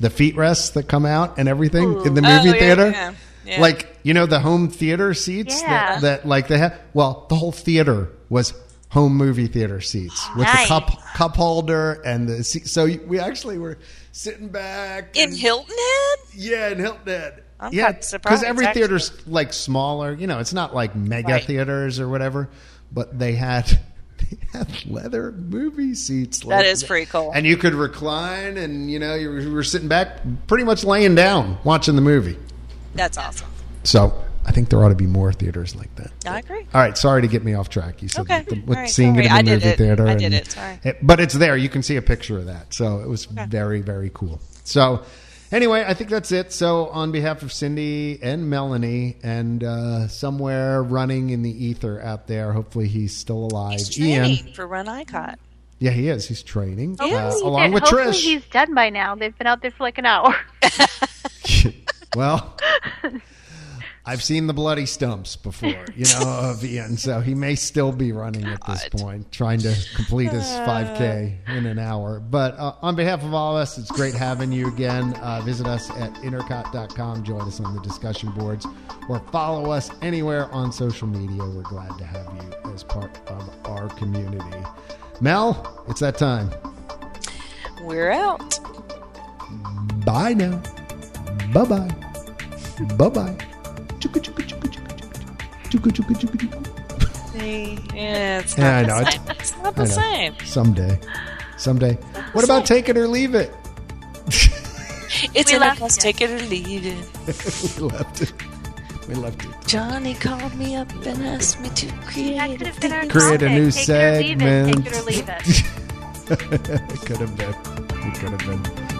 the feet rests that come out and everything in the Oh, movie yeah, theater. yeah, yeah. Like you know the home theater seats Yeah. that, that like they have. Well, the whole theater was home movie theater seats with Nice. the cup cup holder and the seat. So we actually were sitting back In and- Hilton Head, yeah, in Hilton Head. I'm yeah, kinda every actually. theater's like smaller. You know, it's not like mega Right. theaters or whatever. But they had [LAUGHS] they had leather movie seats. That like is pretty cool. And you could recline, and you know, you were sitting back, pretty much laying down, watching the movie. that's awesome. So I think there ought to be more theaters like that. I agree. All right, sorry to get me off track. You said Okay. the, All with right, seeing sorry. it in the I did movie it. theater. I and- did it, sorry. but it's there. You can see a picture of that. So it was very, very cool. So anyway, I think that's it. So on behalf of Cindy and Melanie, and uh, somewhere running in the ether out there, hopefully he's still alive. He's Ian. training for Run ICOT. Yeah, he is. He's training uh, Hopefully along dead. with Hopefully Trish. he's done by now. They've been out there for like an hour. [LAUGHS] well, [LAUGHS] I've seen the bloody stumps before, you know, [LAUGHS] of Ian, so he may still be running at this point, trying to complete his 5K in an hour. But uh, on behalf of all of us, it's great having you again. Uh, visit us at intercot.com, join us on the discussion boards, or follow us anywhere on social media. We're glad to have you as part of our community. Mel, it's that time. We're out. Bye now. Bye bye. Bye bye. Yeah, it's Yeah, I not know. the same. It's not the same. Someday. Someday. What about take it or leave it? [LAUGHS] It's We in left us. it. Take it or leave it. [LAUGHS] we left it. We left it. Johnny called me up and asked me to create a have been thing. Create a new Take it or leave it. segment. Take it or leave it. [LAUGHS] it could have been. It could have been.